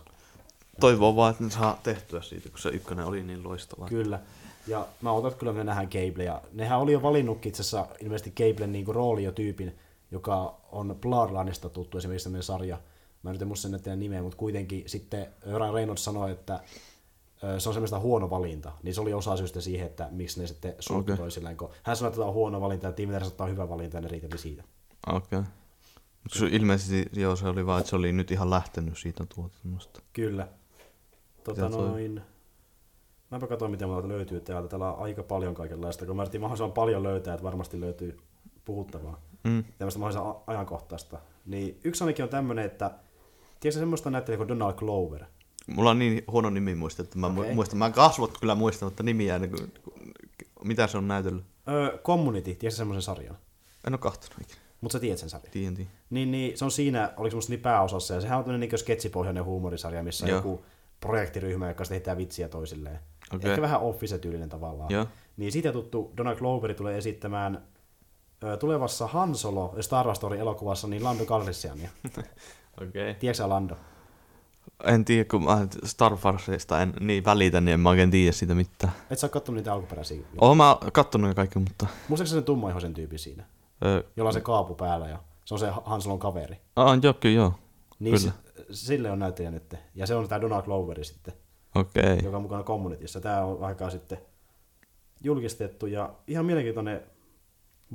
Toivon vaan, että ne saa tehtyä siitä, kun se ykkönen oli niin loistava. Kyllä. Ja mä otan, että kyllä me nähdään Cable. Ja nehän oli jo valinnutkin itse asiassa ilmeisesti Cablen niin rooliotyypin, joka on Bloodlineista tuttu esimerkiksi tämmöinen sarja. Mä nyt en muista sen nimeä, mutta kuitenkin sitten Ryan Reynolds sanoi, että se on semmoista huono valinta. Niin se oli osa syystä siihen, että miksi ne sitten suuttu okay. Toisilleen. Kun hän sanoi, että tämä on huono valinta ja Tim Miller sanoi, on hyvä valinta ja ne riiteli siitä. Okei. Okay. Se ilmeisesti joo, se oli vaan, että se oli nyt ihan lähtenyt siitä tuotannosta. Kyllä. Tota toi- noin... Mäpä katsoin, miten muuta löytyy täältä. Täällä on aika paljon kaikenlaista. Kun mä yritin mahdollisimman paljon löytää, että varmasti löytyy puhuttavaa. Mm. Tämmöistä mahdollisimman ajankohtaista. Niin yksi ainakin on tämmöinen, että tiedätkö semmoista näyttelijä kuin Donald Glover? Mulla on niin huono nimi muista, että mä okay. muistan. Mä kasvot kyllä muistan, mutta nimiä, niin kuin, mitä se on näytellyt. Öö, Community, tiedätkö semmoisen sarjan? En ole kahtonut ikinä. Mutta sä tiedät sen sarjan. TNT. Niin, niin se on siinä, oliko semmoista niin pääosassa, ja sehän on tämmöinen niin sketsipohjainen huumorisarja, missä on Joo. joku projektiryhmä, joka sitten heittää vitsiä toisilleen. Okei. Ehkä vähän office-tyylinen tavallaan. Joo. Niin siitä tuttu Donald Gloveri tulee esittämään ö, tulevassa Han Solo Star Wars Story elokuvassa niin Lando Calrissiania. [LAUGHS] Okei. Okay. Tiedätkö Lando? En tiedä, kun mä Star Warsista en niin välitä, niin en mä oikein tiedä siitä mitään. Et sä oo kattonut niitä alkuperäisiä? Oon mä kattonut ne kaikki, mutta... Muistatko sen tummaihoisen tyypin siinä? Öö, Jolla on se kaapu päällä ja se on se Han Solon kaveri. ah, joo, kyllä joo. Niin Kyllä. s- sille on näyttelijä nyt. Ja se on tämä Donald Gloveri sitten, Okei. Okay. joka on mukana Communityssä. Tämä on aikaa sitten julkistettu ja ihan mielenkiintoinen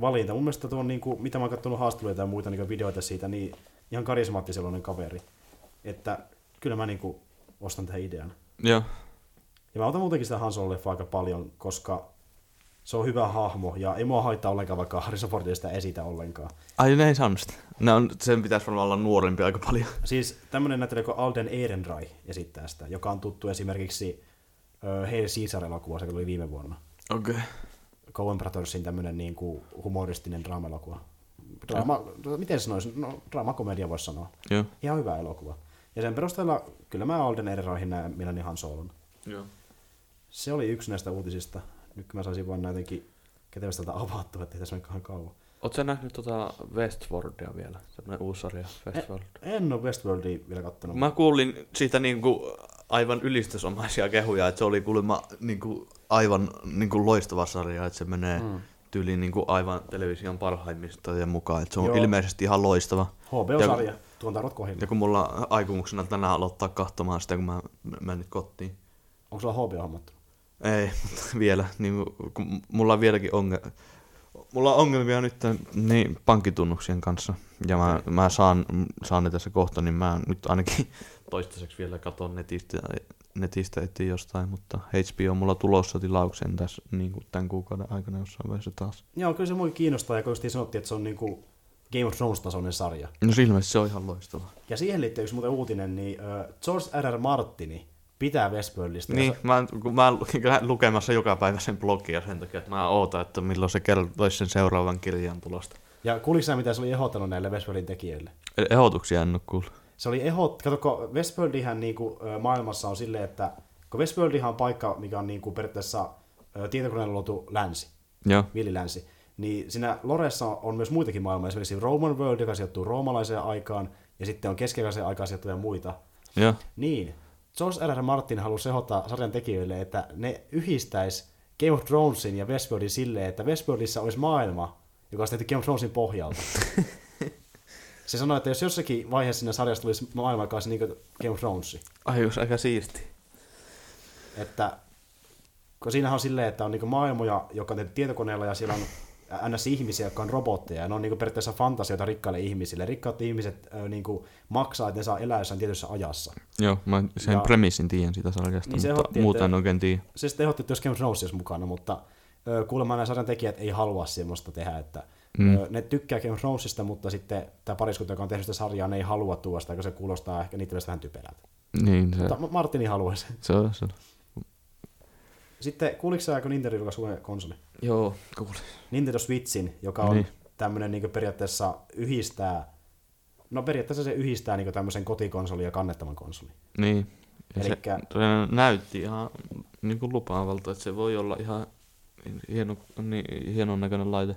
valinta. Mun mielestä tuo on, niin kuin, mitä mä oon katsonut haastatteluita ja muita niin videoita siitä, niin ihan karismaattisellainen kaveri. Että kyllä mä niin kuin, ostan tähän idean. Joo. Ja mä otan muutenkin sitä Han Solo-leffaa aika paljon, koska se on hyvä hahmo ja ei mua haittaa ollenkaan, vaikka Harrison Ford ei sitä esitä ollenkaan. Ai ne ei saanut sitä. Ne on, sen pitäisi varmaan olla nuorempi aika paljon. Siis tämmönen näyttelijä kuin Alden Ehrenreich esittää sitä, joka on tuttu esimerkiksi uh, Hail Caesar-elokuvassa, joka oli viime vuonna. Okei. Okay. Coen Brothersin tämmönen niin kuin humoristinen draama-elokuva. Draama, miten se sanoisi? No, draamakomedia voisi sanoa. Joo. Ihan hyvä elokuva. Ja sen perusteella kyllä mä Alden Ehrenreichin näen mielelläni Han Solon. Joo. Se oli yksi näistä uutisista. Nyt mä saisin vaan näitäkin kätevästi täältä avattua, ettei tässä mene kauan. Oot sä nähnyt tota Westworldia vielä? Semmoinen uusi sarja, Westworld. En ole Westworldia vielä kattonut. Mä kuulin siitä niinku aivan ylistysomaisia kehuja, että se oli kuulemma niinku aivan niinku loistava sarja, että se menee Mm. tyyliin niinku aivan television parhaimmista ja mukaan, että se on Joo. Ilmeisesti ihan loistava. HBO-sarja, tuon tarvot kohdilla. Ja kun mulla on aikomuksena tänään aloittaa katsomaan sitä, kun mä menen nyt kotiin. Onko sulla HBO hommattu? Ei, [LAUGHS] mutta vielä. Niin, kun mulla on vieläkin ongelmia. Mulla on ongelmia nyt niin, pankkitunnuksien kanssa. Ja mä, mä saan, saan ne tässä kohta, niin mä nyt ainakin [LAUGHS] toistaiseksi vielä katon netistä, netistä etsiä jostain, mutta HBO on mulla tulossa tilaukseen tässä niin kuin tämän kuukauden aikana jossain vaiheessa taas. Joo, kyllä se mua kiinnostaa, ja kun justiin sanottiin, että se on niinku Game of Thrones-tasoinen sarja. No se ilmeisesti se on ihan loistava. Ja siihen liittyy yksi muuten uutinen, niin uh, George R. R. Martini pitää Westworldista. Niin, mä, kun mä [LAUGHS] lukemassa joka päivä sen blogia sen takia, että mä ootan, että milloin se kertoisi sen seuraavan kirjan tulosta. ja kuuliko sä, mitä se oli ehdottanut näille Westworldin tekijöille? Ehdotuksia en ole kuullut. Se oli ehot, kato, kun Westworldihän niinku, ö, maailmassa on silleen, että kun Westworldihan on paikka, mikä on niinku periaatteessa ö, tietokoneella luotu länsi, Joo. villilänsi, niin siinä Loressa on myös muitakin maailmoja, esimerkiksi Roman World, joka sijoittuu roomalaiseen aikaan, ja sitten on keskiaikaiseen aikaan sijoittuvia muita. Joo. Niin, George R. R. Martin halusi ehdottaa sarjan tekijöille, että ne yhdistäisi Game of Thronesin ja Westworldin silleen, että Westworldissa olisi maailma, joka olisi tehty Game of Thronesin pohjalta. [LAUGHS] Se sanoi, että jos jossakin vaiheessa siinä sarjassa tulisi maailmankaasi niin kuin Game of Thrones, Ai jos aika siisti. että kun siinähän on silleen, että on niin maailmoja, joka on tehty tietokoneella ja siellä on ns. ihmisiä, jotka on robotteja, ja ne on niin periaatteessa fantasioita rikkaille ihmisille. Rikkaat ihmiset ö, niin maksaa, että ne saa elää jossain tietyssä ajassa. Joo, mä sen Ja- premissin tiedän siitä sarjasta, Niin se mutta otti, muuta en oikein tiedä. Se sitten ehdotti, että jos Game of mukana, mutta ö, kuulemma nämä sarjan tekijät ei halua semmoista tehdä, että Mm. ne tykkää Game of Thronesista, mutta sitten tämä pariskunta, joka on tehnyt sitä sarjaa, ne ei halua tuosta, koska se kuulostaa ehkä niitä vähän typerältä. Niin, se, Mutta Martini haluaisi. se on se. Sitten kuuliko sä, kun Nintendo julkaisi uuden konsoli? Joo, kuulin. Nintendo Switchin, joka on Niin. niin. tämmöinen niin periaatteessa yhdistää, no periaatteessa se yhdistää niin tämmöisen kotikonsolin ja kannettavan konsolin. Niin. Ja Elikkä- se näytti ihan niin kuin lupaavalta, että se voi olla ihan hieno, niin, hienon näköinen laite.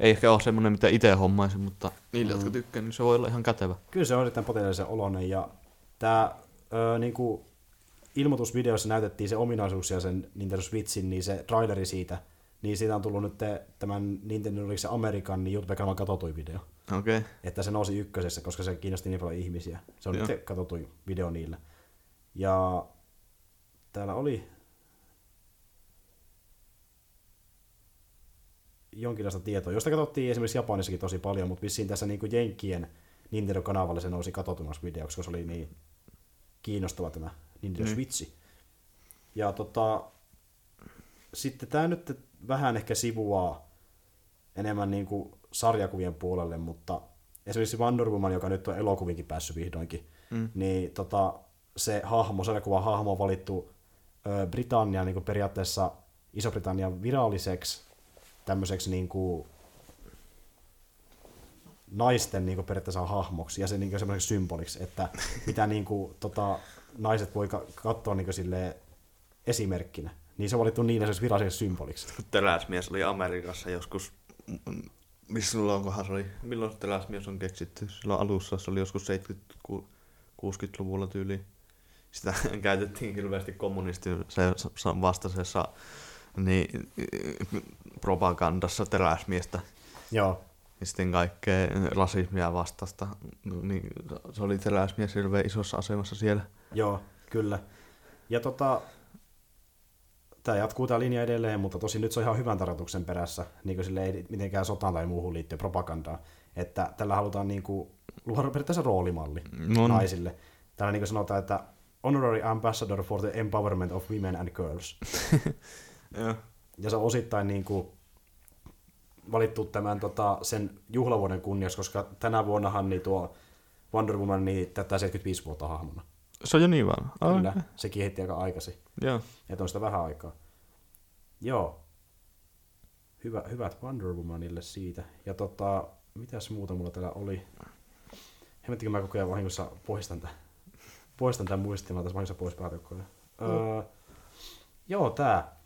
Ei ehkä ole semmoinen, mitä itse hommaisin, mutta niille, Mm. jotka tykkää, niin se voi olla ihan kätevä. Kyllä se on erittäin potentiaalisen oloinen ja tämä ö, niin kuin ilmoitusvideossa näytettiin se ominaisuuksia sen Nintendo Switchin, niin se traileri siitä, niin siitä on tullut nyt te- tämän Nintendo, oliko se Amerikan, niin YouTube-kanavan katsotuin video. Okei. Okay. Että se nousi ykkösessä, koska se kiinnosti niin paljon ihmisiä. Se on Joo. nyt katsotuin video niillä. Ja täällä oli jonkinlaista tietoa, josta katsottiin esimerkiksi Japanissakin tosi paljon, mutta vissiin tässä niin kuin Jenkkien Nintendo-kanavalle se nousi katsotummaksi videoksi, koska se oli niin kiinnostava tämä Nintendo Niin. Switch. Ja tota, sitten tämä nyt vähän ehkä sivuaa enemmän niin kuin sarjakuvien puolelle, mutta esimerkiksi Wonder Woman, joka nyt on elokuvinkin päässyt vihdoinkin, Mm. niin tota, se hahmo, sarjakuvan hahmo on valittu ö, Britannian niin kuin periaatteessa Iso-Britannian viralliseksi tämmöiseksi niin kuin, naisten niin kuin periaatteessa hahmoksi ja se niin kuin semmoiseksi symboliksi, että [LAUGHS] mitä niin kuin, tota, naiset voi ka- katsoa niin silleen esimerkkinä. Niin se on valittu niin semmoiseksi viralliseksi symboliksi. Teräsmies oli Amerikassa joskus, missä silloinkohan se oli, milloin se teräsmies on keksitty? Silloin alussa se oli joskus 70-60-luvulla tyyliin. Sitä [LAUGHS] käytettiin hirveästi kommunistin se se vastaisessa niin, propagandassa teräsmiestä Joo, ja sitten kaikkea rasismia vastasta. Niin, se oli teräsmies hirveän isossa asemassa siellä. Joo, kyllä. Ja tota, tämä jatkuu tämä linja edelleen, mutta tosi nyt se on ihan hyvän tarkoituksen perässä, niin kuin sille ei mitenkään sotaan tai muuhun liittyen propagandaan. Että tällä halutaan niin kuin, luoda periaatteessa roolimalli No, naisille. Täällä niin kuin sanotaan, että honorary ambassador for the empowerment of women and girls. [LAUGHS] Joo. Ja se on osittain niin kuin valittu tämän tota, sen juhlavuoden kunniaksi, koska tänä vuonnahan niin tuo Wonder Woman niin tätä 75 vuotta hahmona. Se on jo niin vaan. Ah, Kyllä, okei. sekin heti aika aikaisin. Joo. On sitä vähän aikaa. Joo. Hyvä, hyvät Wonder Womanille siitä. Ja tota, mitäs muuta mulla täällä oli? Hemmettikö mä koko ajan vahingossa poistan tämän, poistan tämän muistin, mä vahingossa pois päätökkoja. Öö, joo, tää.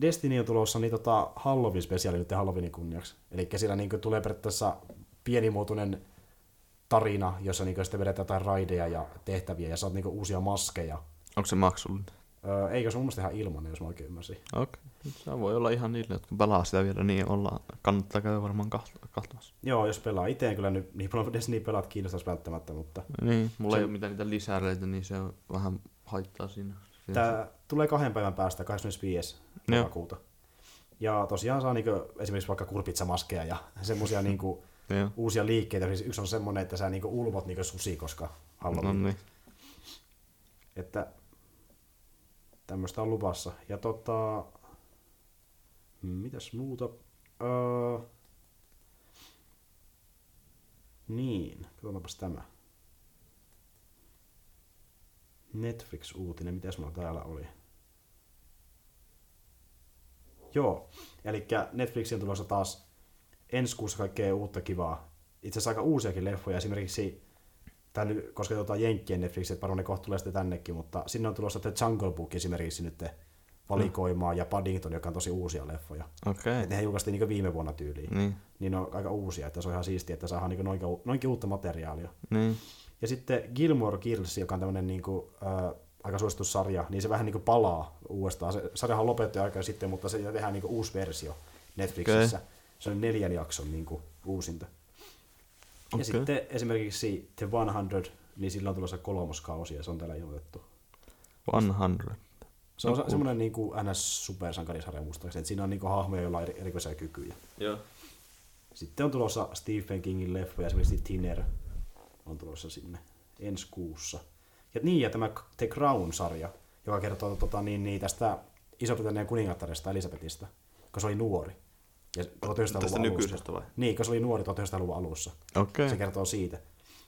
Destiny on tulossa niin tota Halloween-spesiaali nyt Halloweenin kunniaksi. Eli siellä niin tulee periaatteessa pienimuotoinen tarina, jossa niin sitten vedetään jotain raideja ja tehtäviä ja saat niin uusia maskeja. Onko se maksullinen? Öö, eikö se mun mielestä ihan ilmanen, jos mä oikein ymmärsin. Okei. Se voi olla ihan niille, jotka pelaa sitä vielä, niin olla, kannattaa käydä varmaan kahtomassa. Joo, jos pelaa itse, kyllä nyt niin paljon Destiny pelat kiinnostaisi välttämättä, mutta Niin, mulla Se- ei ole mitään niitä lisäreitä, niin se on vähän haittaa siinä. tämä tulee kahden päivän päästä, 25. Joo. lokakuuta. Ja tosiaan saa niinku, esimerkiksi vaikka kurpitsamaskeja ja [LAUGHS] semmoisia niinku, Joo. uusia liikkeitä. Siis yksi on semmoinen, että sä niinku ulvot niinku susi, koska No Halloween. niin. Että tämmöistä on luvassa. Ja tota, mm, mitäs muuta? Öö, niin, katsotaanpas tämä. Netflix-uutinen, mitäs mulla täällä oli? Joo, eli Netflixin tulossa taas ensi kuussa kaikkea uutta kivaa. Itse asiassa aika uusiakin leffoja, esimerkiksi Tämä nyt koskee tuota Jenkkien Netflix, että varmaan ne kohta tulee sitten tännekin, mutta sinne on tulossa The Jungle Book esimerkiksi nyt valikoimaan ja Paddington, joka on tosi uusia leffoja. Okei. Et nehän julkaistiin niin viime vuonna tyyliin. Niin. Niin ne on aika uusia, että se on ihan siistiä, että saadaan niin noinkin, noinkin uutta materiaalia. Niin. Ja sitten Gilmore Girls, joka on tämmöinen niin kuin, äh, aika suosittu sarja, niin se vähän niin kuin palaa uudestaan. Se sarjahan lopetti aika sitten, mutta se tehdään niin kuin uusi versio Netflixissä. Se on neljän jakson niin kuin uusinta. Ja Okei. sitten esimerkiksi The 100, niin sillä on tulossa kolmas kausi ja se on täällä ilmoitettu. 100. Se on No, semmoinen niin kuin NS-supersankarisarja muistaakseni, että siinä on niin kuin hahmoja, joilla on eri- erikoisia kykyjä. Joo. Sitten on tulossa Stephen Kingin leffoja, esimerkiksi Thinner on tulossa sinne ensi kuussa. Ja niin, ja tämä The Crown-sarja, joka kertoo tota, niin, niin, tästä Iso-Britannian kuningattaresta Elisabetista, kun se oli nuori. Ja 1900-luvun Tästä alussa. nykyisestä vai? Niin, kun se oli nuori 1900-luvun alussa. Okei. Se kertoo siitä.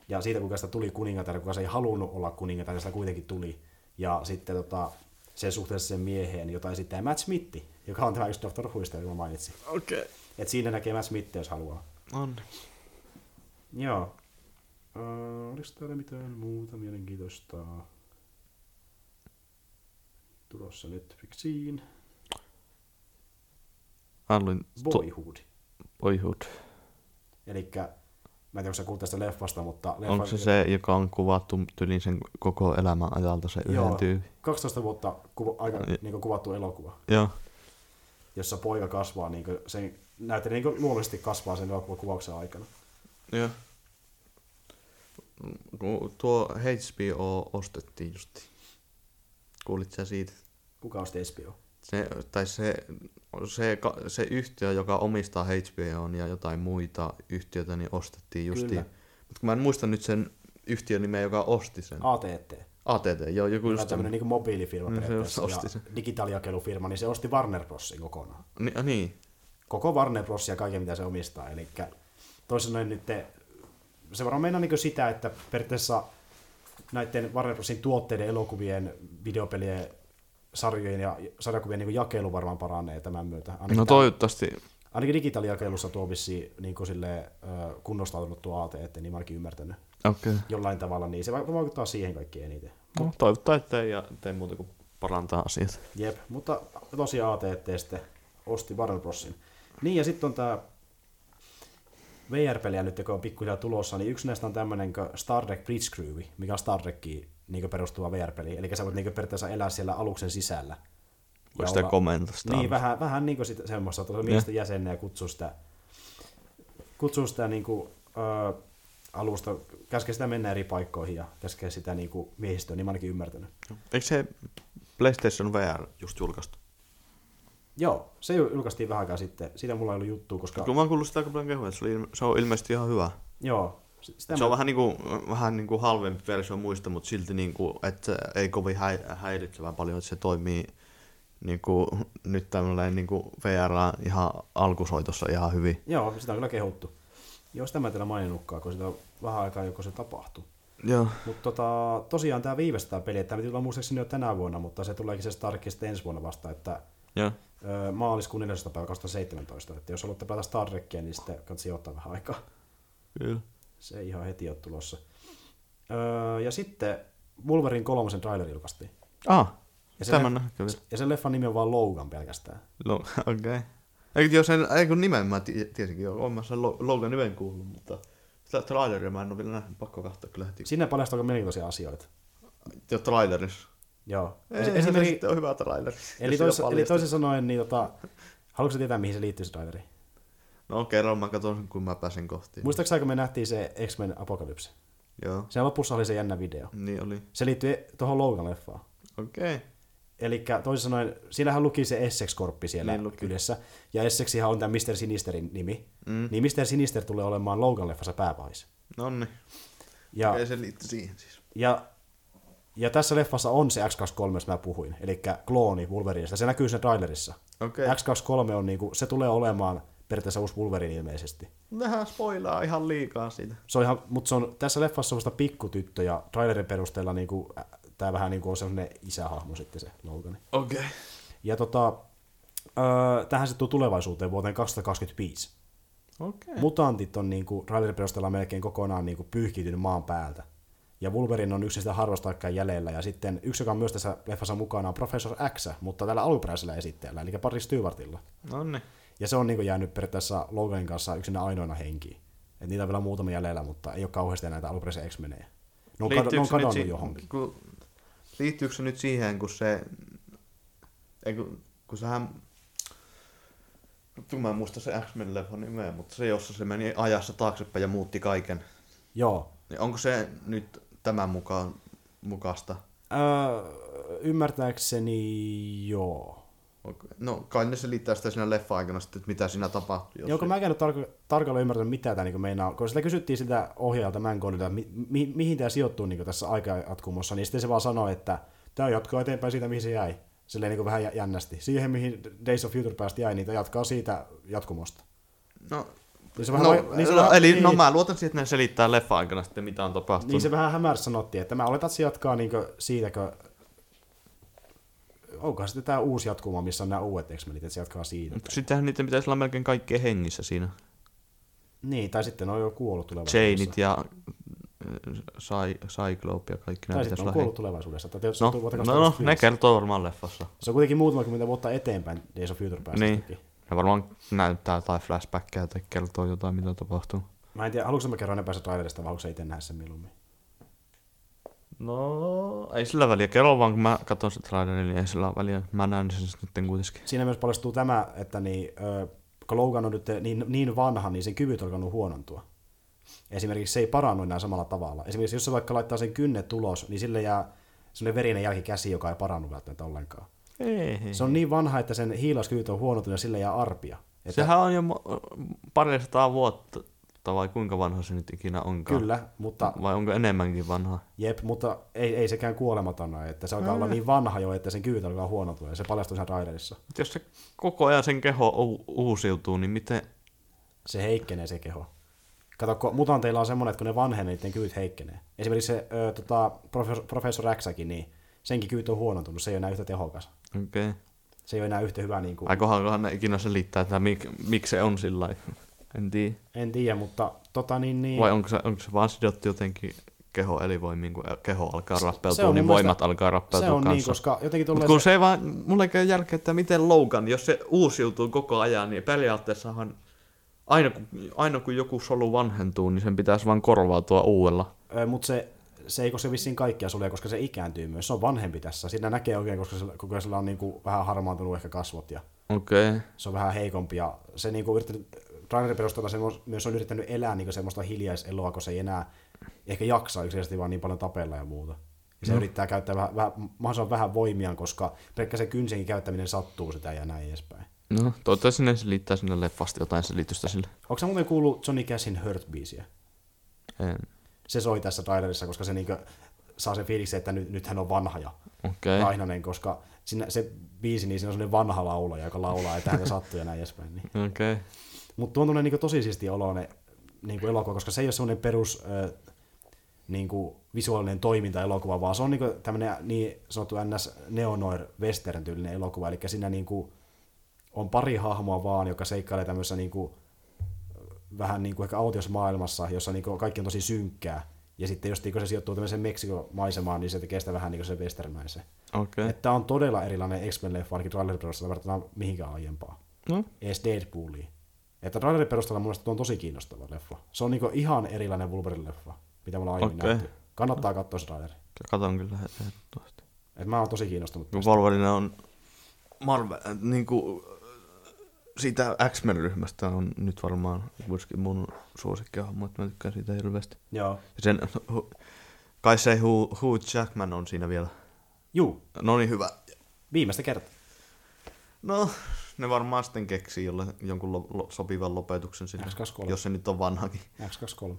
Ja siitä, kuinka sitä tuli kuningatar, kuka se ei halunnut olla kuningatar, ja sitä kuitenkin tuli. Ja sitten tota, sen suhteessa sen mieheen, jota esittää Matt Smith, joka on tämä yksi Dr. Whoista, joka mä mainitsin. Okei. Et siinä näkee Matt Smith, jos haluaa. On. Joo. Uh, oliko täällä mitään muuta mielenkiintoista? Tulossa Netflixiin. To- Boyhood. Boyhood. Eli mä en tiedä, onko tästä leffasta, mutta leffa, Onko se se, joka on kuvattu tylin sen koko elämän ajalta se yhden tyyppi? 12 vuotta kuva, aika Ja- niin kuvattu elokuva, Joo. jossa poika kasvaa, niin sen näyttelijä niin luonnollisesti kasvaa sen elokuvan kuvauksen aikana. Joo. Tuo HBO ostettiin justi. Kuulit sä siitä? Kuka osti HBO? Se, tai se, se, se yhtiö, joka omistaa HBOn ja jotain muita yhtiöitä, niin ostettiin justi. Kyllä. Mutta mä en muista nyt sen yhtiön nimeä, joka osti sen. AT&T. ATT, joo, joku just tämmöinen niin mobiilifirma No, se osti ja sen. digitaalijakelufirma, niin se osti Warner Brosin kokonaan. Ni, ah, niin, Koko Warner Bros. ja kaiken mitä se omistaa. Eli toisin sanoen nyt te, se varmaan meinaa niin sitä, että periaatteessa näiden Warner Brosin tuotteiden, elokuvien, videopelien, sarjojen ja sarjakuvien niin jakelu varmaan paranee tämän myötä. Ainakin, no toivottavasti, ainakin digitaalijakelussa tuo vissiin niin sille, kunnostautunut tuo AT, niin mä ainakin ymmärtänyt. Okay. jollain tavalla, niin se va- vaikuttaa siihen kaikkein eniten. No, toivottaa, että ei, ja tee muuta kuin parantaa asiat. Jep, mutta tosiaan AT&T sitten osti Warner Brosin. Niin ja sitten on tämä VR-peliä nyt, joka on pikkuhiljaa tulossa, niin yksi näistä on tämmöinen Star Trek Bridge Crew, mikä on Star Trekkiin niin perustuva VR-peli. Eli sä voit niin periaatteessa elää siellä aluksen sisällä. Voi Ja sitä olla- komentaa sitä Niin, vähän, vähän niin kuin sitä, semmoista, että miesten jäsenä ja kutsuu sitä, kutsuu sitä niin kuin, ö, alusta, käskee sitä mennä eri paikkoihin ja käskee sitä niin kuin miehistöä, niin mä ainakin ymmärtänyt. Eikö se PlayStation VR just julkaistu? Joo, se julkaistiin vähän aikaa sitten. Siitä mulla ei ollut juttua, koska... Kun mä oon kuullut sitä aika paljon kehuja, se, oli, se on ilmeisesti ihan hyvä. Joo, sitä Se mä- on vähän, niinku, vähän niinku halvempi versio muista, mutta silti niinku, että se ei kovin häi, häiritsevän paljon, että se toimii niinku, nyt tämmöinen niinku VR ihan alkusoitossa ihan hyvin. Joo, sitä on kyllä kehuttu. Joo, sitä mä en teillä maininnutkaan, kun sitä on vähän aikaa joko se tapahtui. Joo. Mutta tota, tosiaan tämä viivästää peli, että tämä piti tulla muistaakseni jo tänä vuonna, mutta se tuleekin se Star Trek sitten ensi vuonna vasta, että Joo. ö, maaliskuun 14. päivä 2017. Että jos haluatte pelata Star Trekkiä, niin sitten kannattaa ottaa vähän aikaa. Kyllä. Se ei ihan heti ole tulossa. Öö, ja sitten Wolverine kolmosen traileri julkaistiin. Ah, Ja se, tämän le- nähkö vielä. ja sen leffan nimi on vaan Logan pelkästään. No, [LAUGHS] okei. Okay. Eikö jos sen, ei kun nimen mä ti- tiesinkin jo, oon mä sen Lo- Logan nimen kuullut, mutta sitä traileria mä en ole vielä nähnyt, pakko katsoa kyllä heti. Sinne paljastuu mielenkiintoisia asioita. Jo trailerissa. Joo. Ei, Esi- Esimerkiksi... on hyvä traileri. eli, tois, eli toisin sanoen, niin tota, haluatko tietää, mihin se liittyy se traileri? No kerran mä katson, kun mä pääsen kohti. Muistaakseni, kun me nähtiin se X-Men Apocalypse? Joo, Sen lopussa oli se jännä video. niin oli. Se liittyy tuohon Logan-leffaan. Okei. Okay. Eli toisin sanoen, siinähän luki se Essex-korppi siellä Niin luki. kyljessä. Ja Essexihan on tämä Mr. Sinisterin nimi. Mm. Niin Mr. Sinister tulee olemaan Logan-leffassa pääpahis. No niin. Ja, Ei se liitty siihen siis. ja, ja tässä leffassa on se X23, josta mä puhuin. Eli klooni Wolverinesta. Se näkyy sen trailerissa. Okei. Okay. X23 on niinku, se tulee olemaan periaatteessa uusi Wolverine ilmeisesti. Vähän spoilaa ihan liikaa siitä. Se on ihan, mutta se on tässä leffassa semmoista pikkutyttö ja trailerin perusteella niinku, tämä vähän niinku on semmoinen isähahmo sitten se Logan. Okei. Okay. Ja tota, öö, tähän se tuu tulevaisuuteen vuoteen 2025. Okei. Mutantit on niinku, trailerin perusteella melkein kokonaan niinku pyyhkiytynyt maan päältä. Ja Wolverine on yksi sitä harvasta aikaa jäljellä. Ja sitten yksi, joka on myös tässä leffassa mukana, on Professor X, mutta tällä alkuperäisellä esittäjällä, eli Patrick Stewartilla. No niin. Ja se on niinku jäänyt periaatteessa Loganin kanssa yksinä ainoina henkiin. Et niitä on vielä muutama jäljellä, mutta ei ole kauheasti näitä alkuperäisiä X-menejä. Ne on, kado, ne on kadonnut si- johonkin. Kun, liittyykö se nyt siihen, kun se... Ei, kun, kun sehän... Mä en muista se X-Men leffan nimeä, mutta se jossa se meni ajassa taaksepäin ja muutti kaiken. Joo. Niin onko se nyt tämän mukaan mukaista? Öö, ymmärtääkseni joo. No kai ne selittää sitä siinä leffa-aikana sitten, että mitä siinä tapahtui. Joo, kun mä en tarko- tarkalleen ymmärtänyt, mitä tämä niin meinaa, kun sitä kysyttiin sitä ohjaajalta Mangonilta, että mi- mi- mihin tämä sijoittuu niin tässä aikajatkumossa, niin sitten se vaan sanoi, että tämä jatkaa eteenpäin siitä, mihin se jäi. Silleen niin vähän jä- jännästi. Siihen, mihin Days of Future Past jäi, niitä jatkaa siitä jatkumosta. No, Niin se no, vähän, niin se no, vähän, eli niin, no mä luotan siihen, että ne selittää leffa-aikana sitten, mitä on tapahtunut. Niin se vähän hämärässä sanottiin, että mä oletan, että se jatkaa niin siitä, kun... Onkohan sitten tämä uusi jatkuma, missä on nämä uudet X-Menit, että se jatkaa siitä. Mutta sittenhän niiden pitäisi olla melkein kaikkien hengissä siinä. Niin, tai sitten ne on jo kuollut tulevaisuudessa. Chainit ja äh, Cy- Cyclope ja kaikki nämä Tai sitten on kuollut tulevaisuudessa. Tai No, no, no, 2025. ne kertoo varmaan leffassa. Se on kuitenkin muutama kymmentä vuotta eteenpäin Days of Future Past. Niin. Ne varmaan näyttää tai flashbackkejä tai kertoo jotain, mitä tapahtuu. Mä en tiedä, haluatko mä kerron enempää se trailerista vai haluatko itse nähdä sen mieluummin? No, ei sillä väliä. Kerro vaan, kun mä katson se trailerin, niin ei sillä väliä. Mä näen sen sitten kuitenkin. Siinä myös paljastuu tämä, että niin, kun Logan on nyt niin, niin vanha, niin sen kyvyt on alkanut huonontua. Esimerkiksi se ei parannu enää samalla tavalla. Esimerkiksi jos se vaikka laittaa sen kynnet tulos, niin sille jää sellainen verinen jälki käsi, joka ei parannu välttämättä ollenkaan. Ei, ei. Se on niin vanha, että sen hiilauskyvyt on huonontunut ja sille jää arpia. Että, Sehän on jo mo- pari sataa vuotta, vai kuinka vanha se nyt ikinä onkaan? Kyllä, mutta Vai onko enemmänkin vanha? Jep, mutta ei, ei sekään kuolematon ole, että se alkaa olla niin vanha jo, että sen kyvyt alkaa huonontua, ja se paljastuu sen raiderissa. Mut jos se koko ajan sen keho u- uusiutuu, niin miten... Se heikkenee se keho. Kato, kun mutanteilla on semmoinen, että kun ne vanhenee, niiden kyvyt heikkenee. Esimerkiksi se ö, tota, professor, professor niin senkin kyvyt on huonontunut, se ei ole enää yhtä tehokas. Okei. Okay. Se ei ole enää yhtä hyvä, niin kuin, Ai kohankohan ne ikinä selittää, että mik, miksi se on sillä lailla? En tiedä. en tiedä, mutta tota niin, niin Vai onko se, onko se vaan sidottu jotenkin keho elinvoimiin, kun keho alkaa rappeutua, niin voimat mielestä- alkaa rappeutua se on niin, kanssa. koska jotenkin Mut tulee kun se, se ei vaan, mulle käy järkeä, että miten Logan, jos se uusiutuu koko ajan, niin periaatteessahan aina kun, aina kun joku solu vanhentuu, niin sen pitäisi vaan korvautua uudella. mutta se, se ei koske vissiin kaikkia sulia, koska se ikääntyy myös. Se on vanhempi tässä. Siinä näkee oikein, koska sillä, koko sillä on niin kuin vähän harmaantunut ehkä kasvot ja Okei. Okay. se on vähän heikompi ja se niinku yrittänyt, trailerin perusteella se myös on yrittänyt elää niinku semmoista hiljaiseloa, kun se ei enää ehkä jaksa yksinkertaisesti vaan niin paljon tapella ja muuta. Ja se No. yrittää käyttää vähän, vähän, mahdollisimman vähän voimiaan, koska pelkkä se kynsenkin käyttäminen sattuu sitä ja näin edespäin. No, toivottavasti ne selittää sinne leffasta jotain selitystä sille. Onko sä muuten kuullut Johnny Cashin Hurt-biisiä? En. Se soi tässä trailerissa, koska se niinku saa sen fiiliksen, että nyt, nyt hän on vanha ja Okei. ainainen, koska siinä, se biisi, niin siinä on sellainen vanha laulaja, joka laulaa, että häntä [LAUGHS] sattuu ja näin edespäin. Niin. Okei. Okay. Mutta tuo on tuommoinen niinku tosi siisti oloinen niinku elokuva, koska se ei ole semmoinen perus ö, niinku visuaalinen toiminta elokuva, vaan se on niinku tämmöinen niin sanottu ns. neonoir western tyylinen elokuva, eli siinä niinku on pari hahmoa vaan, joka seikkailee tämmöisessä niinku, vähän niinku ehkä autiossa maailmassa, jossa niinku kaikki on tosi synkkää. Ja sitten jos se sijoittuu tämmöiseen Meksikon-maisemaan, niin se tekee sitä vähän niin kuin se westernaisen. Okei. Että on todella erilainen X-Men-leffa, ainakin perusteella verrattuna mihinkään aiempaa No, edes Deadpoolia. Että trailerin perusteella mun mielestä on tosi kiinnostava leffa. Se on niinku ihan erilainen Wolverine-leffa, mitä me ollaan aiemmin Okei. nähty. Kannattaa katsoa se traileri. katon kyllä ehdottomasti. Et mä oon tosi kiinnostunut Kun. Wolverine on Marvel, äh, niin kuin, siitä X-Men-ryhmästä on nyt varmaan kuitenkin mun suosikkihahmo, että mä tykkään siitä hirveästi. Joo. Ja sen, kai se Hugh, Hugh Jackman on siinä vielä. Juu, No niin hyvä. viimeistä kertaa. No, ne varmaan sitten keksii jolle, jonkun lo, lo, sopivan lopetuksen sille, X23. jos se nyt on vanhakin. X23.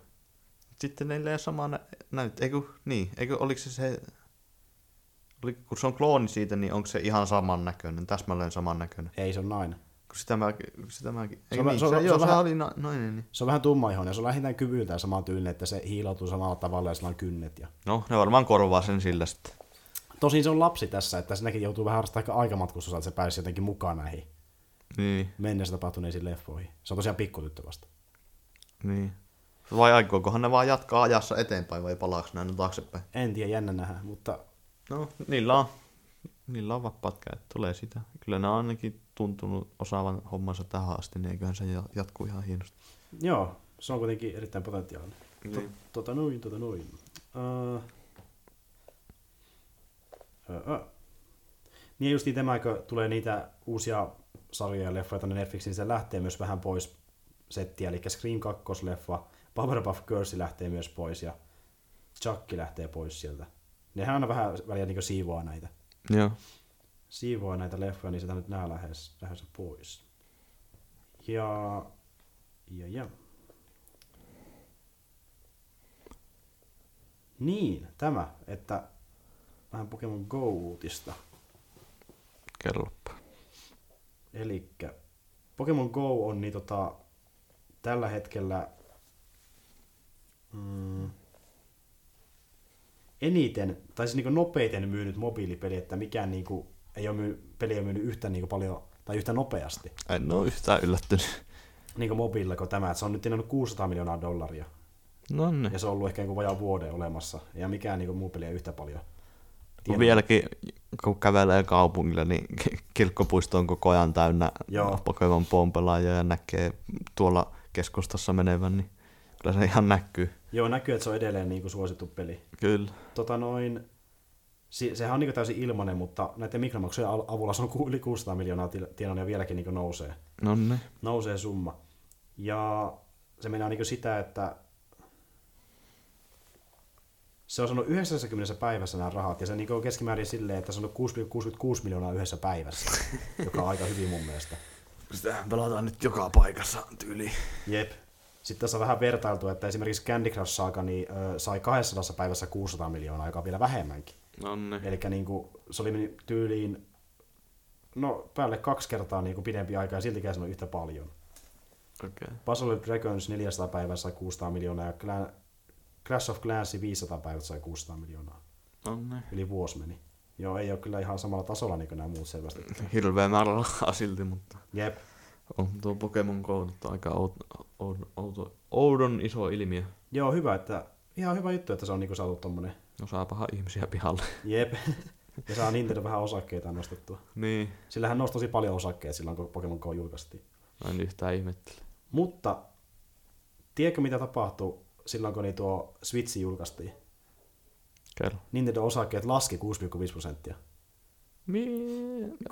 Sitten neillä ei ole sama nä- näyt, eikö, niin, eikö, oliko se se, oli, kun se on klooni siitä, niin onko se ihan saman näköinen, täsmälleen saman näköinen? Ei, se on nainen. Kun sitä mä, sitä mäkin, Se on niin, se, on- se, se joo, on se vähän- oli na, noin, niin. Se on vähän tummaihoinen ja se on lähinnä kyvyltään saman tyylinen, että se hiiloutuu samalla tavalla ja sillä on kynnet. Ja... No, ne varmaan korvaa sen sillä sitten. Tosin se on lapsi tässä, että sinäkin joutuu vähän harrastamaan aikamatkustusta, että se pääsisi jotenkin mukaan näihin Niin, mennessä tapahtuneisiin leffoihin. Se on tosiaan pikkutyttö vasta. niin. Vai aikoikohan ne vaan jatkaa ajassa eteenpäin vai palaako ne aina taaksepäin? En tiedä, jännä nähdä, mutta No, niillä on, niillä on vapaat kädet, tulee sitä. Kyllä ne on ainakin tuntunut osaavan hommansa tähän asti, niin eiköhän se ja- jatkuu ihan hienosti. joo, se on kuitenkin erittäin potentiaalinen. Niin. tota noin, tota noin. Uh, uh, uh. Niin justiin tämä, kun tulee niitä uusia sarjoja ja leffoja tonne Netflixiin, se lähtee myös vähän pois settiä, eli Scream 2-leffa, Powerpuff Girls lähtee myös pois ja Chucky lähtee pois sieltä. Nehän aina vähän väliä niin siivoaa näitä. Joo. Siivoaa näitä leffoja, niin sitä nyt nää lähes, lähes pois. Ja, ja, ja. Niin, tämä, että vähän Pokemon Go-uutista. Kerropa. Eli Pokemon Go on niin tota, tällä hetkellä mm, eniten, tai siis niin nopeiten myynyt mobiilipeli, että mikään niin kuin, ei ole myy, peli ei ole myynyt yhtä niin paljon tai yhtä nopeasti En ole yhtään yllättynyt. niin mobiililla kuin tämä. Että se on nyt tienannut 600 miljoonaa dollaria. No niin. Ja se on ollut ehkä niin vajaa vuoden olemassa. Ja mikään niin muu peli ei yhtä paljon. Tienannut. vieläkin, kun kävelee kaupungilla, niin [LAUGHS] kirkkopuisto on koko ajan täynnä Joo. Pokemon pelaajia ja näkee tuolla keskustassa menevän, niin kyllä se ihan näkyy. Joo, näkyy, että se on edelleen niin kuin suosittu peli. Kyllä. Tota noin, si- sehän on niin täysin ilmanen, mutta näiden mikromaksujen avulla se on yli 600 miljoonaa tienannut ja vieläkin niin nousee. No niin. Nousee summa. Ja se mennään niin sitä, että se on saanut 90 päivässä nämä rahat, ja se niin on keskimäärin silleen, että se on 6,66 miljoonaa yhdessä päivässä, [LAUGHS] joka on aika hyvin mun mielestä. Sitähän pelataan nyt joka paikassa tyyli. Jep. Sitten tässä on vähän vertailtu, että esimerkiksi Candy Crush Saga niin, ö, sai 200 päivässä 600 miljoonaa, joka on vielä vähemmänkin. No niin. Eli niin kuin, se oli meni tyyliin no, päälle kaksi kertaa niin kuin pidempi aika ja siltikään se on yhtä paljon. Okei. Okay. Puzzle Dragons 400 päivässä sai 600 miljoonaa ja Clan, Clash of Clans 500 päivässä sai 600 miljoonaa. No niin. Yli vuosi meni. Joo, ei ole kyllä ihan samalla tasolla niin kuin nämä muut selvästi. Hirveä määrä rahaa silti, mutta Jep. on tuo Pokemon Go aika outo, outo, outo, oudon iso ilmiö. Joo, hyvä, että ihan hyvä juttu, että se on niin saatu tommonen. Osaapahan ihmisiä pihalle. Jep. [LAUGHS] ja saa Nintendo vähän osakkeita nostettua. niin. Sillähän nosti tosi paljon osakkeita silloin, kun Pokemon Go julkaistiin. Mä en yhtään ihmettele. Mutta, tiedätkö mitä tapahtui silloin, kun niin tuo Switch julkaistiin? Kerro. Nintendo osakkeet laski 6,5 prosenttia.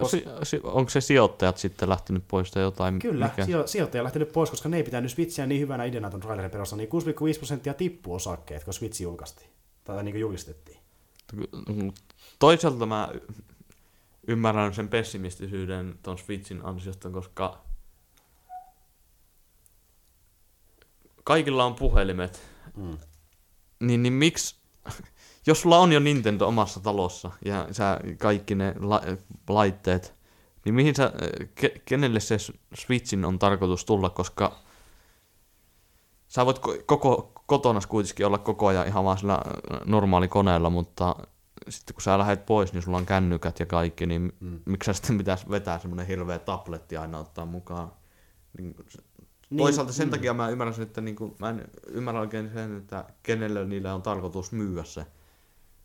Kos- onko se sijoittajat sitten lähtenyt pois tai jotain? Kyllä, Mikä? sijo- sijoittaja on lähtenyt pois, koska ne ei pitänyt Switchiä niin hyvänä ideana tuon trailerin perussa, niin 6,5 prosenttia tippuu osakkeet, kun Switch julkaistiin. Tai niin kuin julistettiin. Toisaalta mä ymmärrän sen pessimistisyyden ton Switchin ansiosta, koska kaikilla on puhelimet, Mm. niin, niin miksi, [LAUGHS] jos sulla on jo Nintendo omassa talossa ja sä kaikki ne la- laitteet, niin mihin sä, ke- kenelle se Switchin on tarkoitus tulla, koska sä voit ko- koko kotona kuitenkin olla koko ajan ihan vaan sillä normaali koneella, mutta sitten kun sä lähdet pois, niin sulla on kännykät ja kaikki, niin mm. miksi sä sitten pitäisi vetää semmoinen hirveä tabletti aina ottaa mukaan? Niin, Niin, Toisaalta sen mm. takia mä ymmärrän sen, että niinku, mä en ymmärrä oikein sen, että kenelle niillä on tarkoitus myyä se.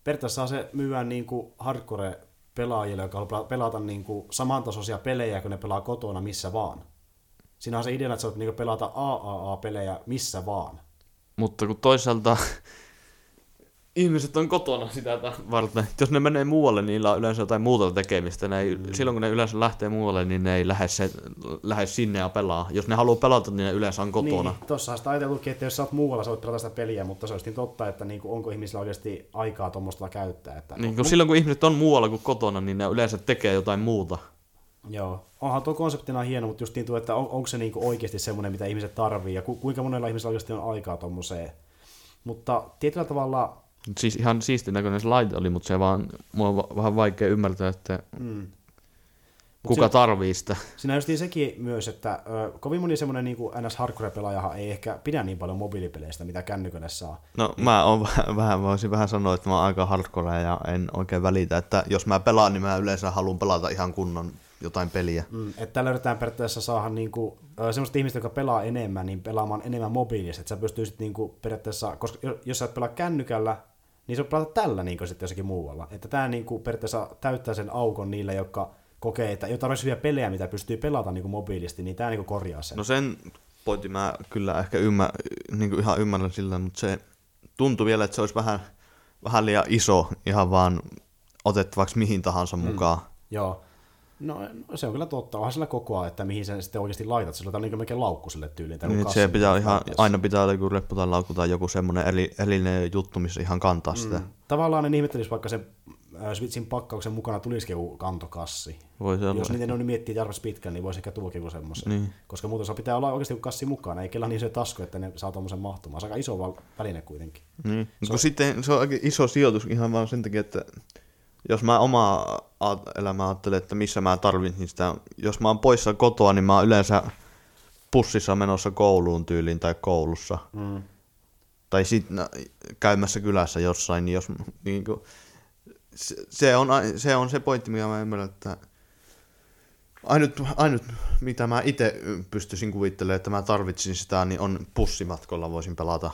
Periaatteessa se myydään niin kuin hardcore-pelaajille, jotka haluaa pelata niin kuin samantasoisia pelejä, kun ne pelaa kotona missä vaan. Siinä on se idea, että sä voit niin pelata AAA-pelejä missä vaan. Mutta kun toisaalta ihmiset on kotona sitä tä- varten. Jos ne menee muualle, niin niillä on yleensä jotain muuta tekemistä. Ne ei, mm. Silloin kun ne yleensä lähtee muualle, niin ne ei lähde, se, lähde sinne ja pelaa. Jos ne haluaa pelata, niin ne yleensä on kotona. Niin, tossahan sitä ajatellutkin, että jos sä oot muualla, sä voit pelata sitä peliä, mutta se olisi niin totta, että niin kuin, onko ihmisillä oikeasti aikaa tuommoista käyttää. Että, Niin, kun silloin kun ihmiset on muualla kuin kotona, niin ne yleensä tekee jotain muuta. Joo, onhan tuo konseptina hieno, mutta just niin tuo, että on, onko se niinku oikeasti semmoinen, mitä ihmiset tarvii ja ku, kuinka monella ihmisellä oikeasti on aikaa tuommoiseen. Mutta tietyllä tavalla, Siis ihan siistin näköinen se laite oli, mutta se vaan, mua on va- vähän vaikea ymmärtää, että mm, kuka se- tarvii sitä. siinä just sekin myös, että ö, kovin moni semmoinen niin NS Hardcore-pelaajahan ei ehkä pidä niin paljon mobiilipeleistä, mitä kännykölle saa. No mä oon vähän, vähän, voisin vähän sanoa, että mä oon aika hardcore ja en oikein välitä, että jos mä pelaan, niin mä yleensä haluan pelata ihan kunnon jotain peliä. Mm, että tällä yritetään periaatteessa saada niinku, ö, semmoista ihmistä, jotka pelaa enemmän, niin pelaamaan enemmän mobiilisesti, että sä pystyisit niinku periaatteessa, koska jo- jos sä et pelaa kännykällä, niin sä pelata tällä niinku sitten jossakin muualla. Että tämä niinku periaatteessa täyttää sen aukon niille, jotka kokee, että ei ole hyviä pelejä, mitä pystyy pelata niinku mobiilisti, niin tämä niinku korjaa sen. No sen pointin mä kyllä ehkä ymmär, niin kuin ihan ymmärrän sillä, mutta se tuntui vielä, että se olisi vähän, vähän liian iso ihan vaan otettavaksi mihin tahansa mukaan. Joo. No, no se on kyllä totta. Onhan sillä koko ajan, että mihin sen sitten oikeasti laitat. Sillä on niin melkein laukku sille tyyliin. Niin, se pitää ihan, aina pitää olla joku reppu tai laukku tai joku semmoinen eri, erillinen juttu, missä ihan kantaa sitä. Mm. Tavallaan ne ihmettelisi vaikka sen äh, Switchin pakkauksen mukana tulisikin joku kantokassi. Voi se. Jos niitä ne miettii tarpeeksi pitkään, niin voisi ehkä tuokin joku semmoisen. Niin. Koska muuten se pitää olla oikeasti joku kassi mukana. Ei kella niin se tasku, että ne saa tuommoisen mahtumaan. Se on aika iso väline kuitenkin. Niin. Se kun sitten se on aika iso sijoitus ihan vaan sen takia, että jos mä omaa elämää ajattelen, että missä mä tarvitsin sitä, jos mä oon poissa kotoa, niin mä oon yleensä pussissa menossa kouluun tyyliin tai koulussa. Mm. Tai sitten käymässä kylässä jossain, niin jos niin kuin, se, se, on, se on se pointti, mikä mä ymmärrän, että ainut, ainut mitä mä itse pystyisin kuvittelemaan, että mä tarvitsin sitä, niin on pussimatkolla voisin pelata.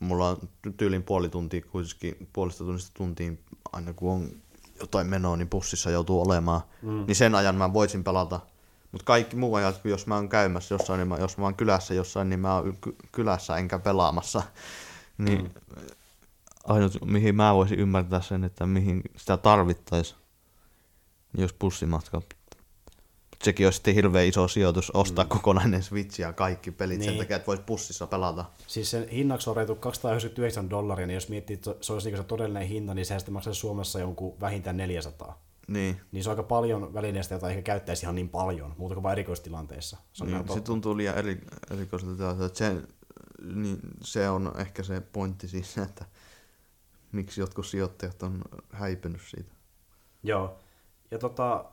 Mulla on tyylin puoli tuntia kuitenkin, puolesta tunnista tuntiin, aina kun on jotain menoa, niin pussissa joutuu olemaan. Mm. Niin sen ajan mä voisin pelata. Mutta kaikki muu ajat, jos mä oon käymässä jossain, niin mä, jos mä oon kylässä jossain, niin mä oon ky- kylässä enkä pelaamassa. Niin mm. ainut, mihin mä voisin ymmärtää sen, että mihin sitä tarvittaisi, niin jos bussimatka. Sekin olisi sitten hirveän iso sijoitus ostaa mm. kokonainen Switch ja kaikki pelit niin. sen takia, että voisi bussissa pelata. Siis sen hinnaksi on reitu 299 dollaria, niin jos miettii, että se olisi niin se todellinen hinta, niin sehän sitten maksaisi Suomessa jonkun vähintään 400. Niin. Niin se on aika paljon välineistä, jota ehkä käyttäisi ihan niin paljon, muuta kuin vain erikoistilanteissa. Se on niin se tuntuu liian eri, että Se, niin, se on ehkä se pointti siis, että miksi jotkut sijoittajat on häipynyt siitä. Joo. Ja tota,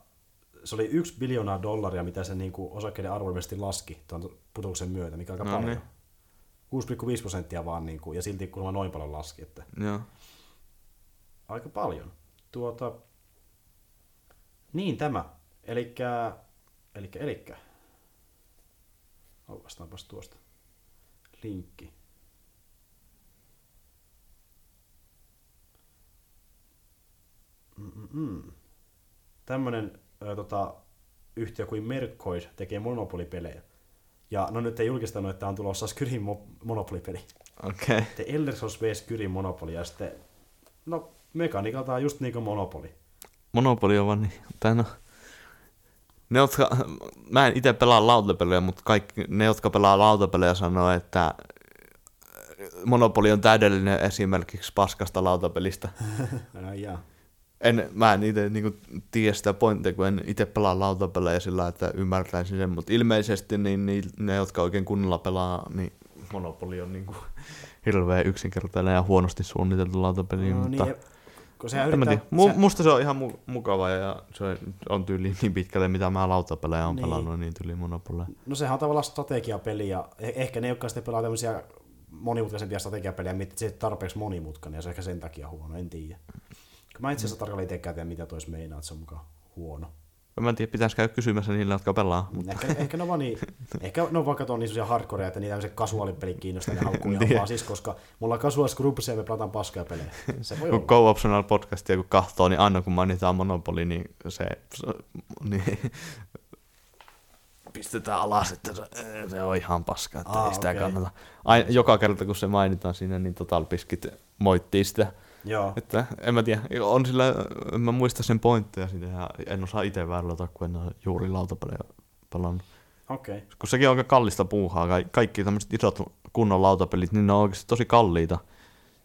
se oli yksi biljoonaa dollaria, mitä se niin osakkeiden arvo laski tuon putouksen myötä, mikä aika No paljon. niin. 6,5 prosenttia vaan, niin kuin, ja silti kuulemma noin paljon laski, että Joo. aika paljon. Tuota, niin tämä. Elikkä, elikkä, elikkä. Aukaistaanpas tuosta. Linkki. Mm-mm. Tämmönen ö, tota, yhtiö kuin Mercoid tekee monopolipelejä. Ja no nyt ei julkistanut, että on tulossa Skyrim mo- monopolipeli. Okei. Okay. The Elder Scrolls Space Skyrim Monopoly ja sitten, no mekaniikaltaan just niin kuin Monopoly. Monopoli on vaan niin, tai no, ne, jotka, mä en itse pelaa lautapelejä, mutta kaikki ne, jotka pelaa lautapelejä, sanoo, että Monopoli on täydellinen esimerkiksi paskasta lautapelistä. [LAUGHS] Jaa. En, mä en itse niinku tiedä sitä pointtia, kun en itse pelaa lautapelejä sillä, että ymmärtäisin sen, mutta ilmeisesti niin, niin, ne, jotka oikein kunnolla pelaa, niin Monopoli on niinku [LAUGHS] hirveän yksinkertainen ja huonosti suunniteltu lautapeli, No, mutta... niin, kun sehän yrittää. Mu- se, musta se on ihan mu- mukava ja se on tyyli niin pitkälle, mitä mä lautapelejä on Niin. niin. pelannut, niin tyyli monopoleja. no sehän on tavallaan strategiapeli ja eh- ehkä ne, jotka sitten pelaa tämmöisiä monimutkaisempia strategiapelejä, miettii, että se tarpeeksi monimutkainen ja se on ehkä sen takia huono, en tiedä. Mä itse asiassa tarkalleen itsekään tiedä, mitä tois meinaa, että se on mukaan huono. Mä en tiedä, pitäisi käydä kysymässä niille, jotka pelaa. Mutta Ehkä, ehkä ne on vaan niin, [LAUGHS] ehkä ne on tuon niin sellaisia hardcoreja, että niitä tämmöiset kasuaalipelit kiinnostaa, ne haukkuu ihan vaan siis, koska mulla on casual scrubs ja me pelataan paskaa pelejä. Se voi kun olla. Co-optional podcastia kun kahtoo, niin aina kun mainitaan Monopoly, niin se, niin, [LAUGHS] pistetään alas, että se, se on ihan paska, että Aa, ei sitä okei. kannata. Aina, joka kerta kun se mainitaan siinä, niin Total Piskit moittii sitä. Joo. Että en mä tiedä, on sillä, en mä muista sen pointteja siitä ja en osaa itse väärätä, kun en ole juuri lautapelejä pelannut. Okei. Okay. Kun sekin on aika kallista puuhaa, Ka- kaikki tämmöiset isot kunnon lautapelit, niin ne on oikeasti tosi kalliita.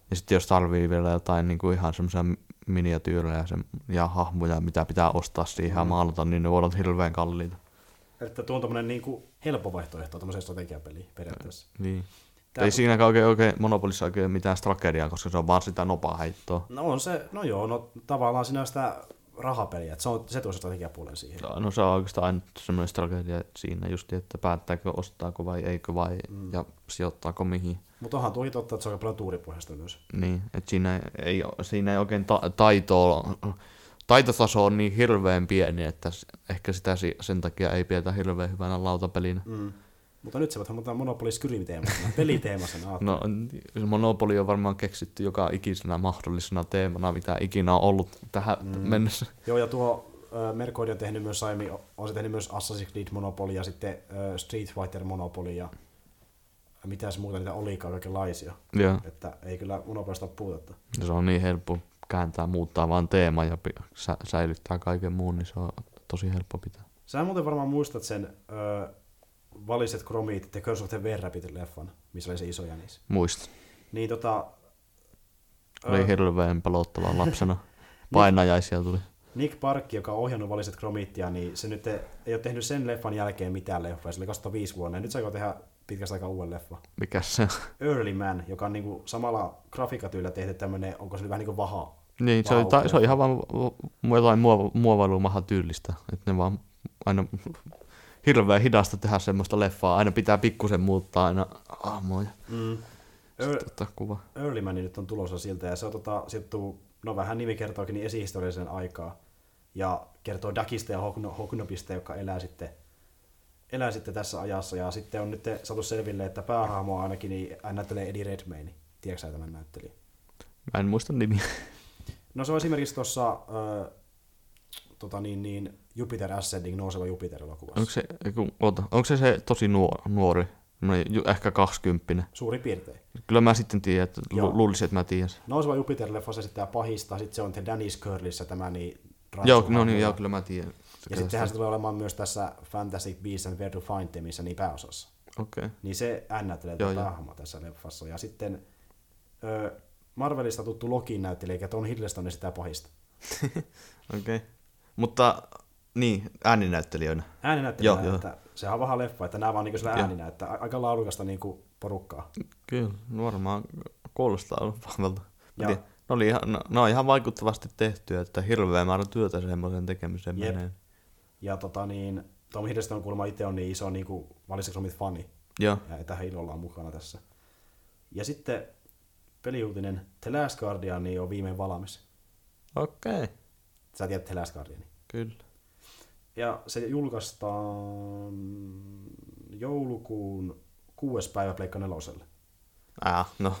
Ja sitten jos tarvii vielä jotain niin kuin ihan semmoisia miniatyyrejä ja, ja hahmoja, mitä pitää ostaa siihen mm. ja maalata, niin ne voivat olla hirveän kalliita. Että tuo on tämmönen niinku helppo vaihtoehto tämmöiseen strategiapeliin periaatteessa. Niin. Tää- Ei siinäkään oikein, oikein Monopolissa oikein mitään strategiaa, koska se on vaan sitä nopaa heittoa. No on se, no joo, no tavallaan siinä on sitä rahapeliä, että se, on, se tuo se strategiapuolen siihen. No, No se on oikeastaan ainut semmoinen strategia siinä just, että päättääkö ostaako vai eikö vai mm. ja sijoittaako mihin. Mutta onhan tuokin totta, että se on aika paljon tuuripohjasta myös. Niin, että siinä ei, siinä ei oikein ta- taitoa, taitotaso on niin hirveän pieni, että ehkä sitä si- sen takia ei pidetä hirveän hyvänä lautapelinä. Mm. Mutta nyt se voit hommata Monopoly Skyrim teemasena, peliteemasena. No, Monopoly on varmaan keksitty joka ikisenä mahdollisena teemana, mitä ikinä on ollut tähän mm. mennessä. Joo, ja tuo äh, Mercoid on tehnyt myös aiemmin, on se tehnyt myös Assassin's Creed Monopoly ja sitten äh, Street Fighter Monopoly ja mitäs muuta niitä olikaan kaikenlaisia. Joo, Että ei kyllä Monopolysta ole puutetta. se on niin helppo kääntää, muuttaa vaan teema ja sä- säilyttää kaiken muun, niin se on tosi helppo pitää. Sä muuten varmaan muistat sen ö, Valiset Kromit, The Curse of the Were-Rabbit-leffan, missä oli se iso jänis. Muist. Niin tota... Oli ö, hirveän pelottavaa [LAUGHS] lapsena. Painajaisia tuli. Nick Park, joka on ohjannut Valiset Kromittia, niin se nyt ei ole tehnyt sen leffan jälkeen mitään leffoja. Se oli 2005 vuonna. Ja nyt se aikoo tehdä pitkästä aikaa uuden leffa. Mikäs se on? Early Man, joka on niinku samalla grafiikatyylillä tehty tämmönen, onko se nyt vähän niinku vaha? Niin, se, ta, se on ihan vaan jotain muova, muovailumaha tyylistä. Että ne vaan aina hirveän hidasta tehdä semmoista leffaa. Aina pitää pikkusen muuttaa aina aamuja. Mm. Ottaa kuva. Early Man nyt on tulossa siltä, ja se on tota, sijoittuu, no vähän nimi kertookin, niin esihistorialliseen aikaa. Ja kertoo Dakista ja Hokno, Hoknopista, joka elää sitten, elää sitten tässä ajassa. Ja sitten on nyt saatu selville, että päähahmo ainakin niin näyttelee Eddie Redmayne. Tiedätkö tämän näyttelijän? Mä en muista nimiä. No se on esimerkiksi tuossa äh, tota niin, niin Jupiter Ascending, nouseva Jupiter-elokuvassa. Onko se, eiku, oota, onko se, se tosi nuori, ehkä kaksikymppinen. Suurin piirtein. Kyllä mä sitten tiedän, että lu- luulisin, että mä tiedän sen. Nouseva Jupiter-leffassa esittää pahista, sitten se on The Dennis Curlissä tämä niin Joo, no niin, joo, kyllä mä tiedän. Ja sittenhän se tulee olemaan myös tässä Fantastic Beasts and Where to Find Themissä niin pääosassa. Okei. Okay. Niin se tuota joo. hahmoa tässä leffassa. Ja sitten ö, Marvelista tuttu Lokin näyttelijä, eli Tom Hiddleston sitä pahista. [LAUGHS] Okei. Okay. Mutta niin, ääninäyttelijöinä. Ääninäyttelijä, Joo, joo. että sehän on vähän leffa, että nämä vaan niinku sillä Joo. ääninä, että aika laadukasta niinku porukkaa. Kyllä, no varmaan kuulostaa Joo. tiedän, Ne, oli ihan, no, ihan vaikuttavasti tehty, että hirveä määrä työtä semmoisen tekemiseen Jep. menee. Ja tota niin, Tom Hiddleston kuulemma itse on niin iso niinku Valiseksomit fani, Joo, ja että heillä ollaan mukana tässä. Ja sitten peliuutinen The Last Guardian niin on viimein valmis. okei, okay. Sä tiedät The Last Guardianin. kyllä. Ja se julkaistaan joulukuun kuudes päivä Pleikka neloselle. Ah, no,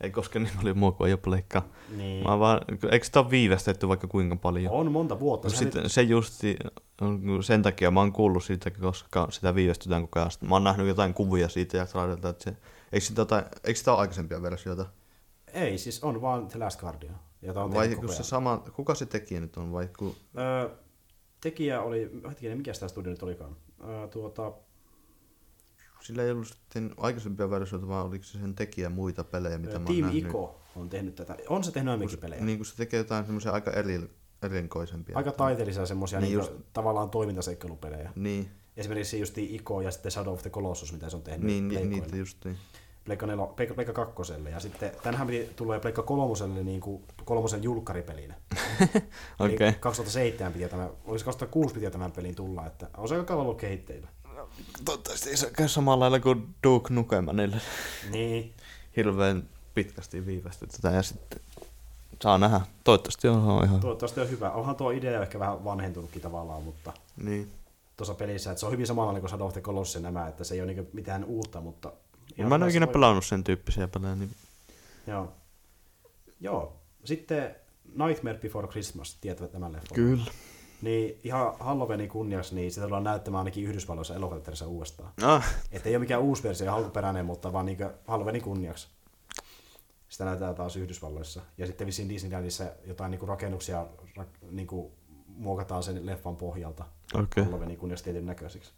ei koske niin paljon mua kuin ei ole pleikkaa. Niin. Mä vaan, eikö sitä ole viivästetty vaikka kuinka paljon? On monta vuotta. Sehän Sitten se justi, sen takia mä oon kuullut siitä, koska sitä viivästytään koko ajan. Mä oon nähnyt jotain kuvia siitä ja trailerilta, että se, eikö, sitä, jotain, eikö sitä ole aikaisempia versioita? Nyt, ei, siis on vaan The Last Guardian. Jota on Vai se sama, kuka se tekijä nyt on? Vai kun, Öö, tekijä oli, hetkinen, mikä tämä studio nyt olikaan? Öö, tuota, sillä ei ollut sitten aikaisempia versioita, vaan oliko se sen tekijä muita pelejä, mitä mä oon Team? Ico on tehnyt tätä. On se tehnyt aiemminkin pelejä. Niin kun se tekee jotain semmoisia aika eri, erikoisempia. Aika taiteellisia semmoisia Niin niin just. tavallaan toimintaseikkailupelejä. Niin, Esimerkiksi just Ico ja sitten Shadow of the Colossus, mitä se on tehnyt niin, niin niitä justiin. Pleikka, nelo, Pleikka, Pleikka kakkoselle. Ja sitten tänhän piti jo Pleikka kolmoselle niin kuin kolmosen julkkaripelinä. [LAUGHS] Eli Okei. 2007 piti tämä, olisi 2006 piti tämän pelin tulla, että on se aika ollut kehitteillä. Toivottavasti ei käy samalla lailla kuin Duke Nukemanille. Niin, Hirveän pitkästi viivästytetään ja sitten saa nähdä. Toivottavasti on ihan toivottavasti on hyvä. Onhan tuo idea ehkä vähän vanhentunutkin tavallaan, mutta Niin. tuossa pelissä, että se on hyvin samanlainen kuin Shadow of the Colossus nämä, että se ei ole niin mitään uutta, mutta... Ihan mä en ole ikinä voi- pelannut sen tyyppisiä pelejä, niin Joo. Joo. Sitten Nightmare Before Christmas, tietävät tämän leffan. Kyllä. Niin ihan Halloweenin kunniaksi, niin sitä tullaan näyttämään ainakin Yhdysvalloissa elokuvateatterissa uudestaan. Ah, Että ei ole mikään uusi versio ja alkuperäinen, mutta vaan niin Halloweenin kunniaksi. Sitä näytetään taas Yhdysvalloissa. Ja sitten vissiin Disneylandissa jotain niin rakennuksia ra, niin muokataan sen leffan pohjalta. okei. Halloweenin kunniaksi tietyn näköisiksi.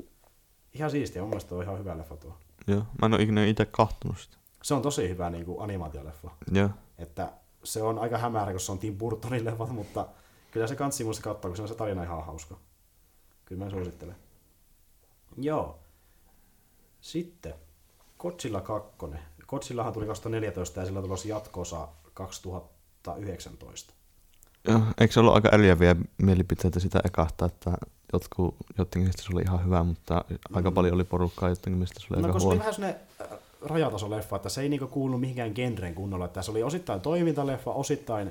Ihan siistiä, mun mielestä on ihan hyvä leffa tuo. Joo. Mä en ole ikinä itse kahtonut sitä. Se on tosi hyvä niin kuin animaatioleffa. Joo. Että se on aika hämärä, kun se on Tim Burtonin leffat, mutta kyllä se kansi musta katsoa, kun se on se tarina ihan hauska. Kyllä mä suosittelen. Joo. Sitten Godzilla 2. Godzillahan tuli 2014 ja sillä tulossa jatkosa 2019. Joo. Eikö se ollut aika eriäviä mielipiteitä sitä ekahta, että jotkut, jotenkin mielestä se oli ihan hyvä, mutta aika paljon oli porukkaa jotenkin mielestä se oli No aika kun se oli huono. vähän sellainen äh, rajatasoleffa, että se ei niinku kuulu mihinkään genreen kunnolla. Että se oli osittain toimintaleffa, osittain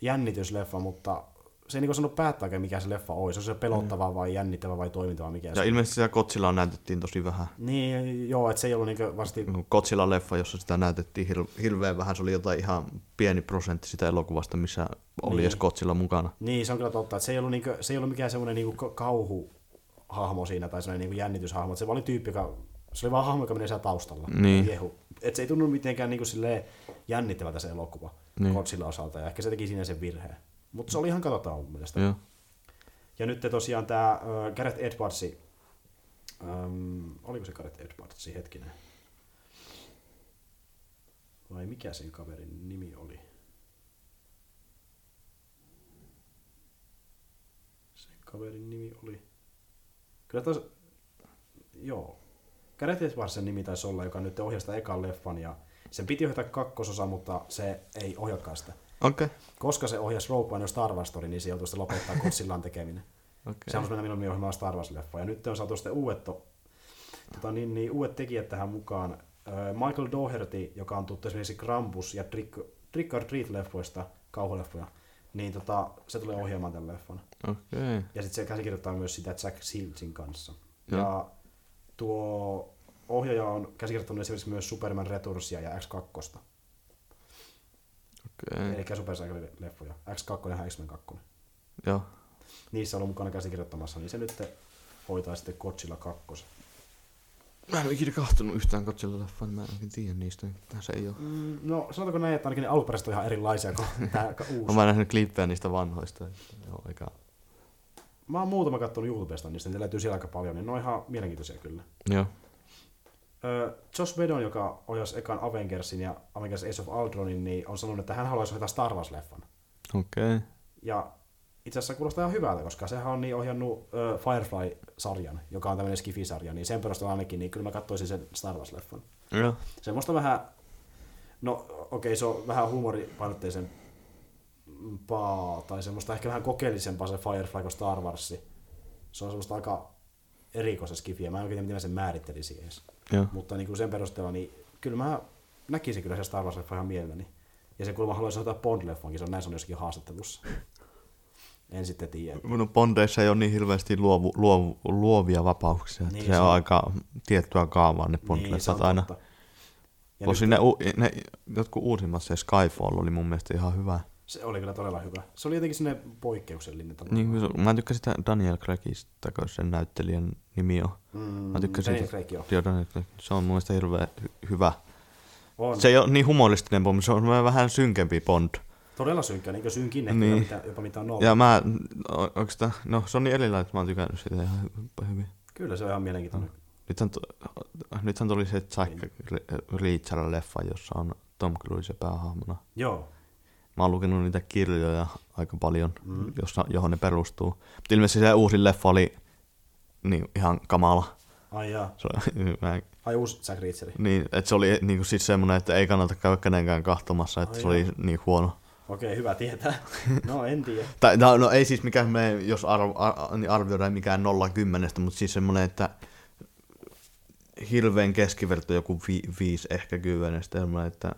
jännitysleffa, mutta se ei niinku sanonut päättääkään, mikä se leffa olisi. Se on se pelottava vai jännittävä vai toimintava, mikä Ja se ilmeisesti sitä Godzillaa näytettiin tosi vähän. Niin, joo, että se ei ollut niinku vasti... Godzilla-leffa, jossa sitä näytettiin hir- hirveän vähän, se oli jotain ihan pieni prosentti sitä elokuvasta, missä oli Niin. edes Godzilla mukana. Niin, se on kyllä totta, että se ei ollut, niinku, se ei ollut mikään semmoinen niinku kauhuhahmo siinä tai semmoinen niinku jännityshahmo. Että se oli tyyppi, joka... Se oli vaan hahmo, joka menee siellä taustalla. Niin. Jehu. Et se ei tunnu mitenkään silleen jännittävältä se elokuva Niin. Godzilla osalta. Ja ehkä se teki siinä sen virheen. Mutta se oli ihan katsotaan mun mielestä. Joo. Ja nyt tosiaan tämä uh, Gareth Edwardsi, um, oliko se Gareth Edwardsi hetkinen? Vai mikä sen kaverin nimi oli? Sen kaverin nimi oli... Kyllä tos... Joo. Gareth Edwardsen nimi taisi olla, joka nyt ohjasta ekan leffan ja sen piti ohjata kakkososa, mutta se ei ohjakaan sitä. Okay. Koska se ohjasi Rogue One ja Star Wars Story, niin se joutui sitten lopettaa Godzillan tekeminen. Se Okay. halusi mennä minun ohjelmaan Star Wars-leffa. Ja nyt on saatu sitten uudet, to, tota, niin, niin, uudet tekijät tähän mukaan. Michael Doherty, joka on tuttu esimerkiksi Krampus ja Trick, Trick or Treat-leffoista, kauhuleffoja, niin tota, se tulee ohjaamaan tämän leffan. Okay. Ja sitten se käsikirjoittaa myös sitä Jack Sealsin kanssa. Joo. Ja tuo ohjaaja on käsikirjoittanut esimerkiksi myös Superman Retursia ja X2. Eli Super leffoja X2 ja X-Men 2. Joo. Niissä on ollut mukana käsikirjoittamassa, niin se nyt hoitaa sitten Godzilla 2. Mä en ole ikinä kahtonut yhtään Godzilla leffaa, niin mä en oikein tiedä niistä. Tää se ei oo. Mm, no sanotaanko näin, että ainakin ne alkuperäiset on ihan erilaisia kuin [LAUGHS] tämä uusi. Mä oon nähnyt klippejä niistä vanhoista. Joo, eikä... Mä oon muutama kattonut YouTubesta niistä, niitä löytyy siellä aika paljon, niin ne on ihan mielenkiintoisia kyllä. Joo. Josh Whedon, joka ohjasi ekan Avengersin ja Avengers Age of Ultronin, niin on sanonut, että hän haluaisi ohjata Star Wars-leffan. Okei. Okay. Ja itse asiassa kuulostaa ihan hyvältä, koska sehän on niin ohjannut Firefly-sarjan, joka on tämmöinen Skifi-sarja, niin sen perusteella ainakin, niin kyllä mä katsoisin sen Star Wars-leffan. Joo. Semmoista vähän, no okei, okay, se on vähän huumoripainotteisen paa, tai semmoista ehkä vähän kokeellisempaa se Firefly kuin Star Wars. Se on semmoista aika erikoista skifiä. Mä en oikein tiedä, miten mä sen määrittelisin edes. Joo. Mutta niin kuin sen perusteella, niin kyllä mä näkisin kyllä se Star Wars-leffa ihan mielelläni. Ja sen kuulemma haluaisin ottaa Bond-leffankin, se on näin se on jossakin haastattelussa. En sitten tiedä. No Bondeissa ei ole niin hirveästi luovu, luovu, luovia vapauksia, että Niin, niin, se se on aika tiettyä kaavaa ne se Bond-leffat on aina. totta. Ja Tosin nyt- ne, ne, jotkut uusimmat, se Skyfall oli mun mielestä ihan hyvä. Se oli kyllä todella hyvä. Se oli jotenkin sinne poikkeuksellinen. Niin, se- mä tykkäsin sitä Daniel Craigista, kun sen näyttelijän nimi on. Mm, Mä tykkäsin Daniel. Craig, joo. Joo, Daniel Craig. Se on mun mielestä hirveän hy- hyvä. On. Se ei ole niin humoristinen Bond, se on vähän synkempi Bond. Todella synkkä, niin kuin synkin ehkä Niin. niin. mitä, jopa mitä on ollut. Ja mä, oikeastaan, no se on niin erilainen, että mä oon tykännyt sitä ihan hy- hyvin. Kyllä se on ihan mielenkiintoinen. Nythän, tu- nythän tuli se Jack Reacher-leffa, jossa on Tom Cruise päähahmona. Joo. Mä oon lukenut niitä kirjoja aika paljon, Mm. jossa, johon ne perustuu. Mutta ilmeisesti se uusi leffa oli niin, ihan kamala. Ai jaa. Se, oli- [LAUGHS] mä, Ai uusi Jack Reacheri. niin, että se oli niin kuin siis semmoinen, että ei kannata käydä kenenkään kahtomassa, että Ai se oli joo. niin huono. Okei, hyvä tietää. [LAUGHS] No en tiedä. Tai, no, no ei siis mikään, me, jos arv, ar, niin arvioidaan mikään 0 mutta siis semmoinen, että hirveän keskiverto joku vi, viisi ehkä kymmenestä, että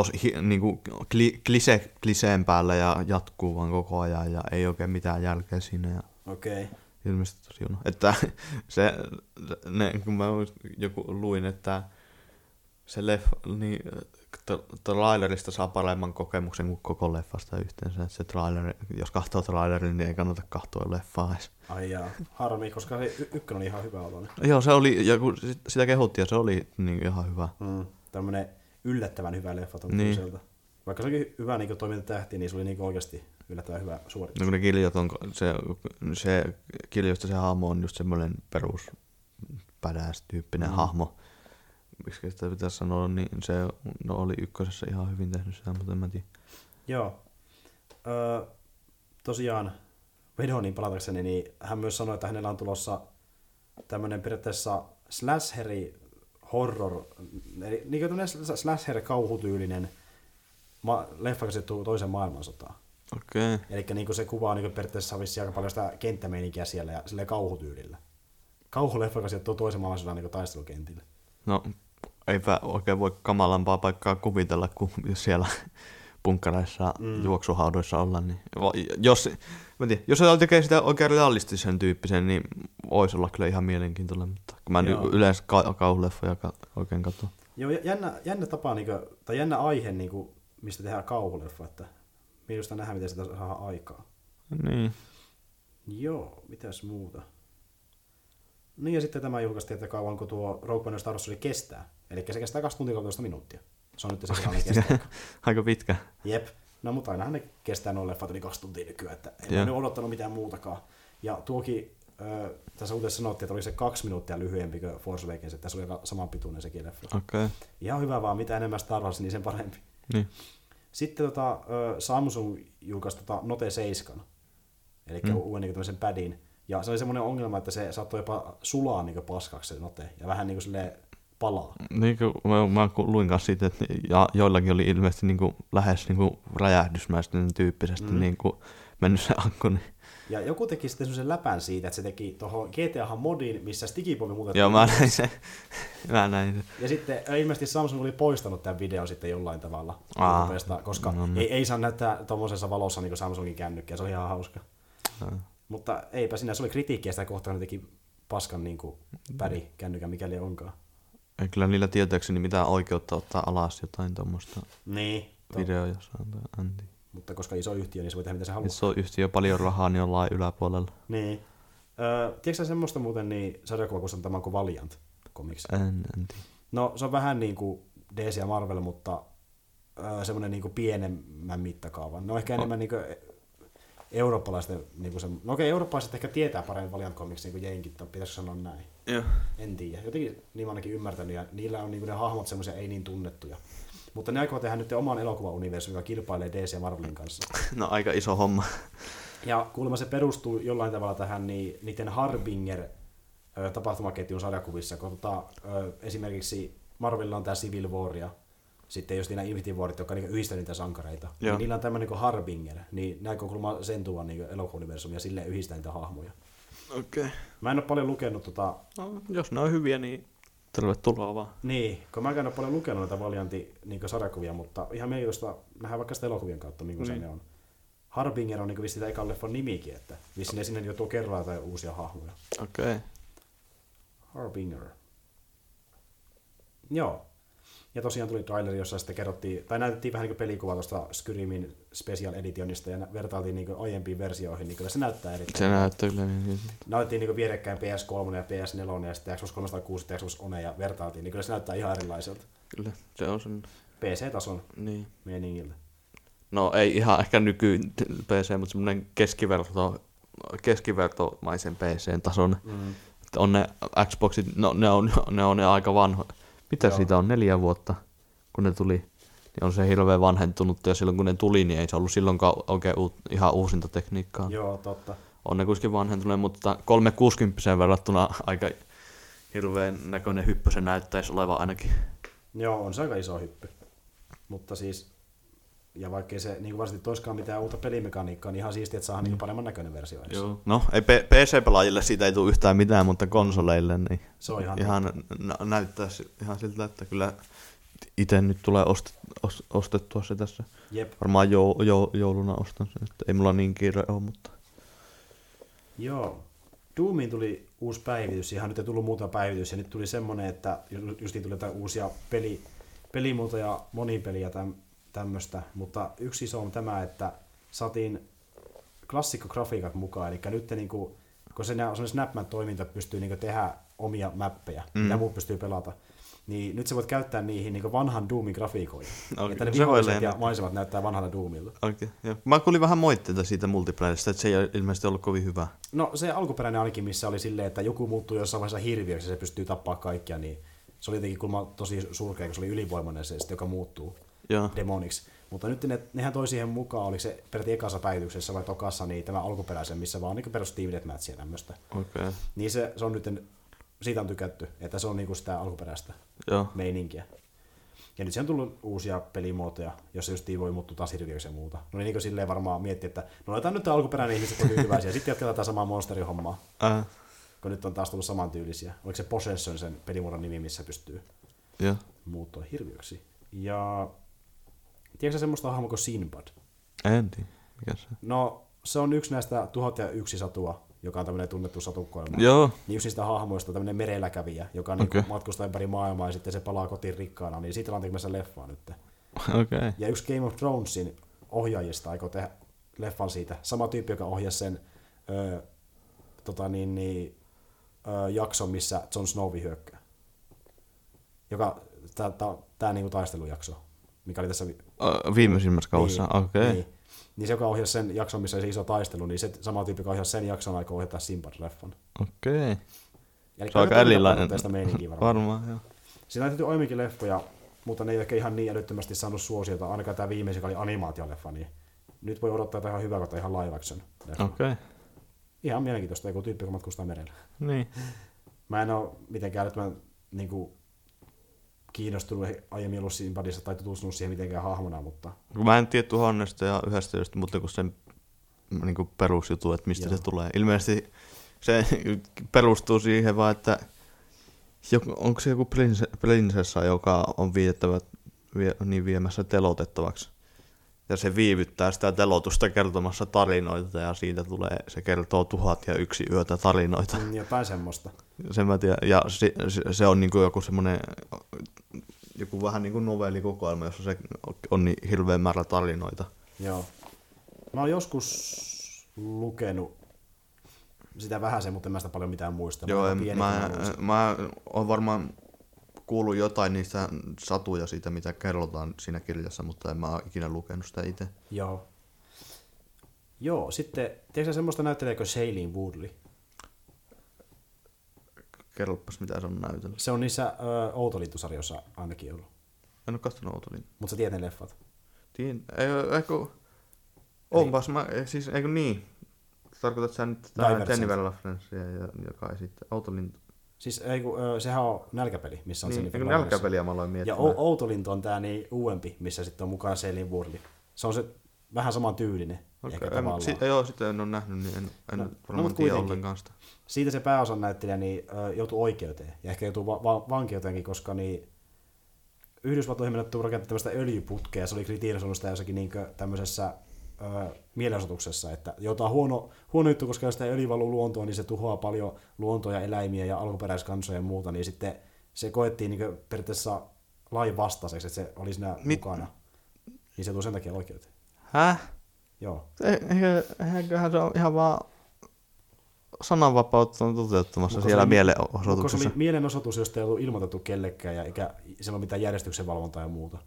tos, hi, niinku, kli, klise, kliseen päällä ja jatkuu vaan koko ajan ja ei oikein mitään jälkeä siinä ja Okei. ilmeisesti tosi huono. Että [LAUGHS] se, ne, kun mä joku luin, että se leffa, niin trailerista saa paremman kokemuksen kuin koko leffasta yhteensä. Se trailer, jos katsoo trailerin, niin ei kannata katsoa leffaa edes. Ai jaa. Harmi, koska se y- ykkönen oli ihan hyvä oloinen. Joo, se oli, ja kun sit- sitä kehuttiin, ja se oli niin ihan hyvä. Mm. Tämmönen yllättävän hyvä leffa Tom Niin. Cruiselta. Vaikka se onkin hyvä niin toimintatähti, niin se oli niin oikeasti yllättävän hyvä suoritus. No kun ne kiljot on, se, se kiljoista se hahmo on just semmoinen perus badass tyyppinen Mm. hahmo. Miksi sitä pitäisi sanoa, niin se no, oli ykkösessä ihan hyvin tehnyt sitä, mutta en mä tiedä. Joo. Öö, tosiaan Vedonin palatakseni, niin hän myös sanoi, että hänellä on tulossa tämmöinen periaatteessa slasheri horror, eli niin kuin slasher kauhutyylinen ma- leffa, sijoittuu toisen maailmansotaan. Okei. Okay. Eli niin se kuvaa niin periaatteessa vissiin aika paljon sitä kenttämeininkiä siellä ja silleen kauhutyylillä. Kauhuleffa, joka sijoittuu toisen maailmansodan niin taistelukentille. No, eipä oikein voi kamalampaa paikkaa kuvitella, kuin jos siellä punkkareissa Mm. juoksuhaudoissa olla. Niin, jos, mä en tiedä, jos se tekee sitä oikein realistisen tyyppisen, niin voisi olla kyllä ihan mielenkiintoinen. Mutta kun mä en Joo. yleensä ka- kauhuleffoja ka- oikein katso. Joo, jännä, jännä tapa, niin kuin, tai jännä aihe, niin kuin, mistä tehdään kauhuleffa, että minusta nähdään, miten sitä saa aikaa. Niin. Joo, mitäs muuta? Niin ja sitten tämä julkaistiin, että kauanko tuo Rogue One Star Wars kestää. Eli se kestää 2 tuntia 13 minuuttia. Se on nyt se virallinen kesto. [LAUGHS] Aika pitkä. Jep. No mutta ainahan ne kestää noin leffat yli kaksi tuntia nykyään, että en ole odottanut mitään muutakaan. Ja tuokin, ö, tässä uuteen sanottiin, että oli se kaksi minuuttia lyhyempi kuin Force Awakens, että se oli aika samanpituinen sekin leffa. Okei. Okay. Ihan hyvä vaan, mitä enemmän Star Wars, niin sen parempi. Niin. Sitten tota, ö, Samsung julkaisi tota Note 7, eli mm. uuden niin tämmöisen padin. Ja se oli semmoinen ongelma, että se saattoi jopa sulaa niin paskaksi se Note, ja vähän niin kuin silleen palaa. Niin kuin mä, mä luin kanssa siitä, että ja, joillakin oli ilmeisesti niin kuin, lähes niin kuin räjähdysmäisesti tyyppisesti mm. niin kuin, mennyt se akku. Niin. Ja joku teki sitten semmoisen läpän siitä, että se teki tuohon GTA modin, missä stikipovi muutettiin. Joo, mä näin se. [LAUGHS] mä näin se. Ja sitten ö, ilmeisesti Samsung oli poistanut tämän videon sitten jollain tavalla Aa. Koska No no, ei, ei saa näyttää tuommoisessa valossa niin kuin Samsungin kännykkä, se oli ihan hauska. Aa. Mutta eipä siinä, se oli kritiikkiä sitä kohtaan, ne teki paskan niin kuin pädi kännykän, mikäli onkaan. Ei kyllä niillä tietääkseni mitään oikeutta ottaa alas jotain tuommoista Niin, anti. mutta koska iso yhtiö, niin se voi tehdä mitä se haluaa. On yhtiö paljon rahaa, niin ollaan yläpuolella. Niin. Öö, tiedätkö semmoista muuten niin sarjakuvakustantamaan kuin Valiant Comics? En, en tiedä. No se on vähän niin kuin DC ja Marvel, mutta öö, semmoinen niin kuin pienemmän mittakaavan. No ehkä enemmän niin kuin eurooppalaisten, niin kuin se, no okei, eurooppalaiset ehkä tietää paremmin Valiant Comics niin kuin jenkit, tai pitäisikö sanoa näin? Joo. En tiedä. Jotenkin niin mä ainakin ymmärtänyt, ja niillä on niin kuin ne hahmot semmoisia ei niin tunnettuja. Mutta ne aikoo tehdä nyt oman elokuvauniversumin, joka kilpailee DC ja Marvelin kanssa. [LAUGHS] No aika iso homma. Ja kuulemma se perustuu jollain tavalla tähän niin, niiden Harbinger tapahtumaketjun sarjakuvissa, kun tota, esimerkiksi Marvelilla on tämä Civil War ja sitten just nämä Infinity Warit, jotka niin yhdistänyt niitä sankareita. Joo. Niin niillä on tämmöinen niin Harbinger, niin ne aikoo kuulemma sen tuoda niin elokuvauniversumia ja silleen yhdistää niitä hahmoja. Okei. Okay. Mä en ole paljon lukenut tota, No, jos ne on hyviä, niin tervetuloa vaan. niin, kun mä en ole paljon lukenut näitä Valiantin niin sarjakuvia, mutta ihan mielenkiintoista nähdään vaikka sitä elokuvien kautta, Niin. se ne on. Harbinger on niin vissiin ekan leffan nimikin, että vissiin ne sinne joutuu kerralla jotain uusia hahmoja. Okei. Okay. Harbinger. Joo. Ja tosiaan tuli traileri, jossa sitten kerrottiin, tai näytettiin vähän niin pelikuvaa tuosta Skyrimin Special Editionista ja vertailtiin niin aiempiin versioihin, niin kyllä se näyttää erittäin. Se näyttää kyllä niin. Näytettiin niin vierekkäin PS3 ja PS4 ja sitten Xbox 360 ja Xbox One ja vertailtiin, niin kyllä se näyttää ihan erilaiselta. Kyllä, se on sen. PC-tason Niin. meningiltä. No ei ihan ehkä nyky PC, mutta semmoinen keskiverto, keskivertomaisen PC-tason. Mm. On ne Xboxit, no ne on ne, on ne aika vanho. Mitä Joo. Siitä on? Neljä vuotta, kun ne tuli. Niin on se hirveän vanhentunut ja silloin kun ne tuli, niin ei se ollut silloinkaan oikein uut, ihan uusinta tekniikkaa. Joo, totta. On ne kuitenkin vanhentuneet, mutta 360 verrattuna aika hirveän näköinen hyppy se näyttäisi olevan ainakin. Joo, on se aika iso hyppy. Mutta siis, ja vaikkei se niin varsinkin toiskaan mitään uutta pelimekaniikkaa, niin ihan siistiä, että saadaan niin paremman näköinen versio edes. Joo. No, ei P- PC-pelaajille siitä ei tule yhtään mitään, mutta konsoleille niin Se on ihan, ihan nä- näyttää ihan siltä, että kyllä itse nyt tulee ostet, os, ostettua se tässä. Jep. Varmaan jou, jou, jouluna ostan sen, että ei mulla niin kiire ole, mutta Joo. Doomiin tuli uusi päivitys, ihan nyt ei tullut muuta päivitys, ja nyt tuli semmonen, että ju- justiin tuli jotain uusia peli, pelimuotoja, monipeliä täm, tämmöstä, mutta yksi iso on tämä, että saatiin klassikkografiikat mukaan, eli nyt niinku, kun se on Snapmat-toiminta pystyy niinku tehdä omia mappeja, mm. mitä muut pystyy pelata, niin nyt sä voit käyttää niihin niinku vanhan Doomin grafiikoita. Okei, että ne se voi ja maisemat näyttää vanhalta Doomilta. oikein. Joo. Mä kuulin vähän moitteita siitä multiplayerista, että se ei ilmeisesti ollut kovin hyvä. No se alkuperäinen ainakin, missä oli silleen, että joku muuttuu jossain vaiheessa hirviöksi ja se pystyy tappaa kaikkia, niin se oli jotenkin kulma tosi surkea, kun se oli ylivoimainen se, joka muuttuu Joo. demoniksi. Mutta nyt ne, nehän toi siihen mukaan, oliko se peräti ekassa päivityksessä vai tokassa, niin tämä alkuperäisen, missä vaan niin perus Team Deathmatchia tämmöistä. Okay. Niin se, se on nyt, siitä on tykätty, että se on niinku sitä alkuperäistä Joo. meininkiä. Ja nyt se on tullut uusia pelimuotoja, jossa just voi muuttua taas hirviöksi ja muuta. No niin kuin silleen varmaan miettiä, että no otetaan nyt tämä alkuperäinen ihmiset on tyytyväisiä, sitten jatketaan tätä samaa monsterihommaa, Äh, kun nyt on taas tullut samantyylisiä. Oliko se Possession sen pelimuodon nimi, missä pystyy joo. muuttua hirviöksi. Ja tiedätkö semmoista hahmoa kuin Sinbad? En tiedä. Mikä se? No, se on yksi näistä tuhat ja yksi satua, joka on tämmöinen tunnettu satukoelma. Joo. Niin yksi niistä hahmoista, tämmöinen merellä kävijä, joka niin Okei. matkustaa ympäri maailmaa ja sitten se palaa kotiin rikkaana, niin siitä ollaan tekemässä leffaa nyt. Okei. Okay. Ja yksi Game of Thronesin ohjaajista aikoo tehdä leffan siitä. Sama tyyppi, joka ohjasi sen ö, tota niin, niin, ö, jakson, missä Jon Snow hyökkää. Joka, tää niinku taistelujakso. mikä oli tässä Viimeisimmässä kaudessa, niin, okei. Okay. Niin. niin se, joka ohjasi sen jakson, missä se iso taistelu, niin se sama tyyppi, joka ohjasi sen jakson aikaa ohjata Sinbad-leffan. Okei. Eli Se on aika erilainen. varmaan. Varmaan, joo. Siinä on tehty aiemminkin leffoja, mutta ne ei ehkä ihan niin älyttömästi saanut suosiota, ainakaan tämä viimeisin, joka oli animaatioleffa, niin nyt voi odottaa ihan hyvää kautta ihan live action. Okei. Okay. Ihan mielenkiintoista, joku tyyppi, kun matkustaa merellä. Niin. Mä en ole mitenkään älyttömän niin kuin, kiinnostunut aiemmin ollut Sinbadissa tai tutustunut siihen mitenkään hahmona, mutta Mä en tiedä tuhannesta ja yhdestä just, mutta kun sen niin kuin perusjutu, että mistä Joo. se tulee. Ilmeisesti se [LAUGHS] perustuu siihen vaan, että joku, onko se joku prinse, prinsessa, joka on viitettävä, vie, niin viemässä telotettavaksi. Ja se viivyttää sitä telotusta kertomassa tarinoita ja siitä tulee, se kertoo tuhat ja yksi yötä tarinoita. mm, jotain semmoista. Sen mä tiedän. Ja se, se, on niinku joku semmoinen, joku vähän niinku novellikokoelma, jossa se on niin hirveä määrä tarinoita. Joo. Mä oon joskus lukenut sitä vähän sen, mutta en mä sitä paljon mitään muista. Joo, oon en, mä, muistan. mä oon varmaan kuullut jotain niistä satuja siitä, mitä kerrotaan siinä kirjassa, mutta en mä oo ikinä lukenut sitä itse. Joo. Joo, sitten, tiedätkö semmoista näyttelijää kuin Shailene Woodley? Kerropas, mitä se on näytellyt. Se on niissä ö, Outolintusarjoissa ainakin ollut. En oo kattonut Outolin. Mutta sä tiedät ne leffat. Tien, ei, eikö, onpas mä, siis eikö niin? Tarkoitat sä nyt. Jennifer Lawrencea, ja, joka ei sitten Outolin, Siis ei, kun, sehän on nälkäpeli, missä on niin, Lawrence. nälkäpeliä mä aloin Ja miettimään. o- Outolintu on tää niin uudempi, missä sitten on mukana Shailene Woodley. Se on se vähän saman tyylinen. Okei, ehkä en, si, joo, sitä en ole nähnyt, niin en, en No, no, varmaan no, tiedä ollenkaan sitä. siitä se pääosan näyttelijä niin, ö, joutuu oikeuteen. Ja ehkä joutuu va- va- vankeuteenkin, koska niin, Yhdysvaltoihin menetty rakentaa tämmöistä öljyputkea, ja se oli kritiirisoinut sitä jossakin niin tämmöisessä mielenosoituksessa, että joutaa huono, huono juttu, koska jos sitä öljy valuu luontoon, niin se tuhoaa paljon luontoja, eläimiä ja alkuperäiskansoja ja muuta, niin sitten se koettiin niin periaatteessa lain vastaiseksi, että se oli siinä Mit- mukana. Niin se tuli sen takia oikeuteen. Häh? Joo. Eikö, eiköhän se ole ihan vaan sananvapautta on toteuttamassa Mutta siellä se oli- Koska se mielenosoituksessa. oli mielenosoitus, josta ei ollut ilmoitettu kellekään, ja eikä siellä ole mitään järjestyksen valvontaa ja muuta.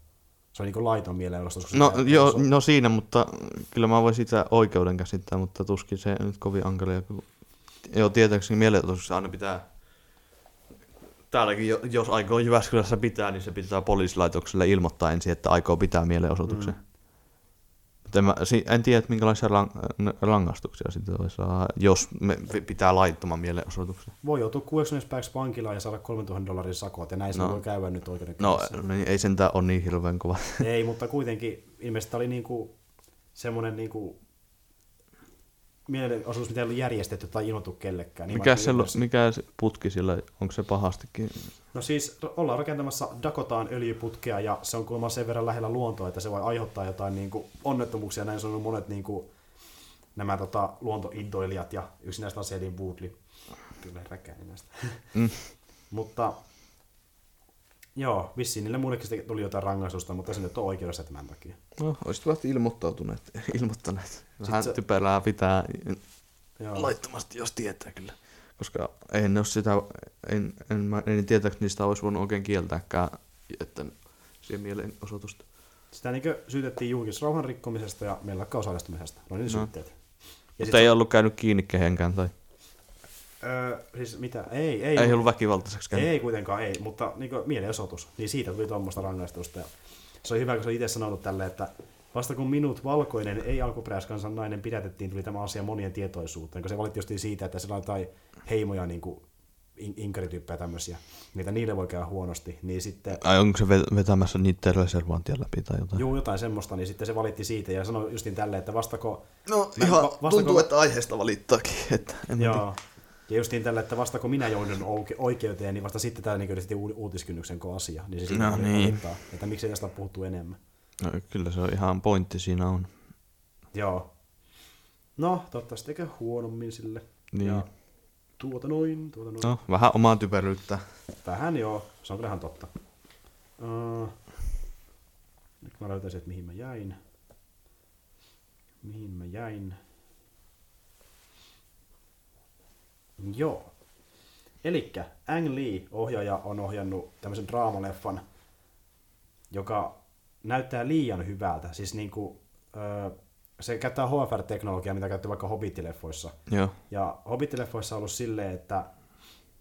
Se on niin laiton mielenosoitus. No, joo, no siinä, mutta kyllä mä voin sitä oikeuden käsittää, mutta tuskin se nyt kovin ankalia. kun- Joo, tietääkseni mielenosoituksessa aina pitää Täälläkin, jo- jos aikoo Jyväskylässä pitää, niin se pitää poliisilaitokselle ilmoittaa ensin, että aikoo pitää mielenosoituksen. Mm. En, mä, en tiedä, että minkälaisia rang- rangaistuksia sitten voi saada, jos me pitää laittoman mielenosoituksen. Voi joutua 60 päiväksi vankilaan ja saada 3000 dollarin sakot, ja näin se No. voi käydä nyt No, oikeudenkäynnissä. niin ei sentään ole niin hirveän kova. Ei, mutta kuitenkin ilmeisesti oli niinku semmoinen niinku mielenosoitus, mitä ei ollut järjestetty tai ilmoitettu kellekään. Niin Mikä se, mikä putki sillä, onko se pahastikin? No siis ollaan rakentamassa Dakotaan öljyputkea ja se on kuulemma sen verran lähellä luontoa, että se voi aiheuttaa jotain niin kuin onnettomuuksia. Näin sanonut monet niin kuin, nämä tota, luontointoilijat ja yksi näistä on Selin Woodley. Kyllä räkääni näistä. Mm. [LAUGHS] mutta joo, vissiin niille muillekin tuli jotain rangaistusta, mutta se nyt on oikeudessa tämän takia. No, olisivat ilmoittautuneet, [LAUGHS] ilmoittaneet. Vähän se- typerää pitää Joo. laittomasti, jos tietää kyllä. Koska en ole sitä, en, en, mä, en tietääkseni niistä olisi voinut oikein kieltääkään, että siihen mielenosoitusta. Sitä niin syytettiin julkisrauhan rikkomisesta ja meillä osallistumisesta. No niin No. syytteet. Ja Mutta ei se- ollut käynyt kiinni kehenkään tai Öö, siis mitä? Ei, ei. ei, ollut väkivaltaiseksi käynyt. Ei kuitenkaan, ei, mutta niin mielenosoitus, niin siitä tuli tuommoista rangaistusta. Ja se on hyvä, kun se on itse sanonut tälle, että vasta kun minut, valkoinen, ei alkuperäiskansan nainen, pidätettiin, tuli tämä asia monien tietoisuuteen, kun se valitti justiin siitä, että siellä on jotain heimoja, niin kuin in- inkarityyppejä tämmöisiä, niitä niille voi käydä huonosti, niin sitten Ai onko se ve- vetämässä niitä reservointia läpi tai jotain? juu, jotain semmoista, niin sitten se valitti siitä ja sanoi justiin tälle, että vastako, No Mä- ihan va- vastako- tuntuu, että aiheesta valittaakin. Että en mä tiedä. Ja justiin tälle, että vasta kun minä joudun oikeuteen, niin vasta sitten tämä niin u- uutiskynnyksen asia, niin se No oli niin. valittaa, että miksei tästä ole puhuttu enemmän. No, kyllä se on ihan pointti siinä on. Joo. No, toivottavasti eikä huonommin sille. Niin. Ja tuota noin, tuota noin. No. No, vähän omaa typeryyttä. Vähän joo, se on kyllähän totta. Uh, nyt mä löytäisin, että mihin mä jäin. Mihin mä jäin. Joo. Elikkä Ang Lee, ohjaaja, on ohjannut tämmöisen draamaleffan, joka näyttää liian hyvältä. Siis niinku, ö, se käyttää HFR-teknologiaa, mitä käytti vaikka Hobbit-leffoissa. Joo. Ja Hobbit-leffoissa on ollut silleen, että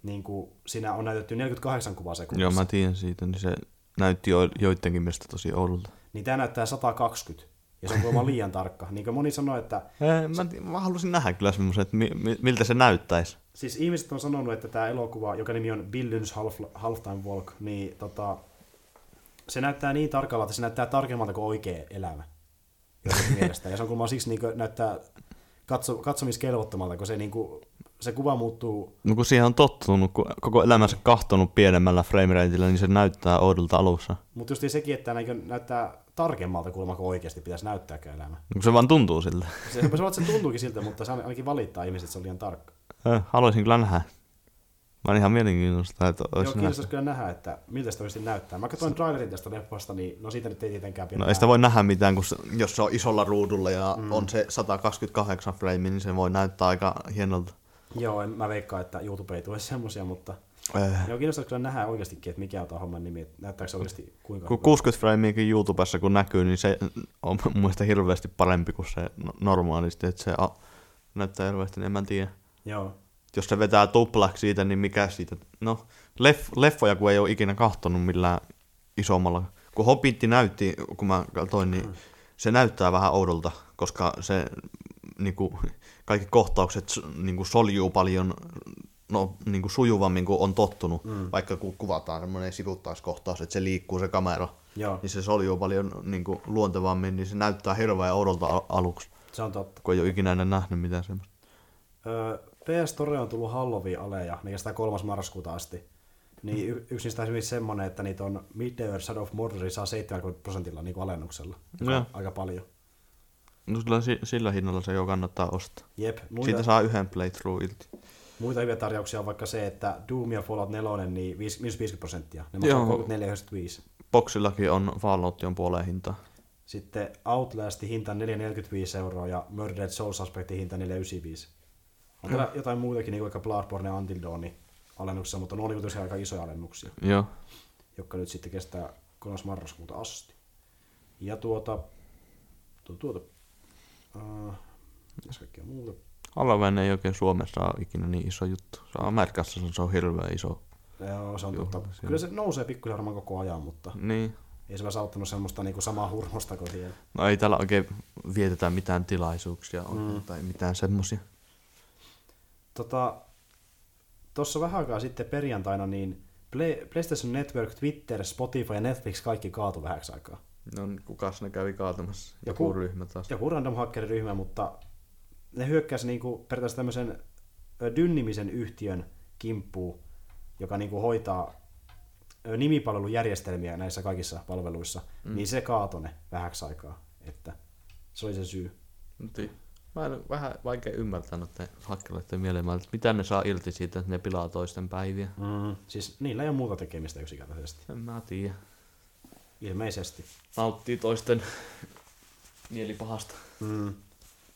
niinku, siinä on näytetty 48 kuvaa sekunnissa. Joo, mä tiedän siitä, niin se näytti jo, joidenkin mielestä tosi oudolta. Niin tämä näyttää 120. Ja se on kuulemma liian tarkka. Niin kuin moni sanoi, että mä, mä halusin nähdä kyllä semmoisen, että mi, mi, miltä se näyttäisi. siis ihmiset on sanonut, että tämä elokuva, joka nimi on Billions Half, Halftime Walk, niin tota, se näyttää niin tarkalla, että se näyttää tarkemmalta kuin oikea elämä. Mielestä. Ja se on kuulemma siksi niin näyttää katso, katsomiskelvottomalta, kun se, niin kuin, se kuva muuttuu No kun siihen on tottunut, kun koko elämänsä kahtonut pienemmällä framerateillä, niin se näyttää oudolta alussa. Mutta just sekin, että näyttää tarkemmalta kuulemma kuin oikeasti pitäisi näyttääkään elämä. No se vaan tuntuu siltä. Se, se, se tuntuukin siltä, mutta se ainakin valittaa ihmiset, että se on liian tarkka. Haluaisin kyllä nähdä. Mä oon ihan mielenkiintoista, että Joo, olisi nähty. kiinnostaisi kyllä nähdä, että miltä se oikeasti näyttää. Mä katsoin trailerin tästä leffasta, niin no siitä nyt ei tietenkään pidä. No ei sitä voi nähdä mitään, kun se, jos se on isolla ruudulla ja mm. on se 128 frame, niin se voi näyttää aika hienolta. Joo, en, mä veikkaan, että YouTube ei tule semmosia, mutta Äh. joo, kiinnostaisi kyllä nähdä oikeastikin, että mikä on tämän homman nimi, että näyttääkö se oikeasti kuinka Kun hyvä. 60 frameakin YouTubessa kun näkyy, niin se on mun mielestä hirveästi parempi kuin se no- normaalisti, että se a, näyttää hirveästi, niin en mä tiedä. Joo, Jos se vetää tuplaksi siitä, niin mikä siitä, no leff, leffoja kun ei ole ikinä kahtonut millään isommalla. Kun Hobbitti näytti, kun mä katsoin, niin se näyttää vähän oudolta, koska se niinku, kaikki kohtaukset s- niinku, soljuu paljon no, niinku, sujuvammin kuin on tottunut. Mm. Vaikka kun kuvataan semmoinen sivuttaiskohtaus, että se liikkuu se kamera, joo, niin se soljuu paljon niinku, luontevammin, niin se näyttää hirveän oudolta al- aluksi, se on totta. kun ei ole ikinä ennen nähnyt mitään semmoista. Öö, PS Store on tullut Halloween-aleja, ne kestää 3. marraskuuta asti. Niin y- yksi niistä on esimerkiksi semmonen, että niitä on Midday Shadow of Mordor saa 70 prosentilla niin kuin alennuksella. Joo. aika paljon. No kyllä si- sillä hinnalla se jo kannattaa ostaa. Jep, muita, Siitä saa yhden playthrough ilti. Muita hyviä tarjouksia on vaikka se, että Doom ja Fallout 4, niin miinus 50 prosenttia. Ne maksaa 34,95. Boxillakin on Fallout on puoleen hintaa. Sitten Outlastin hinta 4,45 euroa ja Murdered Soul Suspectin hinta 4,95. On täällä jotain muutakin, niin kuin vaikka Bloodborne ja Until Dawn alennuksessa, mutta ne on niin tosiaan aika isoja alennuksia, Joo. jotka nyt sitten kestää 3. marraskuuta asti. Ja tuota, tuota, tuota uh, mitäs kaikkea muuta? Halloween ei oikein Suomessa ole ikinä niin iso juttu. Se on Amerikassa se on, se hirveän iso. Joo, se on totta. Kyllä se nousee pikkusen varmaan koko ajan, mutta Niin. ei sillä saattanut semmoista niinku samaa hurmosta kuin siellä. No ei täällä oikein vietetä mitään tilaisuuksia mm. tai mitään semmosia. Tota, tuossa vähän aikaa sitten perjantaina, niin Play, PlayStation Network, Twitter, Spotify ja Netflix kaikki kaatu vähäksi aikaa. No kukas ne kävi kaatamassa? Joku- Joku ryhmä taas. Joku random hackeriryhmä, mutta ne hyökkäsi niinku periaatteessa tämmöisen Dynnimisen yhtiön kimppuun, joka niinku hoitaa ö, nimipalvelujärjestelmiä näissä kaikissa palveluissa, mm. niin se kaatoi ne vähäksi aikaa. Että se oli se syy. Mä en vähän vaikea ymmärtää noiden hakkeleiden mieleen, että mitä ne saa irti siitä, että ne pilaa toisten päiviä. Mm. Siis niillä ei ole muuta tekemistä yksinkertaisesti. En mä tiedä. Ilmeisesti. Nauttii toisten mielipahasta. Mm.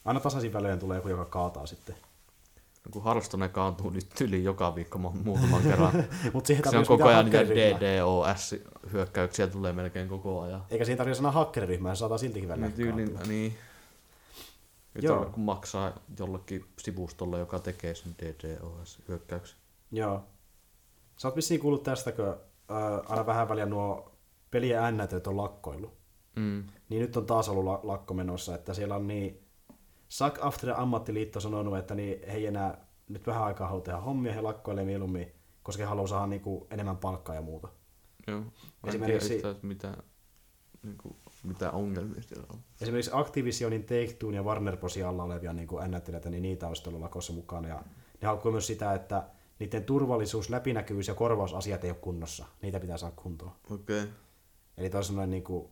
Aina tasaisin välein tulee joku, joka kaataa sitten. No, kun Hearthstone kaatuu niin tyli joka viikko mu- muutaman kerran. [LAUGHS] Mut siihen Se on koko ajan niitä. DDoS-hyökkäyksiä tulee melkein koko ajan. Eikä siinä tarvitse sanoa hakkeriryhmää, se saadaan siltikin välillä Niin tyylin, kaatua. niin. Joo. Joo. kun maksaa jollekin sivustolle, joka tekee sen DDoS-hyökkäyksen. Joo. Sä oot vissiin kuullut tästä, kun äh, aina vähän väliä nuo pelien äänätöt on lakkoillut. Mm. Niin nyt on taas ollut la- lakko menossa, että siellä on niin... Suck After ammattiliitto sanonut, että niin he ei enää nyt vähän aikaa halua tehdä hommia, he lakkoilee mieluummin, koska he haluaa saada niinku enemmän palkkaa ja muuta. Joo. Mä en Esimerkiksi- tiedä yhtään, mitä, niin kuin, mitä ongelmia siellä on. Esimerkiksi Activisionin, Take-Two ja Warner Brosin alla olevia niin NFTitä, niin niitä olisi ollut lakossa mukana. Ja ne haukkuu myös sitä, että niiden turvallisuus, läpinäkyvyys ja korvausasiat ei ole kunnossa. Niitä pitää saada kuntoon. Okei. Okay. Eli toisin sanoen niin kuin,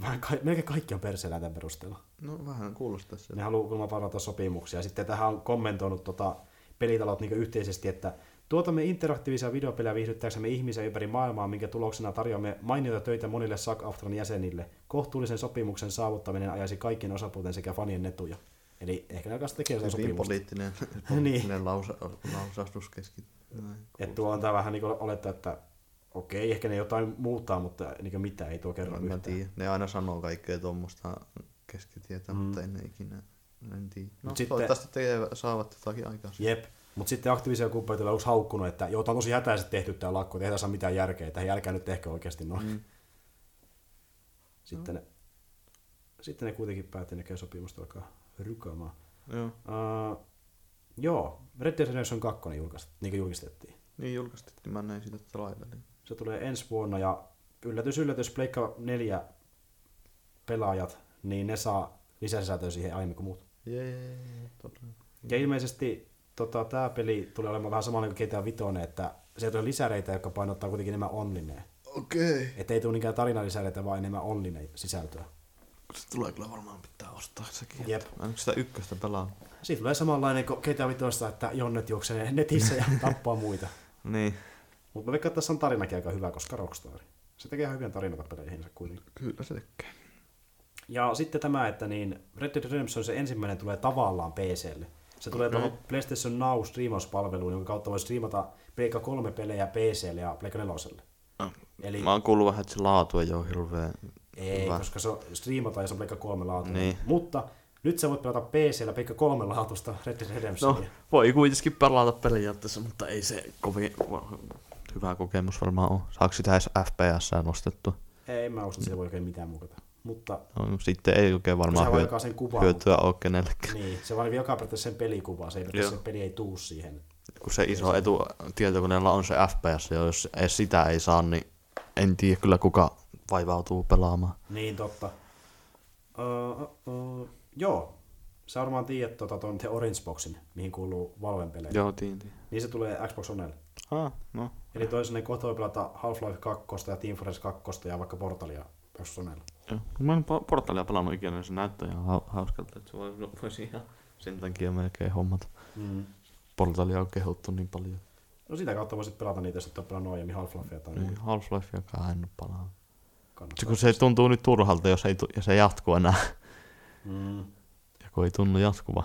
vähän ka- melkein kaikki on perseellä tämän perusteella. No vähän kuulostaa se. Ne haluaa kuulemma parata sopimuksia. Ja sitten tähän on kommentoinut tota, pelitalot niin yhteisesti, että tuotamme interaktiivisia videopelejä viihdyttääksemme ihmisiä ympäri maailmaa, minkä tuloksena tarjoamme mainioita töitä monille SAG Aftran jäsenille. Kohtuullisen sopimuksen saavuttaminen ajaisi kaikkien osapuolten sekä fanien etuja. Eli ehkä ne alkaa tekemään sitä sopimusta. poliittinen, [LAUGHS] Niin. poliittinen lausa, lausahdus keskittyy. Että tuo on tää vähän niin olettaa, että Okei, ehkä ne jotain muuttaa, mutta niin mitä ei tuo kerro mä yhtään. tiedä. Ne aina sanoo kaikkea tuommoista keskitietä, Mm. mutta en ne ikinä. En tiedä. No, Mut sitten... sitten- toivottavasti tekee, saavat jotakin aikaa. Jep. Mutta sitten Activision kumppanit on haukkunut, että joo, tää on tosi hätäisesti tehty tää lakko, että ei tässä ole mitään järkeä, että hei, älkää nyt tehkö oikeasti noin. Mm. [LAUGHS] Sitten, ne, sitten ne kuitenkin päätti näkee sopimusta alkaa rykaamaan. Joo. Uh, joo, Red Dead Redemption 2 julkaist, niin julkistettiin. Niin julkaistettiin, mä näin siitä trailerin. Se tulee ensi vuonna ja yllätys yllätys, Pleikka 4 pelaajat, niin ne saa lisäsisältöä siihen aiemmin kuin muut. Jee, todella. Ja ilmeisesti tota, tämä peli tulee olemaan vähän samalla kuin GTA Vitoinen, että se tulee lisäreitä, jotka painottaa kuitenkin enemmän onlineen. Okei. Okay. Että ei tule niinkään tarinalisäreitä, vaan enemmän online sisältöä. Se tulee kyllä varmaan pitää ostaa sekin. Jep. Mä en sitä ykköstä pelaa. Siitä tulee samanlainen kuin GTA Vitoista, että jonnet juoksee netissä ja [LAUGHS] tappaa muita. Niin. Mutta mä veikkaan, että tässä on tarinakin aika hyvä, koska Rockstar. Se tekee ihan hyviä tarinoita peleihinsä kuitenkin. Kyllä se tekee. Ja sitten tämä, että niin Red Dead Redemption se ensimmäinen tulee tavallaan PClle. Se tulee okay. tuohon PlayStation Now striimauspalveluun, jonka kautta voi striimata Pleikka 3 pelejä PClle ja Pleikka 4. Eli Mä oon kuullut vähän, että se laatu ei ole hirveän ei, hyvä. koska se on striimata ja se on Pleikka 3 laatu. Niin. Mutta nyt sä voit pelata PCllä Pleikka 3 laatusta Red Dead Redemptionia. No, voi kuitenkin pelata periaatteessa, mutta ei se kovin hyvä kokemus varmaan ole. Saako sitä edes FPS nostettua? Ei, mä usko, että siitä voi oikein mitään mukata. Mutta No, sitten ei oikein varmaan hyö- sen kuvan. hyötyä ole kenellekään. Niin, se vaan jakaa periaatteessa sen pelikuvaa, se, ei, se peli ei tuu siihen. Kun se iso etu tietokoneella on se FPS, ja jos edes sitä ei saa, niin en tiedä kyllä kuka vaivautuu pelaamaan. Niin, totta. Uh, uh, joo, sä varmaan tiedät tota, ton The Orange Boxin, mihin kuuluu Valven pelejä. Joo, tiinti. Niin se tulee Xbox Onelle. Ah, no. Eli toisaalta kohta voi pelata Half-Life 2 ja Team Fortress 2 ja vaikka Portalia Xbox Onelle. Joo. Mä en po- portalia pelannut ikinä, niin se näyttää ihan hau- hauskalta, että se voi, voisi ihan sen takia melkein hommata. Mm. Portalia on kehuttu niin paljon. No sitä kautta voisit pelata niitä, jos et ole pelannut aiemmin Half-Lifea tai Niin, niin. Half-Life, joka en ole palannut. Se, kun se tuntuu nyt turhalta, jos ei, tu- jos ei jatku enää. Mm. Ja kun ei tunnu jatkuva.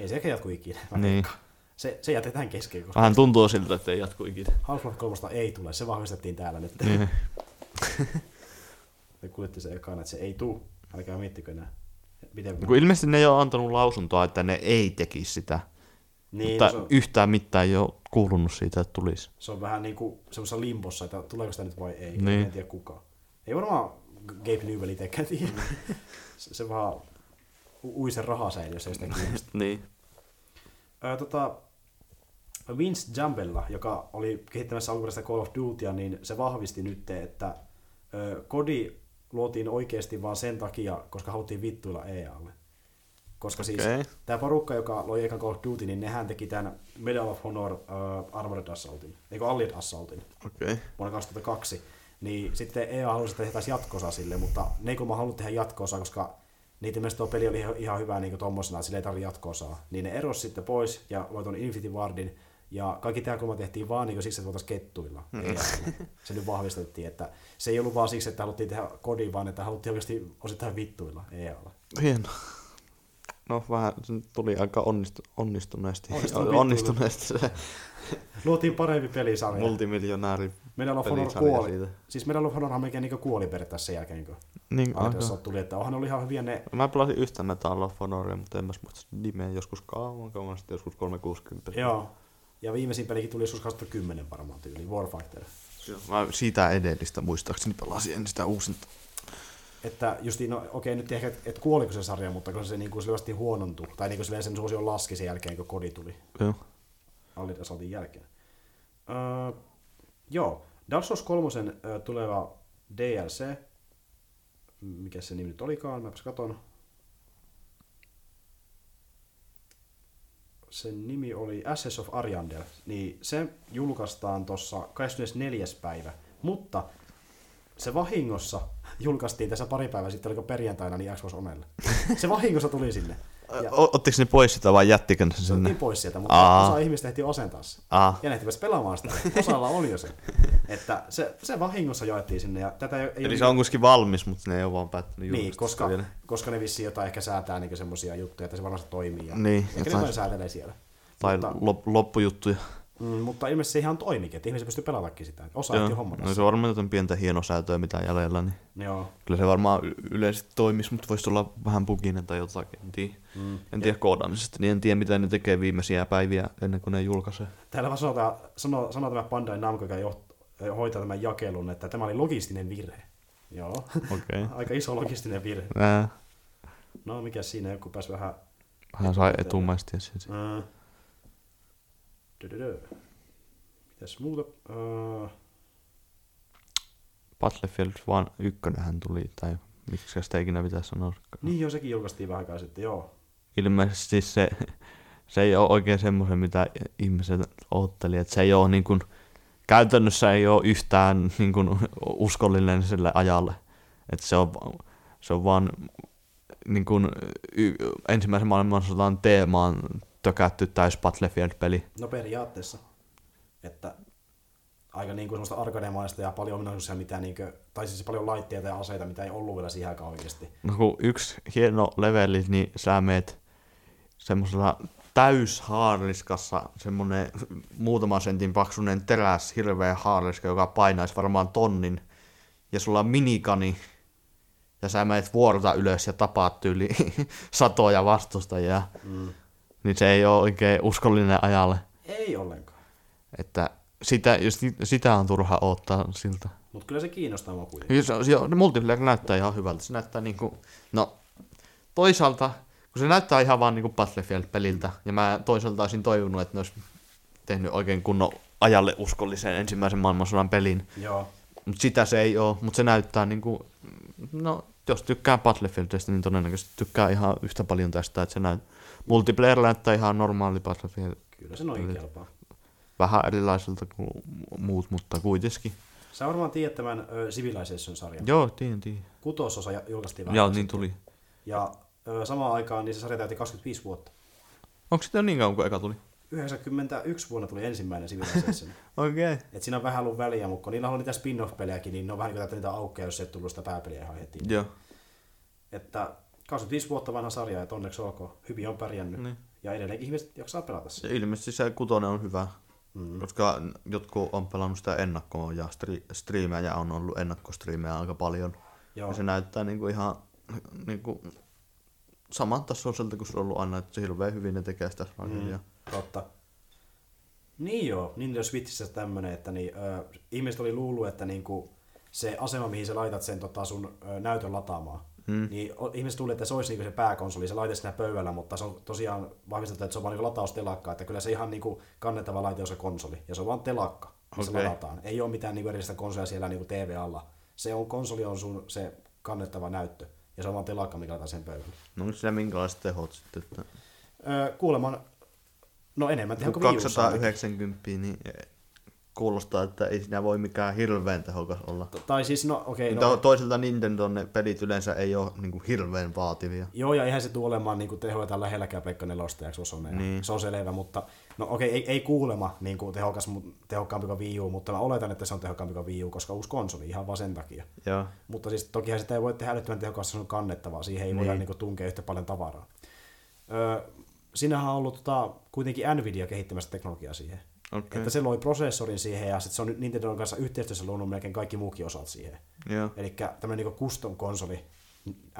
Ei se ehkä jatku ikinä. Niin. veikkaan. Se, se jätetään kesken, koska Vähän tuntuu siltä, että ei jatku ikinä. Half-Life 3 ei tule, se vahvistettiin täällä nyt. Niin. [LAUGHS] Me kuulitte se ekana, että se ei tuu. Älkää miettikö enää. Miten... Kun ilmeisesti ne ei ole antanut lausuntoa, että ne ei tekisi sitä. niin, mutta se, on, yhtään mitään ei ole kuulunut siitä, että tulisi. se on vähän niin kuin semmoisessa limbossa, että tuleeko sitä nyt vai ei. Niin. En tiedä kukaan. Ei varmaan Gabe Newell itsekään tiedä. [LAUGHS] se, se vaan ui sen rahasäiliö, jos ei [LAUGHS] sitä. Niin. Ö, tota, Vince Jambella, joka oli kehittämässä alkuperäistä Call of Dutya, niin se vahvisti nyt, että kodi luotiin oikeasti vaan sen takia, koska haluttiin vittuilla EAlle. Koska siis Okei. tämä porukka, joka loi ekan Call of Duty, niin nehän teki tämän Medal of Honor uh, Armored Assaultin, eikö Allied Assaultin Okei. Okay. vuonna 2002. Niin sitten EA halusi, että tehtäisiin jatkoosa sille, mutta ne ei kun mä halunnut tehdä jatkoosa, koska niitä mielestä tuo peli oli ihan- hyvä niin tommosena, että sille ei tarvitse jatkoosaa. Niin ne erosi sitten pois ja loi tuon Infinity Wardin. Ja kaikki tämä kulma tehtiin vaan niin siksi, että voitaisiin kettuilla. EAlle. Se nyt vahvistettiin, että se ei ollut vaan siksi, että haluttiin tehdä kodin, vaan että haluttiin oikeasti osittain vittuilla EAlla. Hieno. No vähän tuli aika onnistu, onnistuneesti. Onnistunut onnistuneesti se [LAUGHS] Luotiin parempi pelisarja. multimiljonääri of Honor pelisarja kuoli. siitä. Siis Medal of Honor melkein niin kuoli periaatteessa sen jälkeen, kun Niin, aika. tuli, että onhan oli ihan hyviä ne Mä pelasin yhtä Metal of Honoria, mutta en mä muista nimeä joskus kauan, kauan sitten joskus 360. Joo. Ja viimeisin pelikin tuli joskus 2010 varmaan tyyliin, Warfighter. Joo. Mä siitä edellistä muistaakseni pelasin, en sitä uusinta. Että justiin, no okei, nyt ehkä, että et kuoliko se sarja, mutta kun se niin kuin selvästi huonontui, tai niin kuin silleen sen suosio laski sen jälkeen, kun kodi tuli Joo. Allied Assaultin jälkeen. Öö, joo, Dark Souls 3 ö, tuleva DLC, mikä se nimi nyt olikaan, mäpäs katon. Sen nimi oli Ashes of Ariandel, niin se julkaistaan tuossa 24. päivä, mutta se vahingossa julkaistiin tässä pari päivää sitten, oliko perjantaina, niin Xbox Onelle. Se vahingossa tuli sinne. Ja Ottiko ne pois sitä vai jättikö ne sen otettiin sinne? pois sieltä, mutta Aa. osa ihmistä ehti asentaa se. Ah, Ja ne ehtivät pelaamaan sitä. Osalla on jo se. [LAUGHS] Että se, se vahingossa jaettiin sinne. Ja tätä ei, ei eli se on kuitenkin valmis, mutta ne ei ole vaan päättänyt Niin, koska, vielä. koska ne vissiin jotain ehkä säätää niin semmoisia juttuja, että se varmasti toimii. Ja Niin, ehkä ne jotain- jotain säätelee siellä. Tai Mutta, lop- loppujuttuja. Mm, mutta ilmeisesti se ihan toimikin, että ihmiset pystyy pelatakin sitä. Osa ehti hommata. no se on varmaan jotain pientä hienosäätöä mitä jäljellä, niin Joo. kyllä se varmaan y- yleisesti toimisi, mutta voisi olla vähän buginen tai jotakin. En tiedä, Mm. en tiedä koodaamisesta, niin en tiedä mitä ne tekee viimeisiä päiviä ennen kuin ne julkaisee. Täällä vaan sanotaan, sanoo, sanoo tämä Bandai Namco, joka joht, hoitaa tämän jakelun, että tämä oli logistinen virhe. Joo, Okei. Okay. [LAUGHS] aika iso logistinen virhe. Nää, No, mikä siinä, joku pääsi vähän... vähän sai etumaistia siitä. Dö-dö-dö. Mitäs muuta? Äh, Battlefield vaan ykkönenhän tuli, tai miksi sitä ikinä pitäisi sanoa. niin joo, sekin julkaistiin vähän aikaa sitten, joo. Ilmeisesti se, se ei ole oikein semmoisen, mitä ihmiset otteli, että se ei ole niin kuin, käytännössä ei ole yhtään niin kuin, uskollinen sille ajalle. Että se on, se on vaan niin kuin, y, ensimmäisen maailmansodan teemaan tökätty täys Battlefield-peli. No periaatteessa. Että aika niin kuin semmoista arcade ja paljon ominaisuuksia, mitä niin kuin, tai siis paljon laitteita ja aseita, mitä ei ollut vielä siihen aikaan oikeasti. No kun yksi hieno leveli, niin sä meet semmoisella täyshaarliskassa semmonen muutaman sentin paksunen teräs, hirveä haarliska, joka painaisi varmaan tonnin. Ja sulla on minikani, ja sä meet vuorta ylös ja tapaat yli [LAUGHS] satoja vastustajia. Mm. Niin se ei ole oikein uskollinen ajalle. Ei ollenkaan. Että sitä, jos sitä on turha odottaa siltä. Mutta kyllä se kiinnostaa mua kuitenkin. Multiplayer näyttää ihan hyvältä. Se näyttää niinku, no toisaalta, kun se näyttää ihan vaan niinku Battlefield-peliltä, ja mä toisaalta olisin toivonut, että ne olisi tehnyt oikein kunnon ajalle uskollisen ensimmäisen maailmansodan pelin. Joo. Mutta sitä se ei ole, mutta se näyttää niinku, no jos tykkää Battlefieldista, niin todennäköisesti tykkää ihan yhtä paljon tästä, että se näyt, multiplayer näyttää ihan normaali Battlefield, Kyllä se noin kelpaa. vähän erilaiselta kuin muut, mutta kuitenkin. Sä varmaan tiedät tämän ö, Civilization-sarjan. Joo, tiedän, tiedän. Kutososa julkaistiin vähän Joo, niin tuli. Ja ö, samaan aikaan niin se sarja täytti 25 vuotta. Onko sitä niin kauan kuin eka tuli? 91 vuonna tuli ensimmäinen Civilization. [LAUGHS] Okei. Okay. Et siinä on vähän ollut väliä, mutta kun niillä on niitä spin-off-pelejäkin, niin ne on vähän niin kuin niitä aukkeja, jos ei tullut sitä pääpeliä ihan heti. Joo. Että 25 vuotta vanha sarja, että onneksi ok. Hyvin on pärjännyt. Niin. Ja edelleenkin ihmiset jaksaa pelata sitä. Ja ilmeisesti se kutonen on hyvä, Mm. koska jotkut on pelannut sitä ennakkoa ja stri- striimejä on ollut ennakkostriimejä aika paljon. Joo. Ja se näyttää niinku ihan niinku saman tasoiselta kuin se on ollut aina, että se hirveän hyvin ne tekee sitä. Mm, totta. Niin joo, Nintendo Switchissä tämmönen, että niin, ö, ihmiset oli luullut, että niinku, se asema, mihin sä laitat sen tota, sun ö, näytön lataamaan, Mm. niin ihmiset luulivat, että se olisi niinku se pääkonsoli, se laite siinä pöydällä, mutta se on tosiaan vahvistettu, että se on vaan niinku lataustelakka, että kyllä se ihan niinku kannettava laite on se konsoli, ja se on vaan telakka, missä Okei. ladataan. Ei ole mitään niinku erillistä konsolia siellä niinku TV alla. Se on konsoli on sun se kannettava näyttö, ja se on vaan telakka, mikä laitetaan sen pöydälle. No onko siinä minkälaiset tehot sitten? Että Öö, kuuleman, no enemmän teho kun kuin Wii Ussa ainakin. 290, niin kuulostaa, että ei siinä voi mikään hirveän tehokas olla. Tai siis, no okei, Okay, no, Toisaalta Nintendo ne pelit yleensä ei ole niin hirveän vaativia. joo, ja eihän se tule olemaan niin tehoja tällä lähelläkään Pleikka 4 ja Xbox Niin. Se on selvä, mutta no okei, ei, ei kuulema niin kuin tehokas, tehokkaampi kuin Wii U, mutta mä oletan, että se on tehokkaampi kuin Wii U, koska uusi konsoli, ihan vaan sen takia. Joo. Mutta siis tokihan sitä ei voi tehdä älyttömän tehokasta, se on kannettavaa, siihen ei niin. voida Niin. niin kuin, tunkea yhtä paljon tavaraa. Öö, siinähän on ollut tota, kuitenkin Nvidia kehittämässä teknologiaa siihen. Okei. Että se loi prosessorin siihen ja sitten se on nyt Nintendon kanssa yhteistyössä luonut melkein kaikki muukin osat siihen. Joo. Eli tämmöinen niin custom-konsoli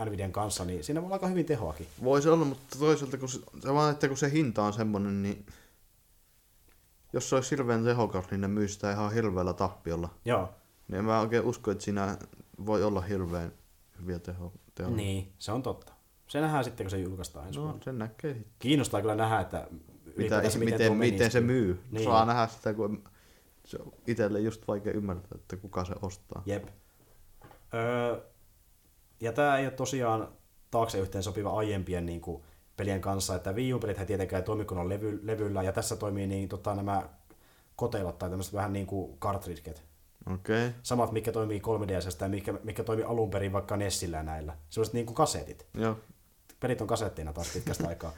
Nvidian kanssa, niin siinä voi olla aika hyvin tehoakin. Voisi olla, mutta toisaalta kun se, se vaan, että kun se hinta on semmonen, niin jos se olisi hirveän tehokas, niin ne myy sitä ihan hirveällä tappiolla. Joo. Niin mä oikein usko, että siinä voi olla hirveän hyviä teho, teho. Niin, se on totta. Se nähdään sitten, kun se julkaistaan ensi No, vuonna. sen näkee. Kiinnostaa kyllä nähdä, että Mitä, se, miten, miten, miten se myy. Niin. Niin. Saa nähdä sitä, kun se on itselle just vaikea ymmärtää, että kuka se ostaa. Jep. Öö, ja tämä ei ole tosiaan taakse yhteen sopiva aiempien niin kuin, pelien kanssa, että Wii U-pelit tietenkään ei toimi kunnon levy, levyllä, ja tässä toimii niin, tota, nämä kotelot tai tämmöiset vähän niin kuin cartridget. Okei. Okay. Samat, mikä toimii 3DSstä ja mikä, mikä toimii alun perin vaikka Nessillä ja näillä. Sellaiset niin kuin kasetit. Joo. pelit on kasetteina taas pitkästä [LAUGHS] aikaa.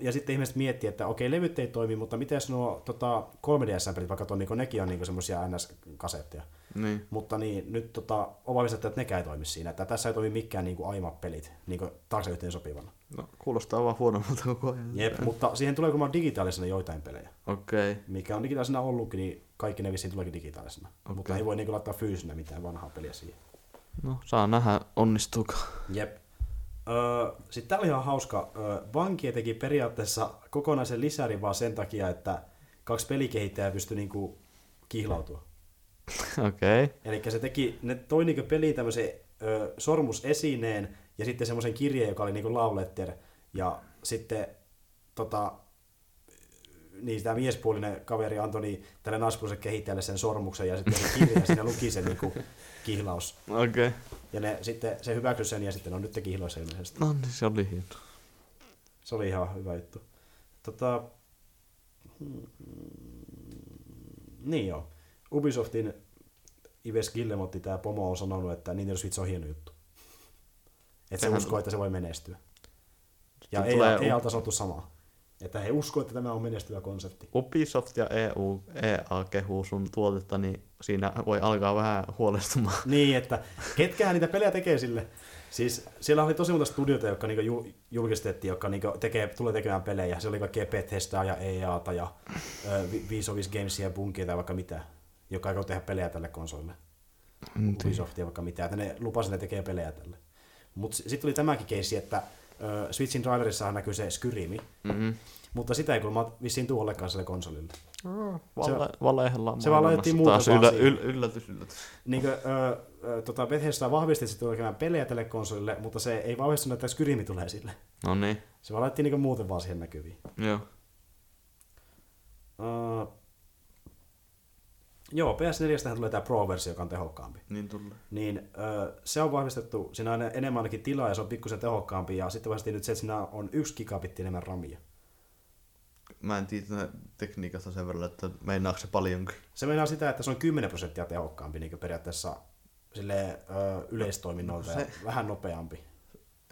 Ja sitten ihmiset miettii, että okei, levyt ei toimi, mutta miten nuo tota, 3DS-pelit vaikka on, niin nekin on niin semmoisia NS-kasetteja. Niin. Mutta niin, nyt tota, on vahvistettu, että nekään ei toimi siinä. Että tässä ei toimi mikään niin aiemmat-pelit niin taakse yhteen sopivana. No, kuulostaa vaan huonommalta koko ajan. Jep, mutta siihen tulee kuulemma digitaalisena joitain pelejä. Okei. Okay. Mikä on digitaalisena ollutkin, niin kaikki ne vissiin tuleekin digitaalisena. Okay. Mutta ei voi niin laittaa fyysinä mitään vanhaa peliä siihen. No, saa nähdä, onnistuuko. Jep. Öö, Sitten tää oli ihan hauska. Öö, Vankia teki periaatteessa kokonaisen lisärin vaan sen takia, että kaksi pelikehittäjää pystyi niinku kihlautua. [LAUGHS] Okei. Okay. Eli se teki, ne toi niinku peliin tämmöisen sormusesineen ja sitten semmoisen kirjeen, joka oli niinku love letter. Ja sitten tota, niin tämä miespuolinen kaveri antoi tälle naispuoliselle kehittäjälle sen sormuksen ja sitten se kirja ja siinä luki sen niinku [LAUGHS] kihlaus. Okei. Okay. Ja ne, sitten se hyväksyi sen ja sitten on nyt te kihloissa ilmeisesti. No niin, se oli hieno. Se oli ihan hyvä juttu. Tota, hmm, niin joo. Ubisoftin Ives Gillemotti, tämä pomo, on sanonut, että Nintendo Switch on hieno juttu. Että se uskoo, että se voi menestyä. Ja Sitten ei, tulee ei alta sanottu samaa. Että he uskoo, että tämä on menestyvä konsepti. Ubisoft ja EU, EA kehuu sun tuotetta, niin siinä voi alkaa vähän huolestumaan. Niin, että ketkähän niitä pelejä tekee sille. Siis siellä oli tosi monta studioita, jotka niinku ju- julkistettiin, jotka niinku tekee, tulee tekemään pelejä. Se oli kaikkea Bethesdaa ja EAta ja Visovis Gamesia ja Bunkia tai vaikka mitä, joka aikoo tehdä pelejä tälle konsolille. Ubisoftia vaikka mitä, että ne lupasivat, että ne tekee pelejä tälle. Mutta sitten tuli tämäkin keissi, että Switchin trailerissahan näkyy se Skyrimi, Mm-hmm. mutta sitä ei kuulemma vissiin tuu ollenkaan sille konsolille. Vale, valehellaan se vaan laitettiin muuten taas yllä, yl, yllätys, yllätys. Niin kuin, ö, ö, tota Bethesda vahvisti, että se tulee tekemään pelejä tälle konsolille, mutta se ei vahvistunut, että Skyrimi tulee sille. No niin, Se vaan laitettiin niin muuten vaan siihen näkyviin. joo. Uh, joo, PS4 tulee tämä Pro-versio, joka on tehokkaampi. Niin tulee. Niin ö, se on vahvistettu, siinä on enemmän ainakin tilaa ja se on pikkusen tehokkaampi. Ja sitten vahvistettiin nyt se, että siinä on yksi gigabitti enemmän ramia. Mä en tiedä tekniikasta sen verran, että meinaako se paljonkin. Se meinaa sitä, että se on 10 prosenttia tehokkaampi niin periaatteessa silleen, ö, yleistoiminnolta ja Se- vähän nopeampi.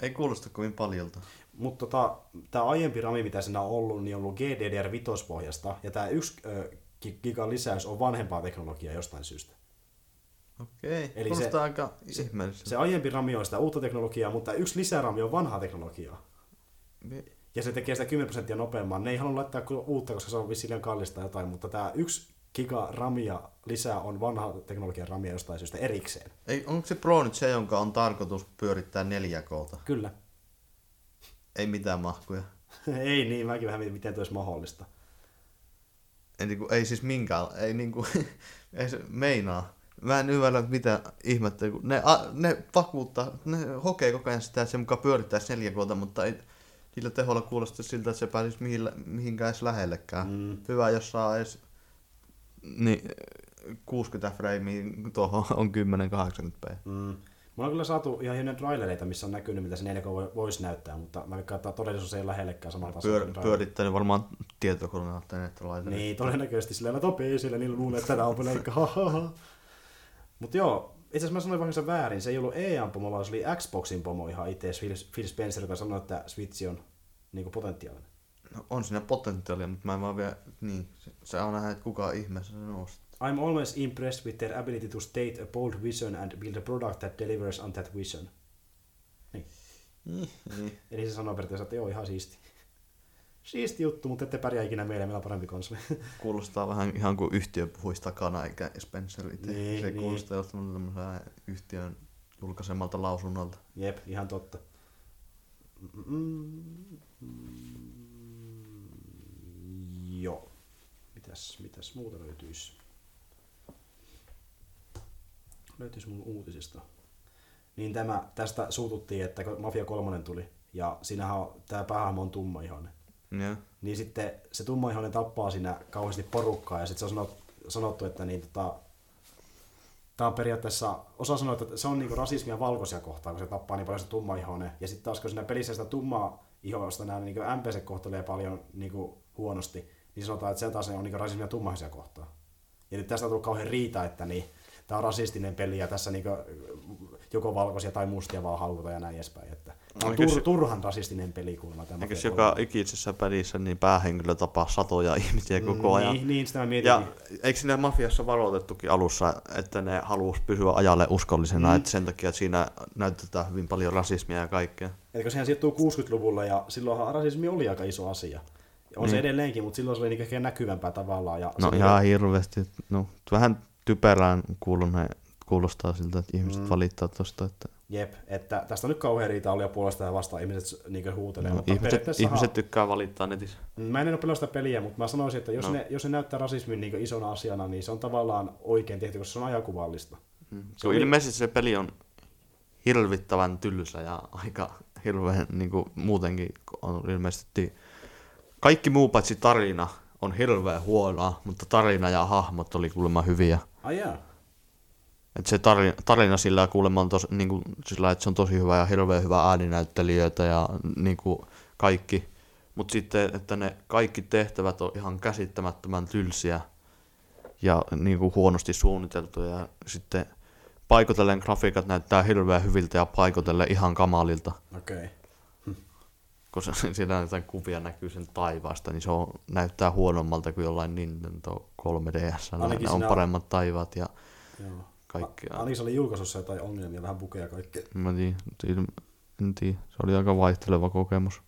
Ei kuulosta kovin paljolta. Mutta tota, tämä aiempi rami, mitä siinä on ollut, niin on ollut GDDR5-pohjasta, ja tämä yksi ö, gi- gigan lisäys on vanhempaa teknologiaa jostain syystä. Okei, Eli se- aika ihmeelliseltä. Se aiempi rami on sitä uutta teknologiaa, mutta yksi lisärami on vanhaa teknologiaa. Mi- Ja se tekee sitä 10 prosenttia nopeamman. Ne ei halua laittaa uutta, koska se on vissiin liian kallista jotain, mutta tämä yksi giga ramia lisää on vanha teknologian ramia jostain syystä erikseen. Ei, onko se Pro nyt se, jonka on tarkoitus pyörittää 4 k Kyllä. Ei mitään mahkuja. [LAUGHS] ei niin, mäkin vähän mietin, miten tuo olisi mahdollista. Ei, niinku, ei siis minkään, ei niinku, [LAUGHS] ei se meinaa. Mä en ymmärrä, mitä ihmettä, kun ne, a, ne vakuuttaa, ne hokee koko ajan sitä, että se mukaan pyörittäisi 4 k mutta ei sillä teholla kuulosta siltä, että se pääsisi mihin, mihinkään edes lähellekään. Mm. Hyvä, jos saa edes Niin, 60 freimiä, tuohon on 1080p. Mm. Mulla on kyllä saatu ihan hienoja trailereita, missä on näkynyt, mitä se 4K voi- voisi näyttää, mutta mä veikkaan, että todellisuus ei lähellekään samalla tasolla. Pyör, kuin pyörittänyt varmaan tietokoneella tai nettolaitteella. Niin, todennäköisesti sillä topii, sillä niillä luulee, että tätä on leikka. Mutta joo, itse asiassa mä sanoin vahingossa väärin, se ei ollut EAN pomo, vaan se oli Xboxin pomo ihan itse, Phil, Phil Spencer, joka sanoi, että Switch on niin potentiaalinen. No, on siinä potentiaalia, mutta mä en vaan vielä, niin, se, se on nähdä, että kuka ihmeessä se nostaa. I'm always impressed with their ability to state a bold vision and build a product that delivers on that vision. Niin. Eli se sanoo periaatteessa, että joo, ihan siisti. Siisti juttu, mutta ette pärjää ikinä meille, meillä on parempi konsoli. [LAUGHS] Kuulostaa vähän ihan kuin yhtiö puhuisi takana, eikä Spencer itse. Niin, se niin. kuulostaa jostain tämmöisen yhtiön julkaisemalta lausunnolta. Jep, ihan totta. Mm, joo. Mitäs, mitäs muuta löytyisi? Löytyisi mun uutisista. Niin tämä, tästä suututtiin, että kun Mafia 3 tuli, ja siinähän tämä päähahmo on tummaihoinen. Joo. Niin sitten se tummaihoinen tappaa siinä kauheasti porukkaa, ja sitten se on sanottu, että niin, tota, Tämä on periaatteessa, osa sanoo, että se on niinku rasismia valkoisia kohtaan, kun se tappaa niin paljon sitä tummaihoinen. Ja sitten taas kun siinä pelissä sitä tummaa ihoista nämä niinku NPC kohtelee paljon niinku huonosti, niin sanotaan, että se taas on niinku rasismia tummaihoisia kohtaan. Ja nyt tästä on tullut kauhean riita, että niin, tämä on rasistinen peli ja tässä niinku joko valkoisia tai mustia vaan halutaan ja näin edespäin. Että Eikö tur, se- turhan rasistinen peli kuulemma tämä. Eikös joka 3. ikisessä pelissä niin päähenkilö tapaa satoja [LAUGHS] ihmisiä koko ajan? Niin, niin, sitä mä mietin. Ja eikö siinä mafiassa varoitettukin alussa, että ne halusi pysyä ajalle uskollisena, mm. että sen takia että siinä näytetään hyvin paljon rasismia ja kaikkea. Etkö sehän sijoittuu 60-luvulle ja silloinhan rasismi oli aika iso asia. On niin. se edelleenkin, mutta silloin se oli niinku ehkä näkyvämpää tavallaan. Ja No ihan hirveästi. No, vähän typerään kuulunee, kuulostaa siltä, että ihmiset mm. valittaa tosta, että Jep, että tästä on nyt kauhean riita oli ja puolesta ja vastaan ihmiset niin huutelee. no, mutta ihmiset, ihmiset tykkää valittaa netissä. Mä en ole pelannut sitä peliä, mutta mä sanoisin, että jos, No. ne, jos ne näyttää rasismin niin isona asiana, niin se on tavallaan oikein tehty, koska se on ajakuvallista. Mm. Se oli- ilmeisesti se peli on hirvittävän tylsä ja [LAUGHS] aika hirveän niin kuin muutenkin on ilmeisesti kaikki muu paitsi tarina on hirveän huonoa, mutta tarina ja hahmot oli kuulemma hyviä. Ai jaa. Et se tarina, tarina sillä kuulemma on tos, niinku, sillä, että se on tosi hyvä ja hirveän hyvä ääninäyttelijöitä ja niinku, kaikki. Mutta sitten, että ne kaikki tehtävät on ihan käsittämättömän tylsiä ja niinku, huonosti suunniteltuja. Ja sitten paikotellen grafiikat näyttää hirveän hyviltä ja paikotellen ihan kamalilta. Okei. Okay. Kun [LAUGHS] siellä jotain kuvia näkyy sen taivaasta, niin se on, näyttää huonommalta kuin jollain Nintendo 3DS. Ainakin on paremmat taivaat ja Joo. kaikki. A- Ainakin se oli julkaisussa jotain ongelmia, vähän bukeja ja kaikkea. Mä tiedän, en tiedä. Se oli aika vaihteleva kokemus.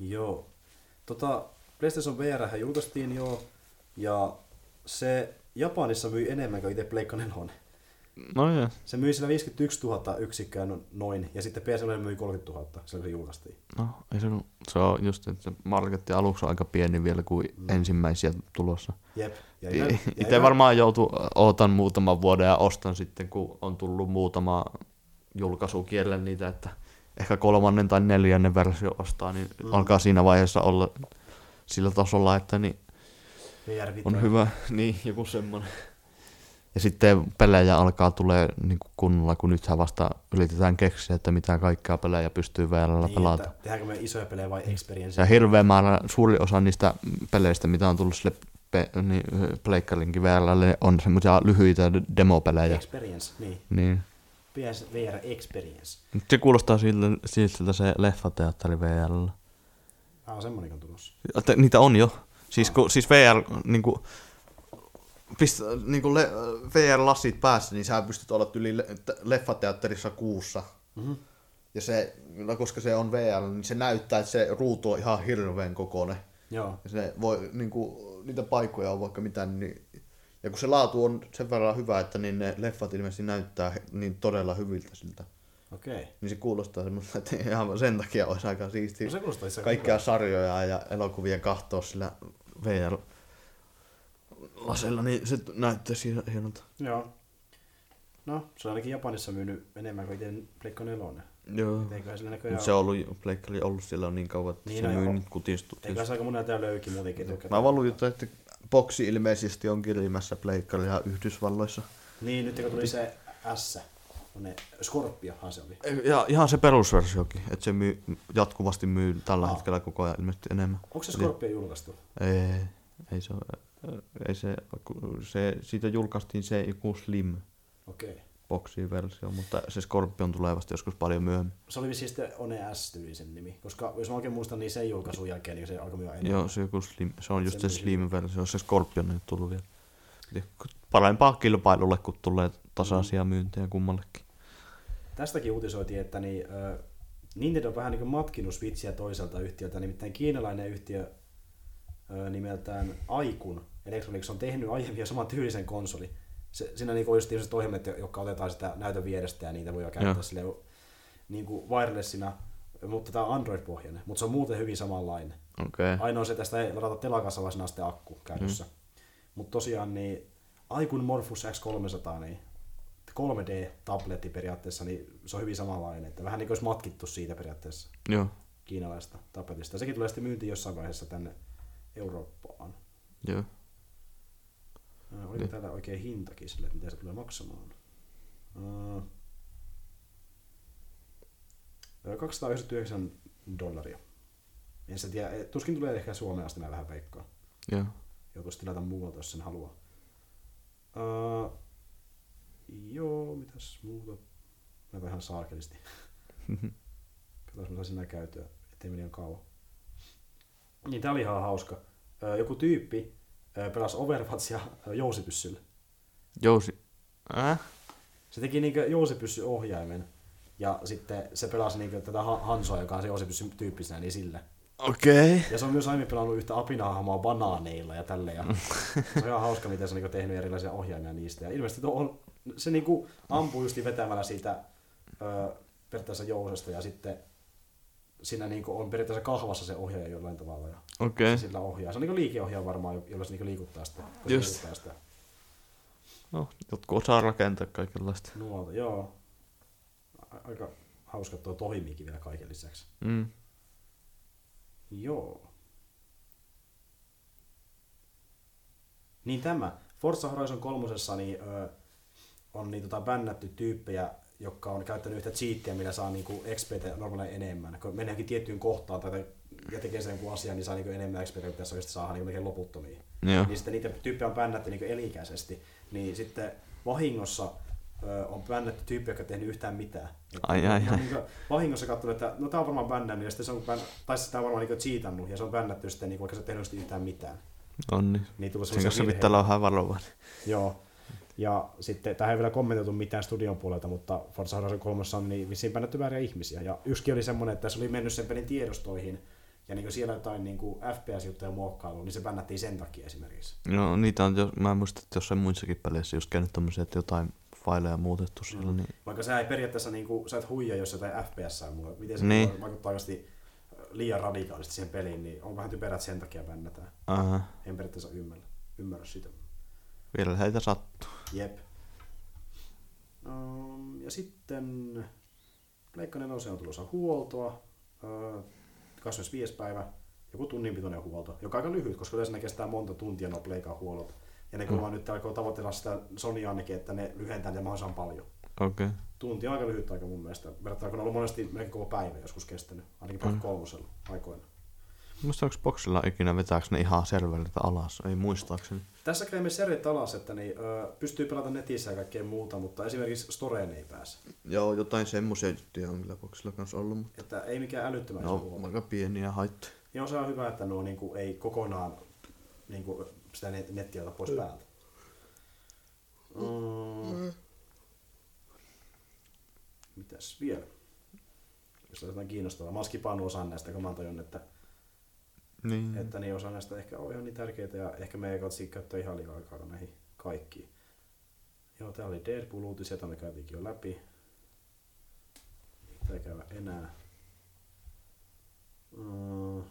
Joo. Tota, PlayStation VR julkaistiin jo, ja se Japanissa myi enemmän kuin itse Pleikka 4. No joo. Se myi sillä 51 000 yksikköä no- noin, ja sitten PS4 myi 30 000, silloin kun se julkaistiin. No, ei se, se on just, että se marketti aluksi on aika pieni vielä kuin mm. ensimmäisiä tulossa. Jep. Ja ihan- ja Itse ihan- varmaan joutu, ootan muutaman vuoden ja ostan sitten, kun on tullut muutama julkaisu kielellä niitä, että ehkä kolmannen tai neljännen versio ostaa, niin mm. alkaa siinä vaiheessa olla sillä tasolla, että niin on hyvä, niin joku semmoinen. Ja sitten pelejä alkaa tulee niin kuin kunnolla, kun nythän vasta yritetään keksiä, että mitä kaikkea pelejä pystyy VRllä niin, pelata. että tehdäänkö me isoja pelejä vai experience? Ja hirveä määrä, suuri osa niistä peleistä, mitä on tullut sille pe, niin, Pleikkarinkin VRlle, on semmoisia lyhyitä demopelejä. Experience, niin. Niin. PS VR Experience. Mut Se kuulostaa siltä, siltä se leffateatteri VRllä. Ah, semmonen on tulossa. Niitä on jo. Siis, kun, siis VR, niin kuin, Pistä niin kuin le- VR-lasit päässä, niin sä pystyt olla yli le- leffateatterissa kuussa. Mm-hmm. Ja se, no koska se on VR, niin se näyttää, että se ruutu on ihan hirveän kokoinen. Joo. Ja se voi, niin kuin, niitä paikkoja on vaikka mitä, niin ja kun se laatu on sen verran hyvä, että niin ne leffat ilmeisesti näyttää niin todella hyviltä siltä. Okei. Niin se kuulostaa semmoista, että ihan sen takia olisi aika siistiä No se kuulostaa kaikkia hyvältä. sarjoja ja elokuvia kahtoa sillä VR lasella, niin se näyttäisi hien- hienolta. Joo. No, se on ainakin Japanissa myynyt enemmän kuin itse Pleikka 4. Joo. Eiköhän sillä näköjään... Mut se on ollut, Pleikkari ollut siellä on niin kauan, että Niin, se no myy nyt kutistuu. Eiköhän se aika monen täällä löykin muutenkin. Mä vaan luin, että boksi ilmeisesti on kirjimässä Pleikkaria Yhdysvalloissa. Niin, nyt kun tuli se S, ne Scorpiohan se oli. ja ihan se perusversiokin, että se myy, jatkuvasti myy tällä Aa. hetkellä koko ajan ilmeisesti enemmän. Onko se Scorpio julkaistu? Ei, ei se, ole- ei se, se, siitä julkaistiin se joku Slim. Okay. boksi-versio, mutta se Scorpion tulee vasta joskus paljon myöhemmin. Se oli sitten One S tyyli sen nimi, koska jos mä oikein muistan, niin sen julkaisun jälkeen niin se alkoi myydä enemmän. Joo, se, joku slim, se on just se Se myy Slim-versio, se Scorpion ei tullut vielä. Parempaa kilpailulle, kun tulee tasaisia myyntejä kummallekin. Tästäkin uutisoitiin, että niin, äh, Nintendo on vähän niin kuin matkinut Switchiä toiselta yhtiöltä, nimittäin kiinalainen yhtiö äh, nimeltään Aikun Electronics on tehnyt aiemmin saman tyylisen konsoli. Se, siinä niin on just tämmöiset ohjelmat, jotka otetaan sitä näytön vierestä ja niitä voi käyttää Joo. sille niin kuin wirelessina, mutta tämä on Android-pohjainen, mutta se on muuten hyvin samanlainen. Okay. Ainoa se tästä ei ladata telakassa, vaan siinä on sitten akku käytössä. Mm. Mutta tosiaan niin Aikun Morphus X300, niin 3D-tabletti periaatteessa, niin se on hyvin samanlainen. Että vähän niin kuin olisi matkittu siitä periaatteessa Joo, kiinalaista tabletista. Sekin tulee sitten myyntiin jossain vaiheessa tänne Eurooppaan. joo. Ää, Oliko Niin. täällä oikein hintakin sille, että mitä se tulee maksamaan? Ää, ää, 299 dollaria. En se tiedä, eh, tuskin tulee ehkä Suomeen asti mä vähän veikkaan. Joo. joutuisi tilata muualta, jos sen haluaa. Uh, joo, mitäs muuta? Mä vähän saakelisti. [LAUGHS] Katsotaan, mitä sinä käytyä, ettei meni ihan kauan. Niin, tää oli ihan hauska. Joku tyyppi pelasi Overwatchia jousipyssyllä. Jousi. Äh? Se teki niinkö jousipyssy-ohjaimen. Ja sitten se pelasi niinkö tätä Ha- Hansoa, joka on se jousipyssy tyyppisenä, niin sillä. Okei. Okay. Ja se on myös aiemmin pelannut yhtä apinahahmoa banaaneilla ja tälleen. Ja se on ihan hauska, miten se on niinku tehnyt erilaisia ohjaimia niistä. Ja ilmeisesti tuo on, se niinku ampuu just vetämällä siitä ö, periaatteessa jousesta ja sitten siinä niinku on periaatteessa kahvassa se ohjaaja jollain tavalla. Ja Okei. se sillä ohjaa. Se on niinku liikeohjaaja varmaan, jolla se niinku liikuttaa sitä. Just. liikuttaa sitä No, jotkut osaa rakentaa kaikenlaista. nuolta. Joo. Aika hauska tuo toimiikin vielä kaiken lisäksi. Mm. Joo. Niin tämä. Forza Horizon 3 niin, ö, on niin, tota, bännätty tyyppejä, jotka on käyttänyt yhtä cheattiä, millä saa niinku XPtä normaaleja enemmän. Kun mennäänkin tiettyyn kohtaan tai ja tekee sen jonkun asian, niin saa niinku enemmän XPtä, kun tässä oikeasti saa niinku melkein loputtomia. Joo. Niin sitten niitä tyyppejä on bännätty niinku elikäisesti. Niin sitten vahingossa ö, on bännätty tyyppiä, jotka ei tehnyt yhtään mitään. Ai, ai, ai. Niinku vahingossa katsonut, että no tää on varmaan bännännyt, ja sitten se on, bän... tai sitten tää on varmaan niinku cheatannut, ja se on bännätty sitten, niinku, vaikka se ei tehnyt yhtään mitään. On niin. Niin tullut Sen kanssa pitää olla vähän varovainen. Joo. Ja sitten, tähän ei vielä kommentoitu mitään studion puolelta, mutta Forza Horizon 3 on niin vissiin bännätty vääriä ihmisiä. Ja yksikin oli semmoinen, että se oli mennyt sen pelin tiedostoihin, ja niin siellä jotain niin FPS-juttuja muokkailu, niin se bännättiin sen takia esimerkiksi. Joo, niitä on, jo, mä muistan, että jossain muissakin peleissä just käynyt tommosia, että jotain faileja muutettu siellä, niin Vaikka sä ei periaatteessa niin kuin, sä et huija, jos jotain FPS on muuta. Miten se Niin. niin. vaikuttaa oikeasti liian radikaalisti siihen peliin, niin on vähän typerät sen takia bännätään. aha, En periaatteessa ymmärrä, ymmärrä sitä. vielä heitä sattuu. Jep. Um, ja sitten Pleikka 4 on tulossa huoltoa. Uh, 25. päivä. Joku tunnin pituinen huolto, joka on aika lyhyt, koska yleensä ne kestää monta tuntia nuo Pleikan huollot. Ja ne Mm. kuulemma nyt alkoi tavoitella sitä Sony ainakin, että ne lyhentää niitä mahdollisimman paljon. Okei. Okay. Tunti on aika lyhyt aika mun mielestä. Verrattuna kun on ollut monesti melkein koko päivä joskus kestänyt. Ainakin mm. kolmosella aikoina. Muista onko boksilla ikinä vetääks ne ihan serveriltä alas? Ei muistaakseni. Tässä käy serverit alas, että niin, ö, pystyy pelata netissä ja kaikkea muuta, mutta esimerkiksi Storeen ei pääse. Joo, jotain semmoisia juttuja on kyllä boksilla kanssa ollut, mutta Että ei mikään älyttömän No, huolto. aika pieniä haittoja. Joo, se on hyvä, että nuo niinku, ei kokonaan niinku, sitä net- nettiä ota pois päältä. Mm. Mitäs vielä? Jos on jotain kiinnostavaa. Mä oon skipannut osan näistä, kun mä oon tajunnut, että, Niin. että niin osa näistä ehkä on ihan niin tärkeitä ja ehkä me ei katsi käyttää ihan liikaa aikaa näihin kaikkiin. Joo, tää oli Deadpool-uutisia, jota me käytiinkin jo läpi. Ei käydä enää. Mm.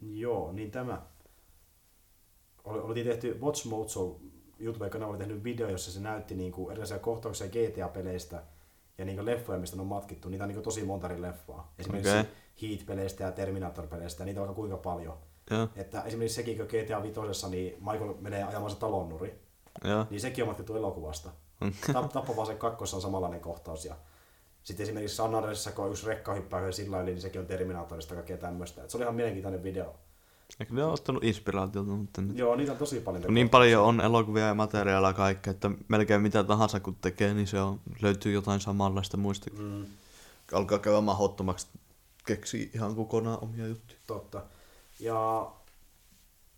Joo, niin tämä. Oli, tehty Watch Mojo YouTube-kanava oli tehnyt video, jossa se näytti niinku erilaisia kohtauksia GTA-peleistä ja niinku leffoja, mistä ne on matkittu. Niitä on niinku tosi monta eri leffaa. Esimerkiksi okay. Heat-peleistä ja Terminator-peleistä, ja niitä on vaikka kuinka paljon. Joo, Että esimerkiksi sekin, kun GTA 5, niin Michael menee ajamaan se talon nuri, joo. niin sekin on matkittu elokuvasta. [LAUGHS] Tap, Tappavaa se kakkossa on samanlainen kohtaus. Ja sitten esimerkiksi San Andreasissa, kun yksi rekka hyppää yhden sillä yli, niin sekin on Terminatorista kaikkea tämmöistä. Et se oli ihan mielenkiintoinen video. Eikö ne ole ottanut inspiraatiota, mutta nyt... Joo, niitä on tosi paljon. Niin paljon on elokuvia ja materiaalia kaikkea, että melkein mitä tahansa kun tekee, niin se on, löytyy jotain samanlaista muista. Mm, alkaa käydä mahdottomaksi keksiä ihan kokonaan omia juttuja. totta. Ja,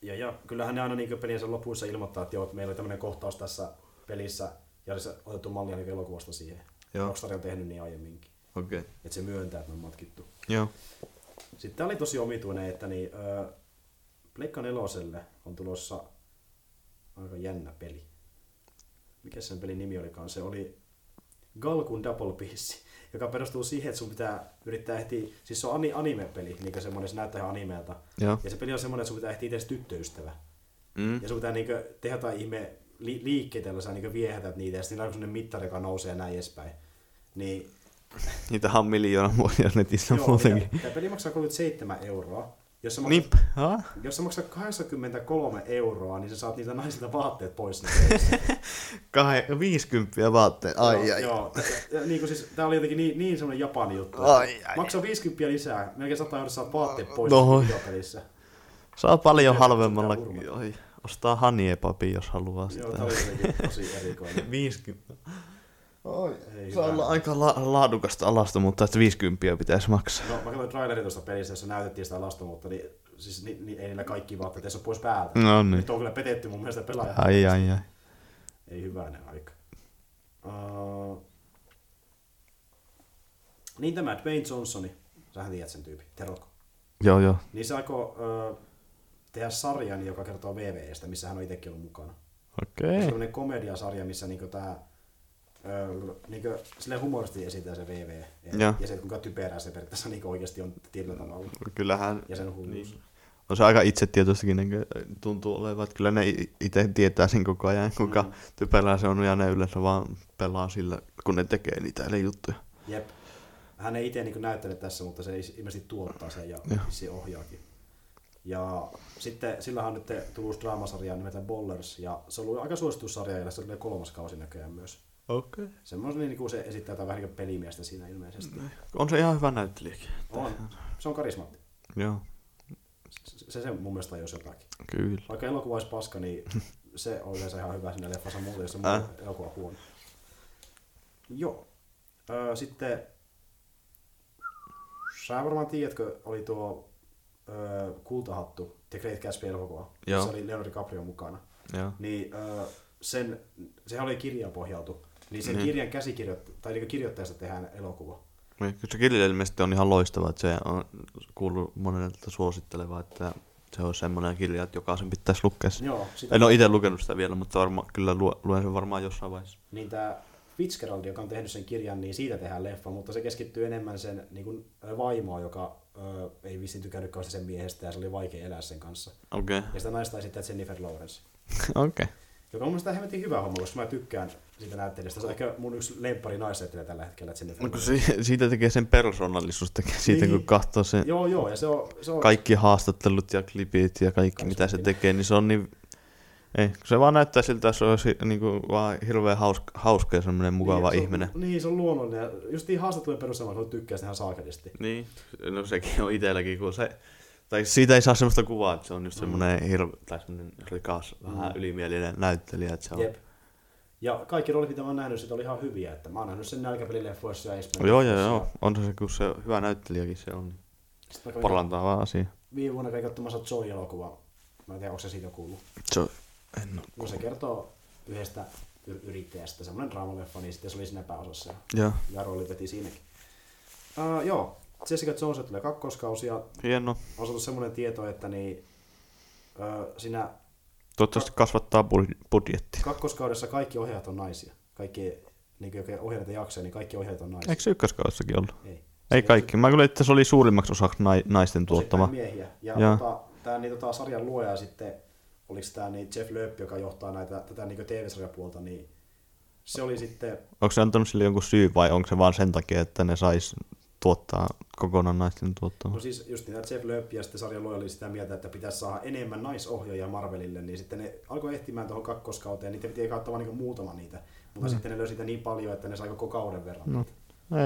ja, ja kyllähän ne aina niin peliensä lopuissa ilmoittaa, että joo, että meillä oli tämmöinen kohtaus tässä pelissä, ja olisi otettu mallia niin elokuvasta siihen. Joo. Rockstar on tehnyt niin aiemminkin. Okei. Okay. Että se myöntää, että ne on matkittu. Joo. Sitten tää oli tosi omituinen, että niin, ö, Pleikka neloselle on tulossa aika jännä peli. Mikä sen pelin nimi olikaan? Se oli Galkun Double Piece, joka perustuu siihen, että sun pitää yrittää ehtiä, siis se on ani- anime-peli, niin semmoinen, se näyttää ihan animelta. Joo. Ja se peli on semmoinen, että sun pitää ehtiä itse tyttöystävä. Mm. Ja sun pitää niinku tehdä jotain ihme li- liikkeitä, joilla sä niinku viehätät niitä, ja sitten on semmoinen mittari, joka nousee ja näin edespäin. Niin Niitä on miljoona vuosia netissä joo, muutenkin. ja, tämä peli maksaa 37 euroa. Jos sä maksat, Niin, jos sä maksat 83 euroa, niin sä saat niitä naisilta vaatteet pois. [LAUGHS] Kahe, 50 vaatteet. Ai, joo, ai. Joo, ja, niin kuin siis, tää oli jotenkin niin, niin semmoinen Japani juttu. Ai, ai. Maksaa 50 lisää, melkein 100 euroa saat vaatteet pois No. videopelissä. Saa paljon Joo, halvemmalla. ostaa Haniepapi, jos haluaa Joo, sitä. tää oli tosi erikoinen. [LAUGHS] 50. Oi, Ei Saa hyvä. olla aika la- laadukasta alasta, mutta että 50 pitäisi maksaa. No, mä katsoin trailerin tuosta pelistä, jossa näytettiin sitä alastomuutta, niin siis ni, ni, ei niillä kaikki vaatteet ole pois päältä. No niin. Nyt on kyllä petetty mun mielestä pelaaja. Ai ai ai. Ei hyvänen aika. Uh, niin tämä Dwayne Johnsoni, sähän tiedät sen tyypin, Teroko. Joo joo. Niin se aikoo uh, tehdä sarjan, joka kertoo VVEstä, missä hän on itsekin ollut mukana. Okei. Okay. Sellainen komediasarja, missä niinku tää Öö, niinku, silleen humoristi esitää se VV. Ja, ja se, kuinka typerää se periaatteessa niinku oikeasti on tietyllä tavalla. Kyllähän Ja sen hulluus. Niin. on se aika itsetietoistakin, niin kuin tuntuu olevan, että kyllä ne itse tietää sen koko ajan, kuinka Mm. mm. typerää se on, ja ne yleensä vaan pelaa sillä, kun ne tekee niitä eli juttuja. Jep. Hän ei itse niin näyttele tässä, mutta se ilmeisesti tuottaa sen ja Joo. se ohjaakin. Ja sitten sillä on nyt tullut draamasarja nimeltä Bollers, ja se on ollut aika suosittu sarja, ja se tulee kolmas kausi näköjään myös. Okei. Okay. Semmoinen niin kuin se esittää jotain vähän niin pelimiestä siinä ilmeisesti. On se ihan hyvä näyttelijäkin. On. Se on karismaatti. Joo, Se, se, se mun mielestä jos jotakin. kyllä. Vaikka elokuva olisi paska, niin se on yleensä ihan hyvä siinä leffassa muuten, jos se Äh. elokuva on huono. Joo. Öö, sitten sä varmaan tiedätkö, oli tuo öö, kultahattu, The Great Gatsby-elokuva, missä oli Leonardo DiCaprio mukana. Joo. Niin öö, sen, sehän oli kirjaan pohjautu. Niin sen Niin. kirjan käsikirjoit- tai niin kirjoittajasta tehdään elokuva. Niin, Se kirja ilmeisesti on ihan loistava, että se on kuullut monelta suositteleva, että se on semmoinen kirja, että jokaisen pitäisi lukea se. Joo, sitä, En ole itse lukenut sitä vielä, mutta varma, kyllä lu, luen sen varmaan jossain vaiheessa. niin tämä Fitzgerald, joka on tehnyt sen kirjan, niin siitä tehdään leffa, mutta se keskittyy enemmän sen niin kuin, vaimoa, joka ö, ei vissiin tykännyt kauheasti sen miehestä ja se oli vaikea elää sen kanssa. Okei, Ja sitä naista esittää Jennifer Lawrence, [LAUGHS] okei. Joka on mun mielestä hemmetin hyvä homma, koska mä tykkään siitä näyttelijästä. Se on ehkä mun yksi lemppari naisnäyttelijä tällä hetkellä, Jennifer No kun si- siitä tekee sen persoonallisuus, tekee siitä Niin. kun katsoo sen Joo, joo, ja se on... Se on kaikki haastattelut ja klipit ja kaikki mitä se tekee, niin se on niin... Ei, kun se vaan näyttää siltä, että se olisi niinku vaan hirveän hauska, hauska ja semmoinen mukava niin, ihminen. Se on, niin, se on luonnollinen. Just niin haastattelujen perusteella mä tykkään sitä ihan saakelisti. Niin, no sekin on itselläkin, kun se... Tai siitä ei saa semmoista kuvaa, että se on just semmoinen hirve, tai semmoinen rikas, mm. vähän ylimielinen näyttelijä, että se on... Jep. Ja kaikki roolit, mitä mä oon nähnyt, sit oli ihan hyviä. Että mä oon nähnyt sen nälkäpelileffoissa ja X-Men Joo, joo, joo. On se, kun se hyvä näyttelijäkin se on, niin Sitten mä vaan asiaa. viime vuonna kävin katsomassa Joy-elokuvaa. Mä en tiedä, onko se siitä kuullut. On, en oo. No se kertoo yhdestä yrittäjästä, semmoinen draamaleffa, niin sitten se oli siinä pääosassa ja, ja roolit veti siinäkin. Uh, joo, Jessica Jones tulee kakkoskausi ja hieno. on saatu semmoinen tieto, että niin, uh, siinä Toivottavasti kasvattaa bud- budjettia. kakkoskaudessa kaikki ohjaajat on naisia. Kaikki, niin ohjaajat jaksaa, niin kaikki ohjaajat on naisia. Eikö se ykköskaudessakin ollut? Ei. Ei kaikki. Mä kyllä, että se oli suurimmaksi osaksi nai- naisten tuottama. miehiä. Ja Joo. tota, tää niin, tota, sarjan luoja sitten, oliko tämä niin Jeff Lööp, joka johtaa näitä, tätä niin TV-sarjapuolta, niin se oli sitten, Onko se antanut sille jonkun syy vai onko se vaan sen takia, että ne sais tuottaa kokonaan naisten tuottamaa? no siis just niin, tämä Jeff Lööp ja sitten sarjan luoja oli sitä mieltä, että pitäisi saada enemmän naisohjaajia Marvelille, niin sitten ne alkoi ehtimään tuohon kakkoskauteen, niitä piti katsoa vain niin muutama niitä, mutta sitten ne löysi sitä niin paljon, että ne sai koko kauden verran. No.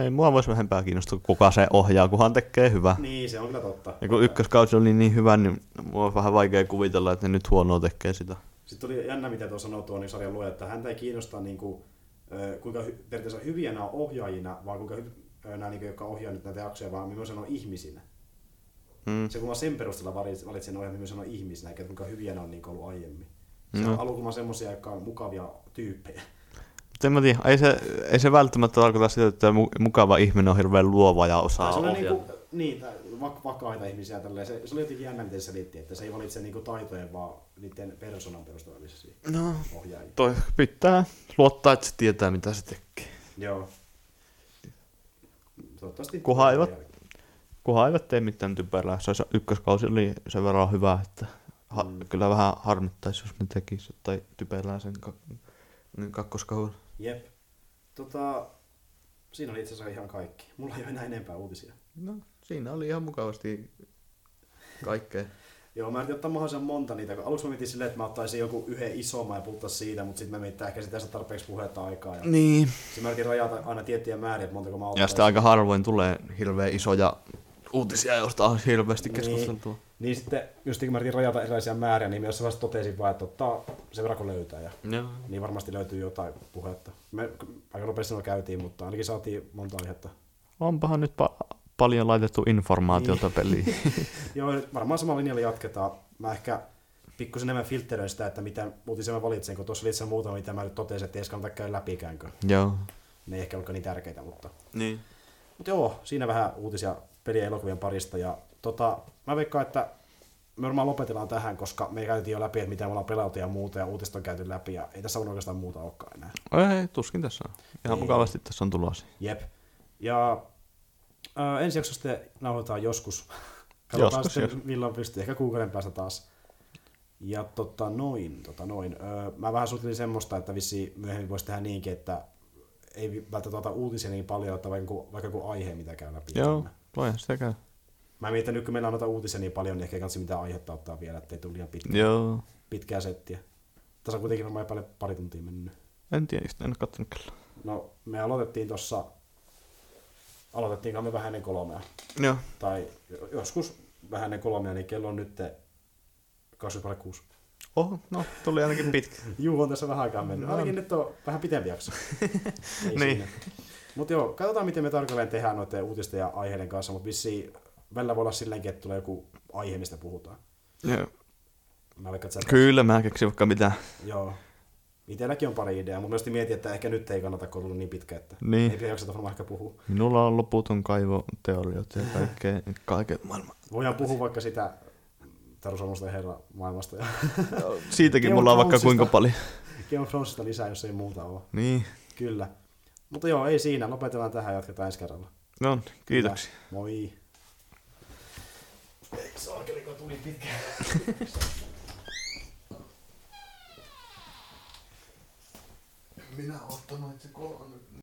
Ei, mua voisi vähempää kiinnostaa, kuka se ohjaa, kunhan tekee hyvä. Niin, se on kyllä totta. Ja kun ykköskausi oli niin hyvä, niin mua on vähän vaikea kuvitella, että ne nyt huonoa tekee sitä. Sitten oli jännä, mitä tuossa sanoi tuo niin sarjan luoja, että häntä ei kiinnosta niin kuin, kuinka hy, periaatteessa hyviä nämä ohjaajina, vaan kuinka hy, nämä, niin kuin, jotka ohjaa nyt näitä jaksoja, vaan millaisia ne on ihmisinä. Mm. Se kun mä sen perusteella valitsin, valitsin ohjaa, millaisia ne on ihmisinä, eikä kuinka hyviä ne on niin ollut aiemmin. Se No. on alukulma semmoisia, jotka on mukavia tyyppejä. Mutta en mä tiedä, ei se, ei se välttämättä tarkoita sitä, että mu- mukava ihminen on hirveän luova ja osaa se ohjata. niin, kuin, niin vak- vakaita ihmisiä. Tälleen. Se, se oli jotenkin jännä, miten se selitti, että se ei valitse niin kuin taitojen, vaan niiden persoonan perusteella No, ohjaajia. toi pitää luottaa, että se tietää, mitä se tekee. Joo. Toivottavasti. Kunhan eivät- Kunhan eivät tee mitään typerää. Se ykköskausi oli sen verran hyvä, että ha- Mm. kyllä vähän harmittaisi, jos ne tekisi tai typerää sen ka- niin kakkoskauden. Jep. Tota, siinä oli itse asiassa ihan kaikki. Mulla ei ole enää enempää uutisia. No, siinä oli ihan mukavasti kaikkea. Joo, mä yritin ottaa mahdollisimman monta niitä. kun Aluksi mä mietin silleen, että mä ottaisin joku yhden isomman ja puhuttaisiin siitä, mutta sitten mä mietin, että ehkä sitä tässä tarpeeksi puhetta aikaa. Ja Niin. sitten mä yritin rajata aina tiettyjä määriä, että montako mä Ja ottaisin. sitten aika harvoin tulee hirveän isoja uutisia, joista on hirveästi Niin. keskusteltua. Niin sitten, just kun mä yritin rajata erilaisia määriä, niin jossain vaiheessa totesin vaan, että ottaa sen verran kun löytää. Ja Joo. niin varmasti löytyy jotain puhetta. Me aika nopeasti no käytiin, mutta ainakin saatiin monta aihetta. Onpahan nyt pa- paljon laitettu informaatiota peliin. [LAUGHS] Joo, varmaan samalla linjalla jatketaan. Mä ehkä pikkusen enemmän filtteröin sitä, että mitä uutisia mä valitsen, kun tuossa oli itse muutama, mitä mä nyt totesin, että ei edes kannata käydä läpikäänkö. Joo. Ne ei ehkä olekaan niin tärkeitä, mutta... Niin. Mutta joo, siinä vähän uutisia peliä ja elokuvien parista. Ja tota, mä veikkaan, että me varmaan lopetellaan tähän, koska me käytiin jo läpi, että mitä me ollaan pelattu ja muuta, ja uutista on käyty läpi, ja ei tässä on oikeastaan muuta olekaan enää. Ei, tuskin tässä on. Ihan Ei. mukavasti tässä on tulossa. Jep. Ja äh, ensi jakso sitten nauhoitetaan joskus. [LAUGHS] Katsotaan Joskus, sitten, jos. milloin pystyy. Ehkä kuukauden päästä taas. Ja tota noin, tota noin. Öö, mä vähän suunnittelin semmoista, että vissi myöhemmin voisi tehdä niinkin, että ei välttämättä ota uutisia niin paljon, että vaikka, vaikka joku aihe, mitä käy läpi. Joo, voihan sitä käy. Mä mietin, että nyt kun meillä on noita uutisia niin paljon, niin ehkä ei kannata mitään aihetta ottaa vielä, ettei tule liian pitkä, Joo. pitkää settiä. Tässä on kuitenkin varmaan päälle pari tuntia mennyt. En tiedä, en ole kattonut kelloa. No, me aloitettiin tuossa, aloitettiinkaan me vähän ennen kolmea. Joo. Tai joskus vähän ennen kolmea, niin kello on nyt 26. Oho, no, tuli ainakin pitkä. [LAUGHS] Juu, on tässä vähän aikaa mennyt. No. Ainakin nyt on vähän pitempi jakso. [LAUGHS] Niin. Mutta joo, katsotaan miten me tarkalleen tehdään noiden uutisten ja aiheiden kanssa, mutta vissiin välillä voi olla silleenkin, että tulee joku aihe, mistä puhutaan. Joo. Mä vaikka, Kyllä, mä keksin vaikka mitä. Joo. Itelläkin on pari ideaa, mutta myös mietin, että ehkä nyt ei kannata, ollut niin pitkä, että Niin. ei pidä jaksata varmaan ehkä puhua. Minulla on loputon kaivo teoriot ja kaikkea, kaiken maailman. Voidaan puhua vaikka sitä Tarusamusten herra maailmasta ja Siitäkin Game mulla on vaikka kuinka paljon. [LAUGHS] Game of Thronesista lisää, jos ei muuta ole. Niin. Kyllä. Mutta joo, ei siinä. Lopetellaan tähän ja jatketaan ensi kerralla. No, kiitoksia. Hyvä. Moi. Ei saakeli, kun tuli [LAUGHS] pitkä. Minä ottanut itse kolme.